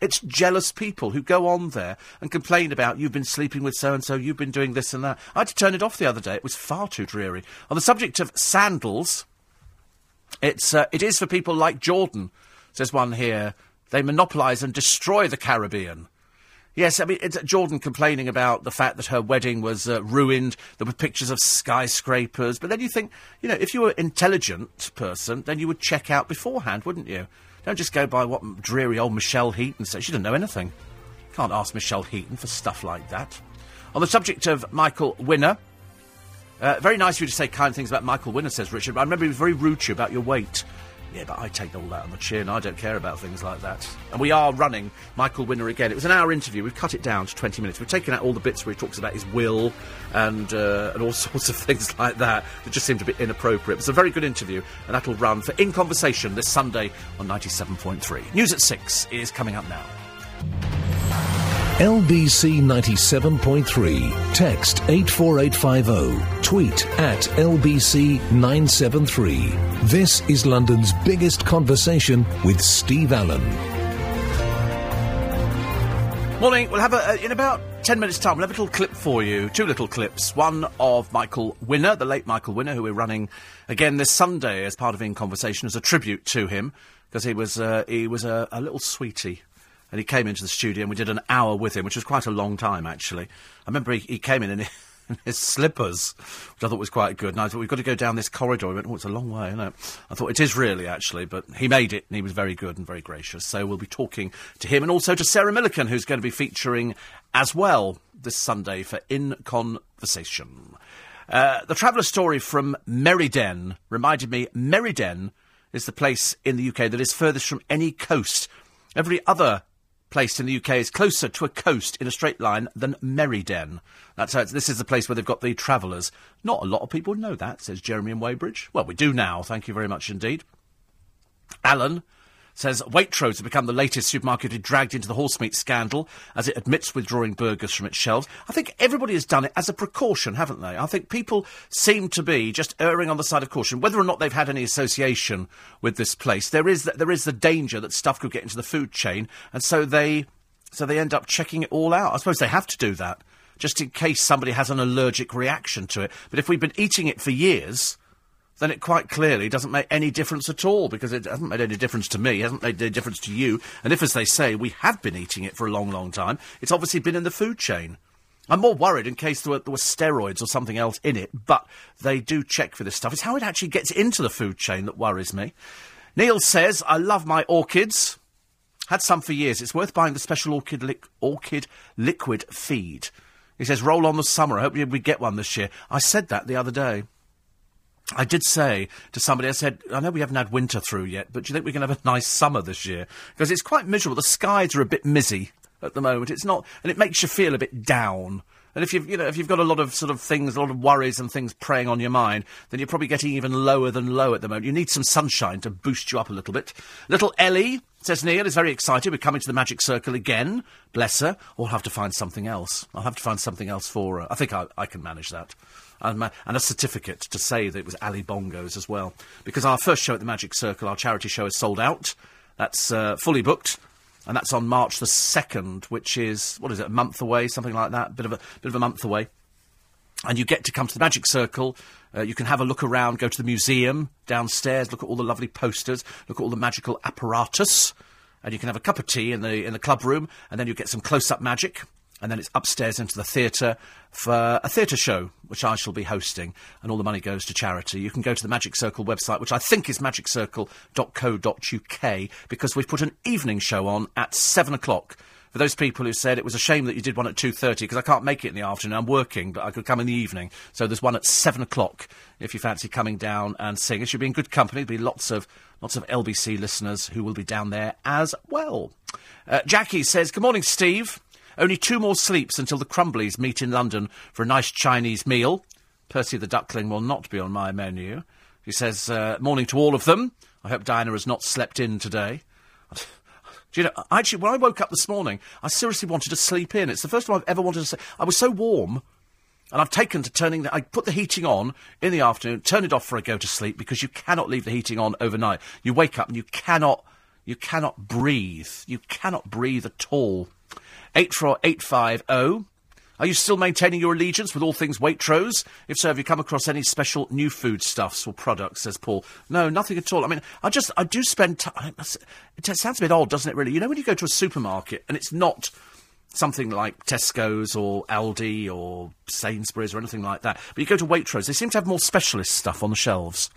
It's jealous people who go on there and complain about you've been sleeping with so and so, you've been doing this and that. I had to turn it off the other day. It was far too dreary. On the subject of sandals, it's uh, it is for people like Jordan, says one here. They monopolise and destroy the Caribbean. Yes, I mean, it's Jordan complaining about the fact that her wedding was uh, ruined. There were pictures of skyscrapers. But then you think, you know, if you were an intelligent person, then you would check out beforehand, wouldn't you? Don't just go by what dreary old Michelle Heaton says. She didn't know anything. Can't ask Michelle Heaton for stuff like that. On the subject of Michael Winner, uh, very nice of you to say kind things about Michael Winner, says Richard, but I remember he was very rude to you about your weight. Yeah, but I take all that on the chin. I don't care about things like that. And we are running Michael Winner again. It was an hour interview. We've cut it down to 20 minutes. We've taken out all the bits where he talks about his will and, uh, and all sorts of things like that that just seemed a bit inappropriate. It was a very good interview, and that'll run for In Conversation this Sunday on 97.3. News at 6 is coming up now. LBC 97.3. Text 84850. Tweet at LBC 973. This is London's biggest conversation with Steve Allen. Morning. We'll have a, in about 10 minutes' time, we'll have a little clip for you. Two little clips. One of Michael Winner, the late Michael Winner, who we're running again this Sunday as part of In Conversation as a tribute to him, because he was, uh, he was a, a little sweetie and he came into the studio and we did an hour with him, which was quite a long time actually. I remember he, he came in in, in his slippers, which I thought was quite good. And I thought we've got to go down this corridor. He went, oh, it's a long way. You know, I thought it is really actually, but he made it and he was very good and very gracious. So we'll be talking to him and also to Sarah Millican, who's going to be featuring as well this Sunday for In Conversation. Uh, the traveller story from Meriden reminded me Meriden is the place in the UK that is furthest from any coast. Every other place in the UK is closer to a coast in a straight line than Meriden. That's how this is the place where they've got the travellers. Not a lot of people know that, says Jeremy in Weybridge. Well, we do now, thank you very much indeed. Alan says Waitrose has become the latest supermarket to be dragged into the horse meat scandal as it admits withdrawing burgers from its shelves. I think everybody has done it as a precaution, haven't they? I think people seem to be just erring on the side of caution, whether or not they've had any association with this place. There is the, there is the danger that stuff could get into the food chain, and so they so they end up checking it all out. I suppose they have to do that just in case somebody has an allergic reaction to it. But if we've been eating it for years then it quite clearly doesn't make any difference at all because it hasn't made any difference to me, hasn't made any difference to you. And if, as they say, we have been eating it for a long, long time, it's obviously been in the food chain. I'm more worried in case there were, there were steroids or something else in it, but they do check for this stuff. It's how it actually gets into the food chain that worries me. Neil says, I love my orchids. Had some for years. It's worth buying the special orchid, li- orchid liquid feed. He says, roll on the summer. I hope we get one this year. I said that the other day. I did say to somebody, I said, I know we haven't had winter through yet, but do you think we can have a nice summer this year? Because it's quite miserable. The skies are a bit mizzy at the moment. It's not, and it makes you feel a bit down. And if you've, you know, if you've got a lot of sort of things, a lot of worries and things preying on your mind, then you're probably getting even lower than low at the moment. You need some sunshine to boost you up a little bit. Little Ellie, says Neil, is very excited. We're coming to the magic circle again. Bless her. I'll have to find something else. I'll have to find something else for her. I think I, I can manage that and, and a certificate to say that it was Ali Bongos as well. Because our first show at the Magic Circle, our charity show, is sold out. That's uh, fully booked and that's on March the second, which is what is it, a month away, something like that, bit of a bit of a month away. And you get to come to the Magic Circle. Uh, you can have a look around, go to the museum downstairs, look at all the lovely posters, look at all the magical apparatus, and you can have a cup of tea in the in the club room, and then you get some close up magic and then it's upstairs into the theatre for a theatre show, which I shall be hosting, and all the money goes to charity. You can go to the Magic Circle website, which I think is magiccircle.co.uk, because we've put an evening show on at seven o'clock. For those people who said it was a shame that you did one at two thirty, because I can't make it in the afternoon, I'm working, but I could come in the evening. So there's one at seven o'clock if you fancy coming down and seeing us. You'll be in good company. There'll be lots of lots of LBC listeners who will be down there as well. Uh, Jackie says, "Good morning, Steve." Only two more sleeps until the Crumblies meet in London for a nice Chinese meal. Percy the Duckling will not be on my menu. He says, uh, morning to all of them. I hope Diana has not slept in today. Do you know, actually, when I woke up this morning, I seriously wanted to sleep in. It's the first time I've ever wanted to sleep. I was so warm. And I've taken to turning the, I put the heating on in the afternoon, turn it off for I go to sleep because you cannot leave the heating on overnight. You wake up and you cannot, you cannot breathe. You cannot breathe at all. 84850 are you still maintaining your allegiance with all things Waitrose? If so, have you come across any special new foodstuffs or products, says Paul? No, nothing at all. I mean, I just, I do spend time. It sounds a bit odd, doesn't it, really? You know, when you go to a supermarket and it's not something like Tesco's or Aldi or Sainsbury's or anything like that, but you go to Waitrose, they seem to have more specialist stuff on the shelves.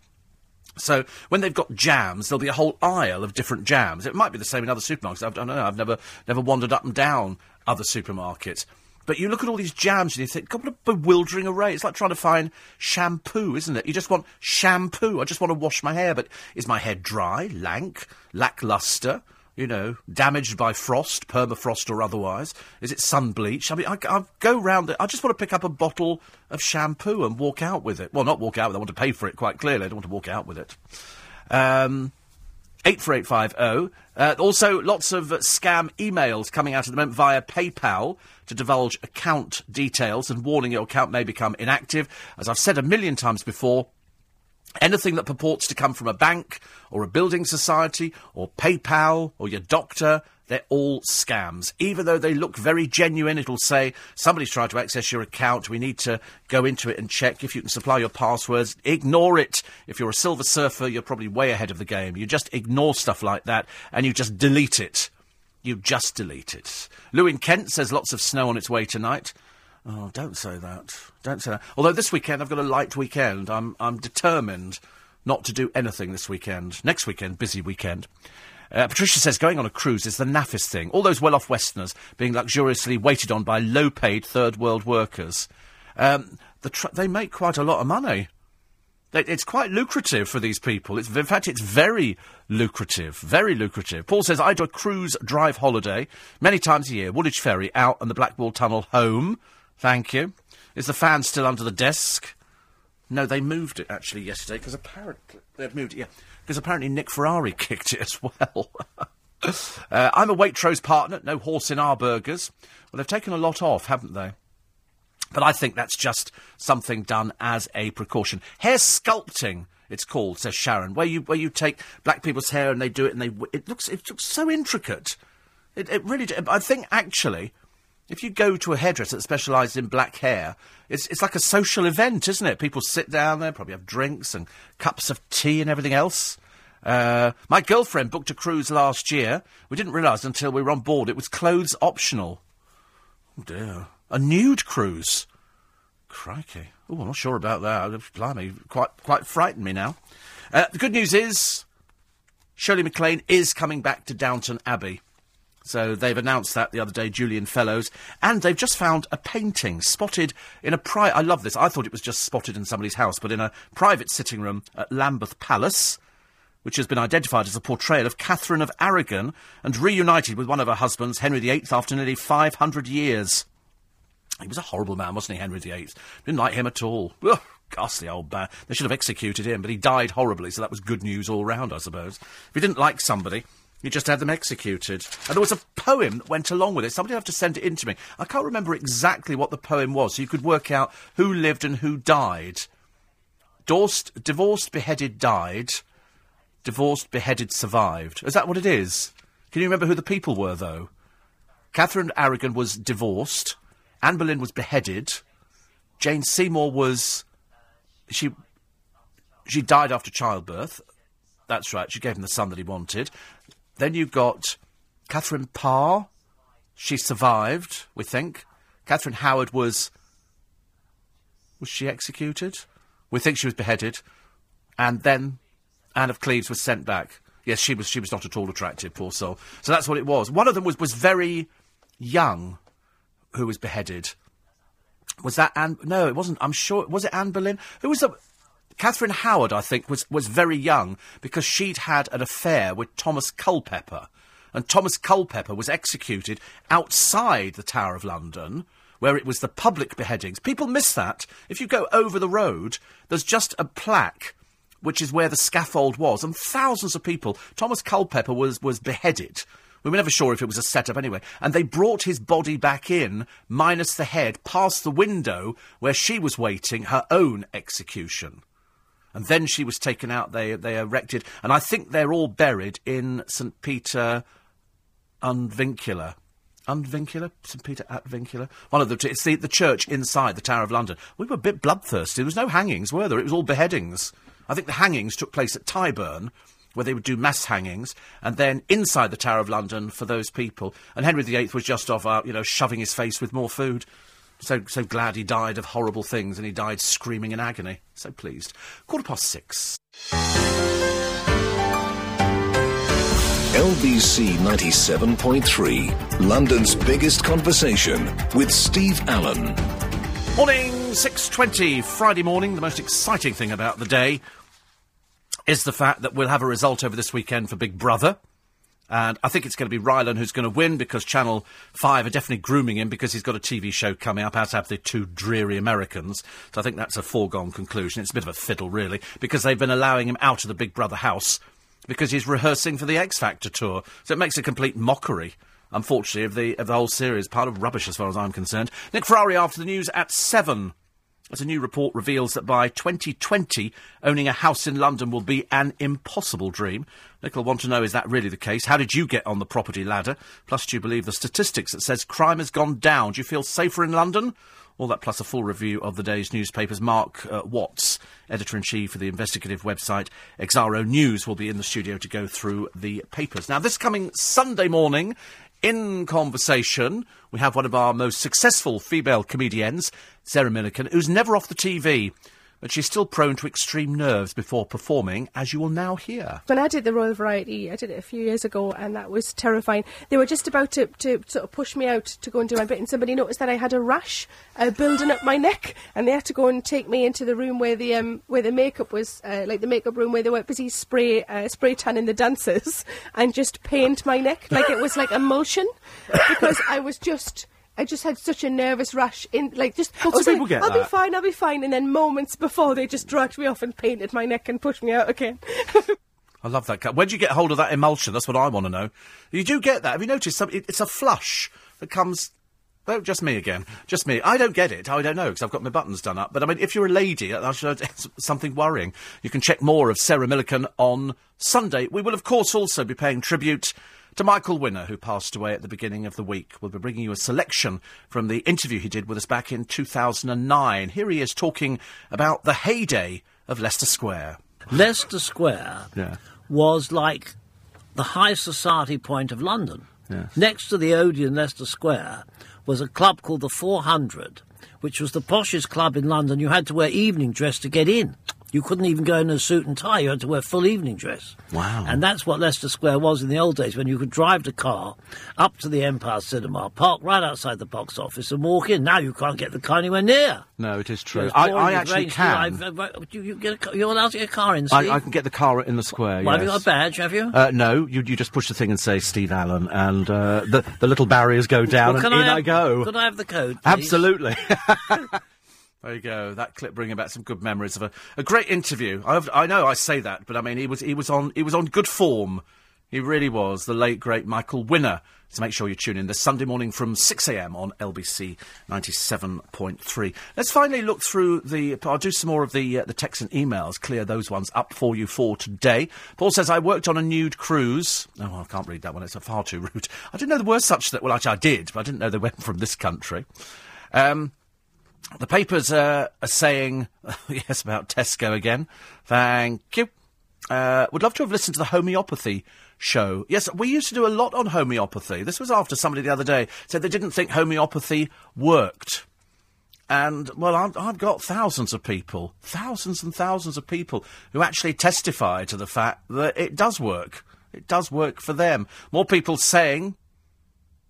So when they've got jams, there'll be a whole aisle of different jams. It might be the same in other supermarkets. I don't know. I've never never wandered up and down other supermarkets. But you look at all these jams and you think, God, what a bewildering array. It's like trying to find shampoo, isn't it? You just want shampoo. I just want to wash my hair, but is my hair dry, lank, lackluster? You know, damaged by frost, permafrost or otherwise? Is it sun bleach? I mean, I, I go round it. I just want to pick up a bottle of shampoo and walk out with it. Well, not walk out with it. I want to pay for it quite clearly. I don't want to walk out with it. Um, 84850. Uh, also, lots of scam emails coming out at the moment via PayPal to divulge account details and warning your account may become inactive. As I've said a million times before, anything that purports to come from a bank or a building society or PayPal or your doctor they're all scams. Even though they look very genuine, it'll say somebody's tried to access your account. We need to go into it and check if you can supply your passwords. Ignore it. If you're a silver surfer, you're probably way ahead of the game. You just ignore stuff like that and you just delete it. You just delete it. Lou in Kent says lots of snow on its way tonight. Oh, don't say that. Don't say that. Although this weekend I've got a light weekend. I'm I'm determined not to do anything this weekend. Next weekend, busy weekend. Uh, Patricia says going on a cruise is the naffest thing. All those well-off Westerners being luxuriously waited on by low-paid third-world workers. Um, the tr- they make quite a lot of money. It's quite lucrative for these people. It's, in fact, it's very lucrative. Very lucrative. Paul says, I do a cruise drive holiday many times a year. Woolwich Ferry out and the Blackwall Tunnel home. Thank you. Is the fan still under the desk? No, they moved it actually yesterday because apparently they've moved it. Yeah, because apparently Nick Ferrari kicked it as well. uh, I'm a Waitrose partner, no horse in our burgers. Well, they've taken a lot off, haven't they? But I think that's just something done as a precaution. Hair sculpting, it's called, says Sharon, where you where you take black people's hair and they do it and they it looks it looks so intricate. It, it really. I think actually, if you go to a hairdresser that specialises in black hair, it's, it's like a social event, isn't it? People sit down there, probably have drinks and cups of tea and everything else. Uh, my girlfriend booked a cruise last year. We didn't realise until we were on board it was clothes optional. Oh dear. A nude cruise. Crikey. Oh, I'm not sure about that. Blimey, quite, quite frightened me now. Uh, the good news is Shirley MacLaine is coming back to Downton Abbey. So they've announced that the other day, Julian Fellowes, and they've just found a painting spotted in a pri. I love this. I thought it was just spotted in somebody's house, but in a private sitting room at Lambeth Palace, which has been identified as a portrayal of Catherine of Aragon and reunited with one of her husbands, Henry VIII, after nearly 500 years. He was a horrible man, wasn't he, Henry VIII? Didn't like him at all. Ugh, ghastly old man. They should have executed him, but he died horribly, so that was good news all round, I suppose. If you didn't like somebody, you just had them executed. And there was a poem that went along with it. Somebody have to send it in to me. I can't remember exactly what the poem was, so you could work out who lived and who died. Divorced, divorced beheaded, died. Divorced, beheaded, survived. Is that what it is? Can you remember who the people were, though? Catherine Aragon was divorced. Anne Boleyn was beheaded. Jane Seymour was. She. She died after childbirth. That's right. She gave him the son that he wanted. Then you've got Catherine Parr. She survived, we think. Catherine Howard was. Was she executed? We think she was beheaded. And then Anne of Cleves was sent back. Yes, she was. She was not at all attractive, poor soul. So that's what it was. One of them was was very young, who was beheaded. Was that Anne? No, it wasn't. I'm sure. Was it Anne Boleyn? Who was the? Catherine Howard, I think, was, was very young because she'd had an affair with Thomas Culpeper. And Thomas Culpeper was executed outside the Tower of London, where it was the public beheadings. People miss that. If you go over the road, there's just a plaque which is where the scaffold was, and thousands of people. Thomas Culpeper was, was beheaded. We were never sure if it was a setup anyway. And they brought his body back in, minus the head, past the window where she was waiting her own execution. And then she was taken out. They they erected, and I think they're all buried in St Peter, Unvincula. Unvincula? St Peter at Vincula? One of the two. It's the, the church inside the Tower of London. We were a bit bloodthirsty. There was no hangings, were there? It was all beheadings. I think the hangings took place at Tyburn, where they would do mass hangings, and then inside the Tower of London for those people. And Henry VIII was just off, uh, you know, shoving his face with more food. So, so glad he died of horrible things, and he died screaming in agony. So pleased. Quarter past six. LBC 97.3, London's biggest conversation with Steve Allen. Morning, 6.20, Friday morning. The most exciting thing about the day is the fact that we'll have a result over this weekend for Big Brother. And I think it's going to be Rylan who's going to win because Channel 5 are definitely grooming him because he's got a TV show coming up, as have the two dreary Americans. So I think that's a foregone conclusion. It's a bit of a fiddle, really, because they've been allowing him out of the Big Brother house because he's rehearsing for the X Factor tour. So it makes a complete mockery. Unfortunately, of the of the whole series, part of rubbish as far as I'm concerned. Nick Ferrari after the news at seven. As a new report reveals that by 2020, owning a house in London will be an impossible dream. Nick will want to know, is that really the case? How did you get on the property ladder? Plus, do you believe the statistics that says crime has gone down? Do you feel safer in London? All that plus a full review of the day's newspapers. Mark uh, Watts, editor-in-chief for the investigative website Exaro News, will be in the studio to go through the papers. Now, this coming Sunday morning, in conversation, we have one of our most successful female comedians, Sarah Millican, who's never off the TV but she's still prone to extreme nerves before performing, as you will now hear. When I did the Royal Variety, I did it a few years ago, and that was terrifying. They were just about to, to sort of push me out to go and do my bit, and somebody noticed that I had a rash uh, building up my neck, and they had to go and take me into the room where the um, where the makeup was, uh, like the makeup room where they were busy spray uh, spray tanning the dancers, and just paint my neck like it was like emulsion, because I was just I just had such a nervous rush in, like just. Lots of people like, get I'll that. be fine. I'll be fine. And then moments before, they just dragged me off and painted my neck and pushed me out again. I love that. Cut. Where do you get hold of that emulsion? That's what I want to know. You do get that. Have you noticed? Some, it, it's a flush that comes. Oh, just me again. Just me. I don't get it. I don't know because I've got my buttons done up. But I mean, if you're a lady, that's something worrying. You can check more of Sarah Millican on Sunday. We will, of course, also be paying tribute to Michael Winner, who passed away at the beginning of the week. We'll be bringing you a selection from the interview he did with us back in 2009. Here he is talking about the heyday of Leicester Square. Leicester Square Yeah. was like the high society point of London. Yes. Next to the Odeon Leicester Square was a club called the 400, which was the poshest club in London. You had to wear evening dress to get in. You couldn't even go in a suit and tie. You had to wear full evening dress. Wow. And that's what Leicester Square was in the old days when you could drive the car up to the Empire Cinema, park right outside the box office and walk in. Now you can't get the car anywhere near. No, it is true. I, I actually can. I've- you, you get a, you're allowed to get a car in, Steve? I, I can get the car in the square. Well, yes. Have you got a badge, have you? Uh, no, you, you just push the thing and say Steve Allen, and uh, the the little barriers go down, Well, and in I, I, go. Could I have the code? please? Absolutely. there you go. That clip bringing back some good memories of a, a great interview. I've, I know I say that, but I mean he was he was on he was on good form. He really was the late great Michael Winner. So make sure you tune in this Sunday morning from 6 a.m. on LBC 97.3. Let's finally look through the. I'll do some more of the uh, the texts and emails. Clear those ones up for you for today. Paul says I worked on a nude cruise. Oh, I can't read that one. It's a far too rude. I didn't know there were such that. Well, actually, I did, but I didn't know they went from this country. Um, the papers are saying, yes, about Tesco again. Thank you. Uh, would love to have listened to the homeopathy show. Yes, we used to do a lot on homeopathy. This was after somebody the other day said they didn't think homeopathy worked. And, well, I've, I've got thousands of people, thousands and thousands of people who actually testify to the fact that it does work. It does work for them. More people saying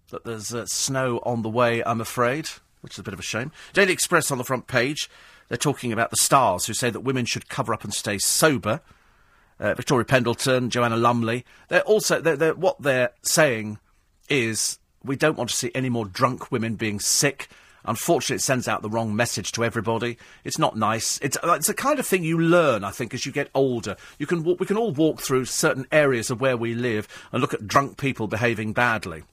that there's uh, snow on the way, I'm afraid, which is a bit of a shame. Daily Express on the front page, they're talking about the stars who say that women should cover up and stay sober. Uh, Victoria Pendleton, Joanna Lumley. They're also, they're, they're, what they're saying is we don't want to see any more drunk women being sick. Unfortunately, it sends out the wrong message to everybody. It's not nice. It's, uh, it's the kind of thing you learn, I think, as you get older. You can we can all walk through certain areas of where we live and look at drunk people behaving badly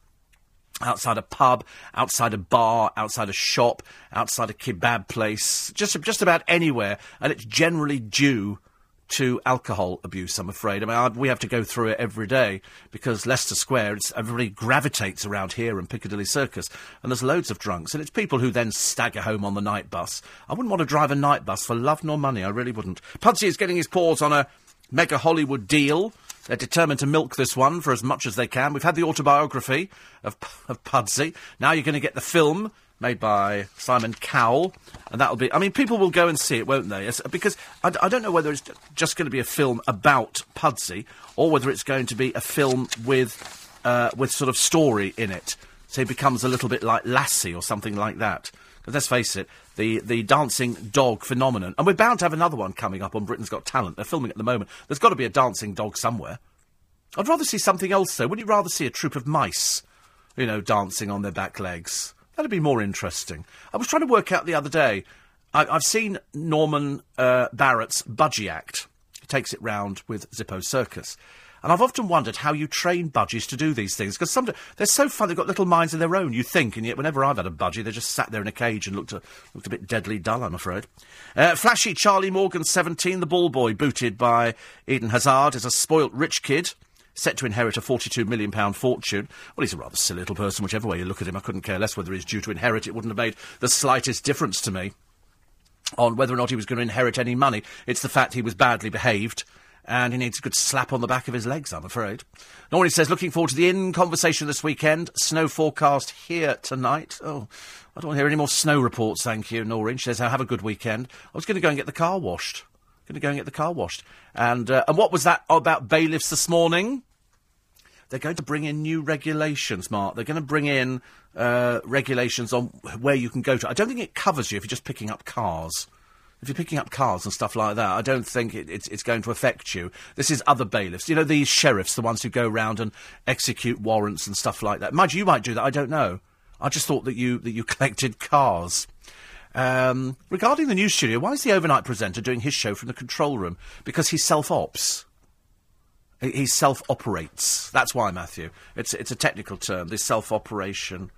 outside a pub, outside a bar, outside a shop, outside a kebab place, just just about anywhere, and it's generally due to alcohol abuse. I'm afraid. I mean, I, we have to go through it every day because Leicester Square, everybody gravitates around here and Piccadilly Circus, and there's loads of drunks, and it's people who then stagger home on the night bus. I wouldn't want to drive a night bus for love nor money. I really wouldn't. Pudsey is getting his paws on a mega Hollywood deal. They're determined to milk this one for as much as they can. We've had the autobiography of, of Pudsey. Now you're going to get the film made by Simon Cowell, and that'll be. I mean, people will go and see it, won't they? It's, because I, I, don't know whether it's just going to be a film about Pudsey or whether it's going to be a film with uh, with sort of story in it. So he becomes a little bit like Lassie or something like that. Because let's face it, the, the dancing dog phenomenon, and we're bound to have another one coming up on Britain's Got Talent. They're filming at the moment. There's got to be a dancing dog somewhere. I'd rather see something else, though. Wouldn't you rather see a troop of mice, you know, dancing on their back legs? That'd be more interesting. I was trying to work out the other day. I, have seen Norman uh, Barrett's Budgie Act. He takes it round with Zippo Circus. And I've often wondered how you train budgies to do these things because some they're so fun. They've got little minds of their own. You think, and yet whenever I've had a budgie, they just sat there in a cage and looked a, looked a bit deadly dull. I'm afraid. Uh, flashy Charlie Morgan, 17, the ball boy, booted by Eden Hazard, is a spoilt rich kid set to inherit a £42 million fortune. Well, he's a rather silly little person, whichever way you look at him. I couldn't care less whether he's due to inherit. It wouldn't have made the slightest difference to me on whether or not he was going to inherit any money. It's the fact he was badly behaved. And he needs a good slap on the back of his legs, I'm afraid. Noreen says, looking forward to the in conversation this weekend. Snow forecast here tonight. Oh, I don't want to hear any more snow reports, thank you, Noreen. She says, have a good weekend. I was going to go and get the car washed. Going to go and get the car washed. And, uh, and what was that about bailiffs this morning? They're going to bring in new regulations, Mark. They're going to bring in uh, regulations on where you can go to. I don't think it covers you if you're just picking up cars. If you're picking up cars and stuff like that, I don't think it, it's, it's, going to affect you. This is other bailiffs. You know, these sheriffs, the ones who go round and execute warrants and stuff like that. Mind you, might do that. I don't know. I just thought that you that you collected cars. Um, regarding the news studio, why is the overnight presenter doing his show from the control room? Because he self-ops. He self operates. That's why, Matthew. It's it's a technical term. This self operation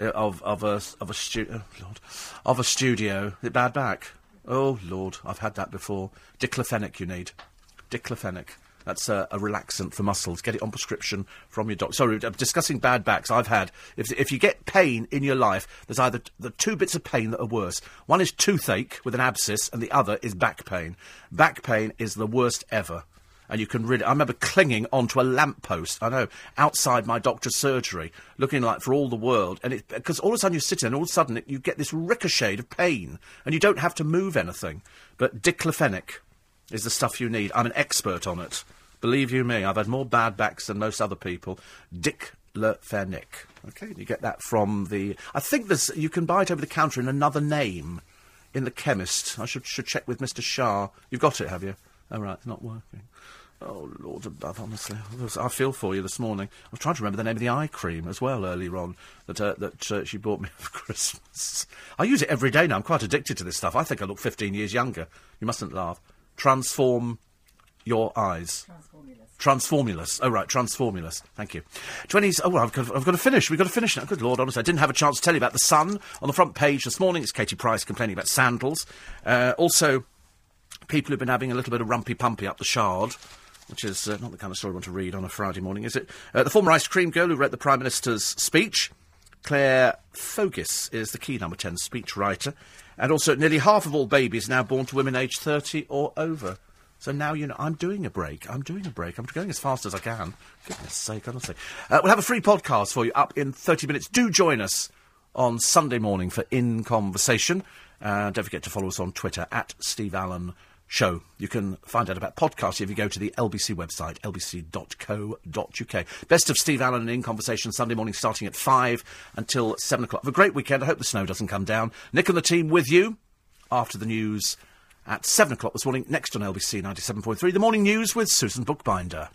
uh, of of a of a stu- oh, Lord of a studio. Bad back? Oh Lord, I've had that before. Diclofenac, you need. Diclofenac. That's a, a, relaxant for muscles. Get it on prescription from your doctor. Sorry, I'm discussing bad backs I've had. If, if you get pain in your life, there's either the two bits of pain that are worse. One is toothache with an abscess, and the other is back pain. Back pain is the worst ever and you can really. I remember clinging onto a lamppost. I know outside my doctor's surgery, looking like for all the world, and it because all of a sudden you're sitting, and all of a sudden it, you get this ricochet of pain, and you don't have to move anything. But diclofenac is the stuff you need. I'm an expert on it. Believe you me, I've had more bad backs than most other people. Diclofenac. Okay, you get that from the. I think there's. You can buy it over the counter in another name, in the chemist. I should should check with Mr. Shah. You've got it, have you? Oh right, it's not working. Oh, Lord above, honestly. I feel for you this morning. I was trying to remember the name of the eye cream as well earlier on that, uh, that uh, she bought me for Christmas. I use it every day now. I'm quite addicted to this stuff. I think I look 15 years younger. You mustn't laugh. Transform your eyes. Transformulas. Transformulas. Oh, right, Transformulas. Thank you. 20s. Oh, well, I've got, I've got to finish. We've got to finish now. Good Lord, honestly. I didn't have a chance to tell you about The Sun. On the front page this morning, it's Katie Price complaining about sandals. Uh, also, people who've been having a little bit of rumpy pumpy up the shard which is uh, not the kind of story I want to read on a Friday morning, is it? Uh, the former ice cream girl who read the Prime Minister's speech, Clare Foges, is the key number 10 speech writer. And also, nearly half of all babies now born to women aged 30 or over. So now, you know, I'm doing a break. I'm doing a break. I'm going as fast as I can. Goodness sake, honestly. Uh, we'll have a free podcast for you up in 30 minutes. Do join us on Sunday morning for In Conversation. Uh, don't forget to follow us on Twitter at Steve Allen show. You can find out about podcasts if you go to the LBC website, lbc.co.uk. Best of Steve Allen and In Conversation Sunday morning starting at 5 until 7 o'clock. Have a great weekend. I hope the snow doesn't come down. Nick and the team with you after the news at 7 o'clock this morning, next on LBC 97.3. The morning news with Susan Bookbinder.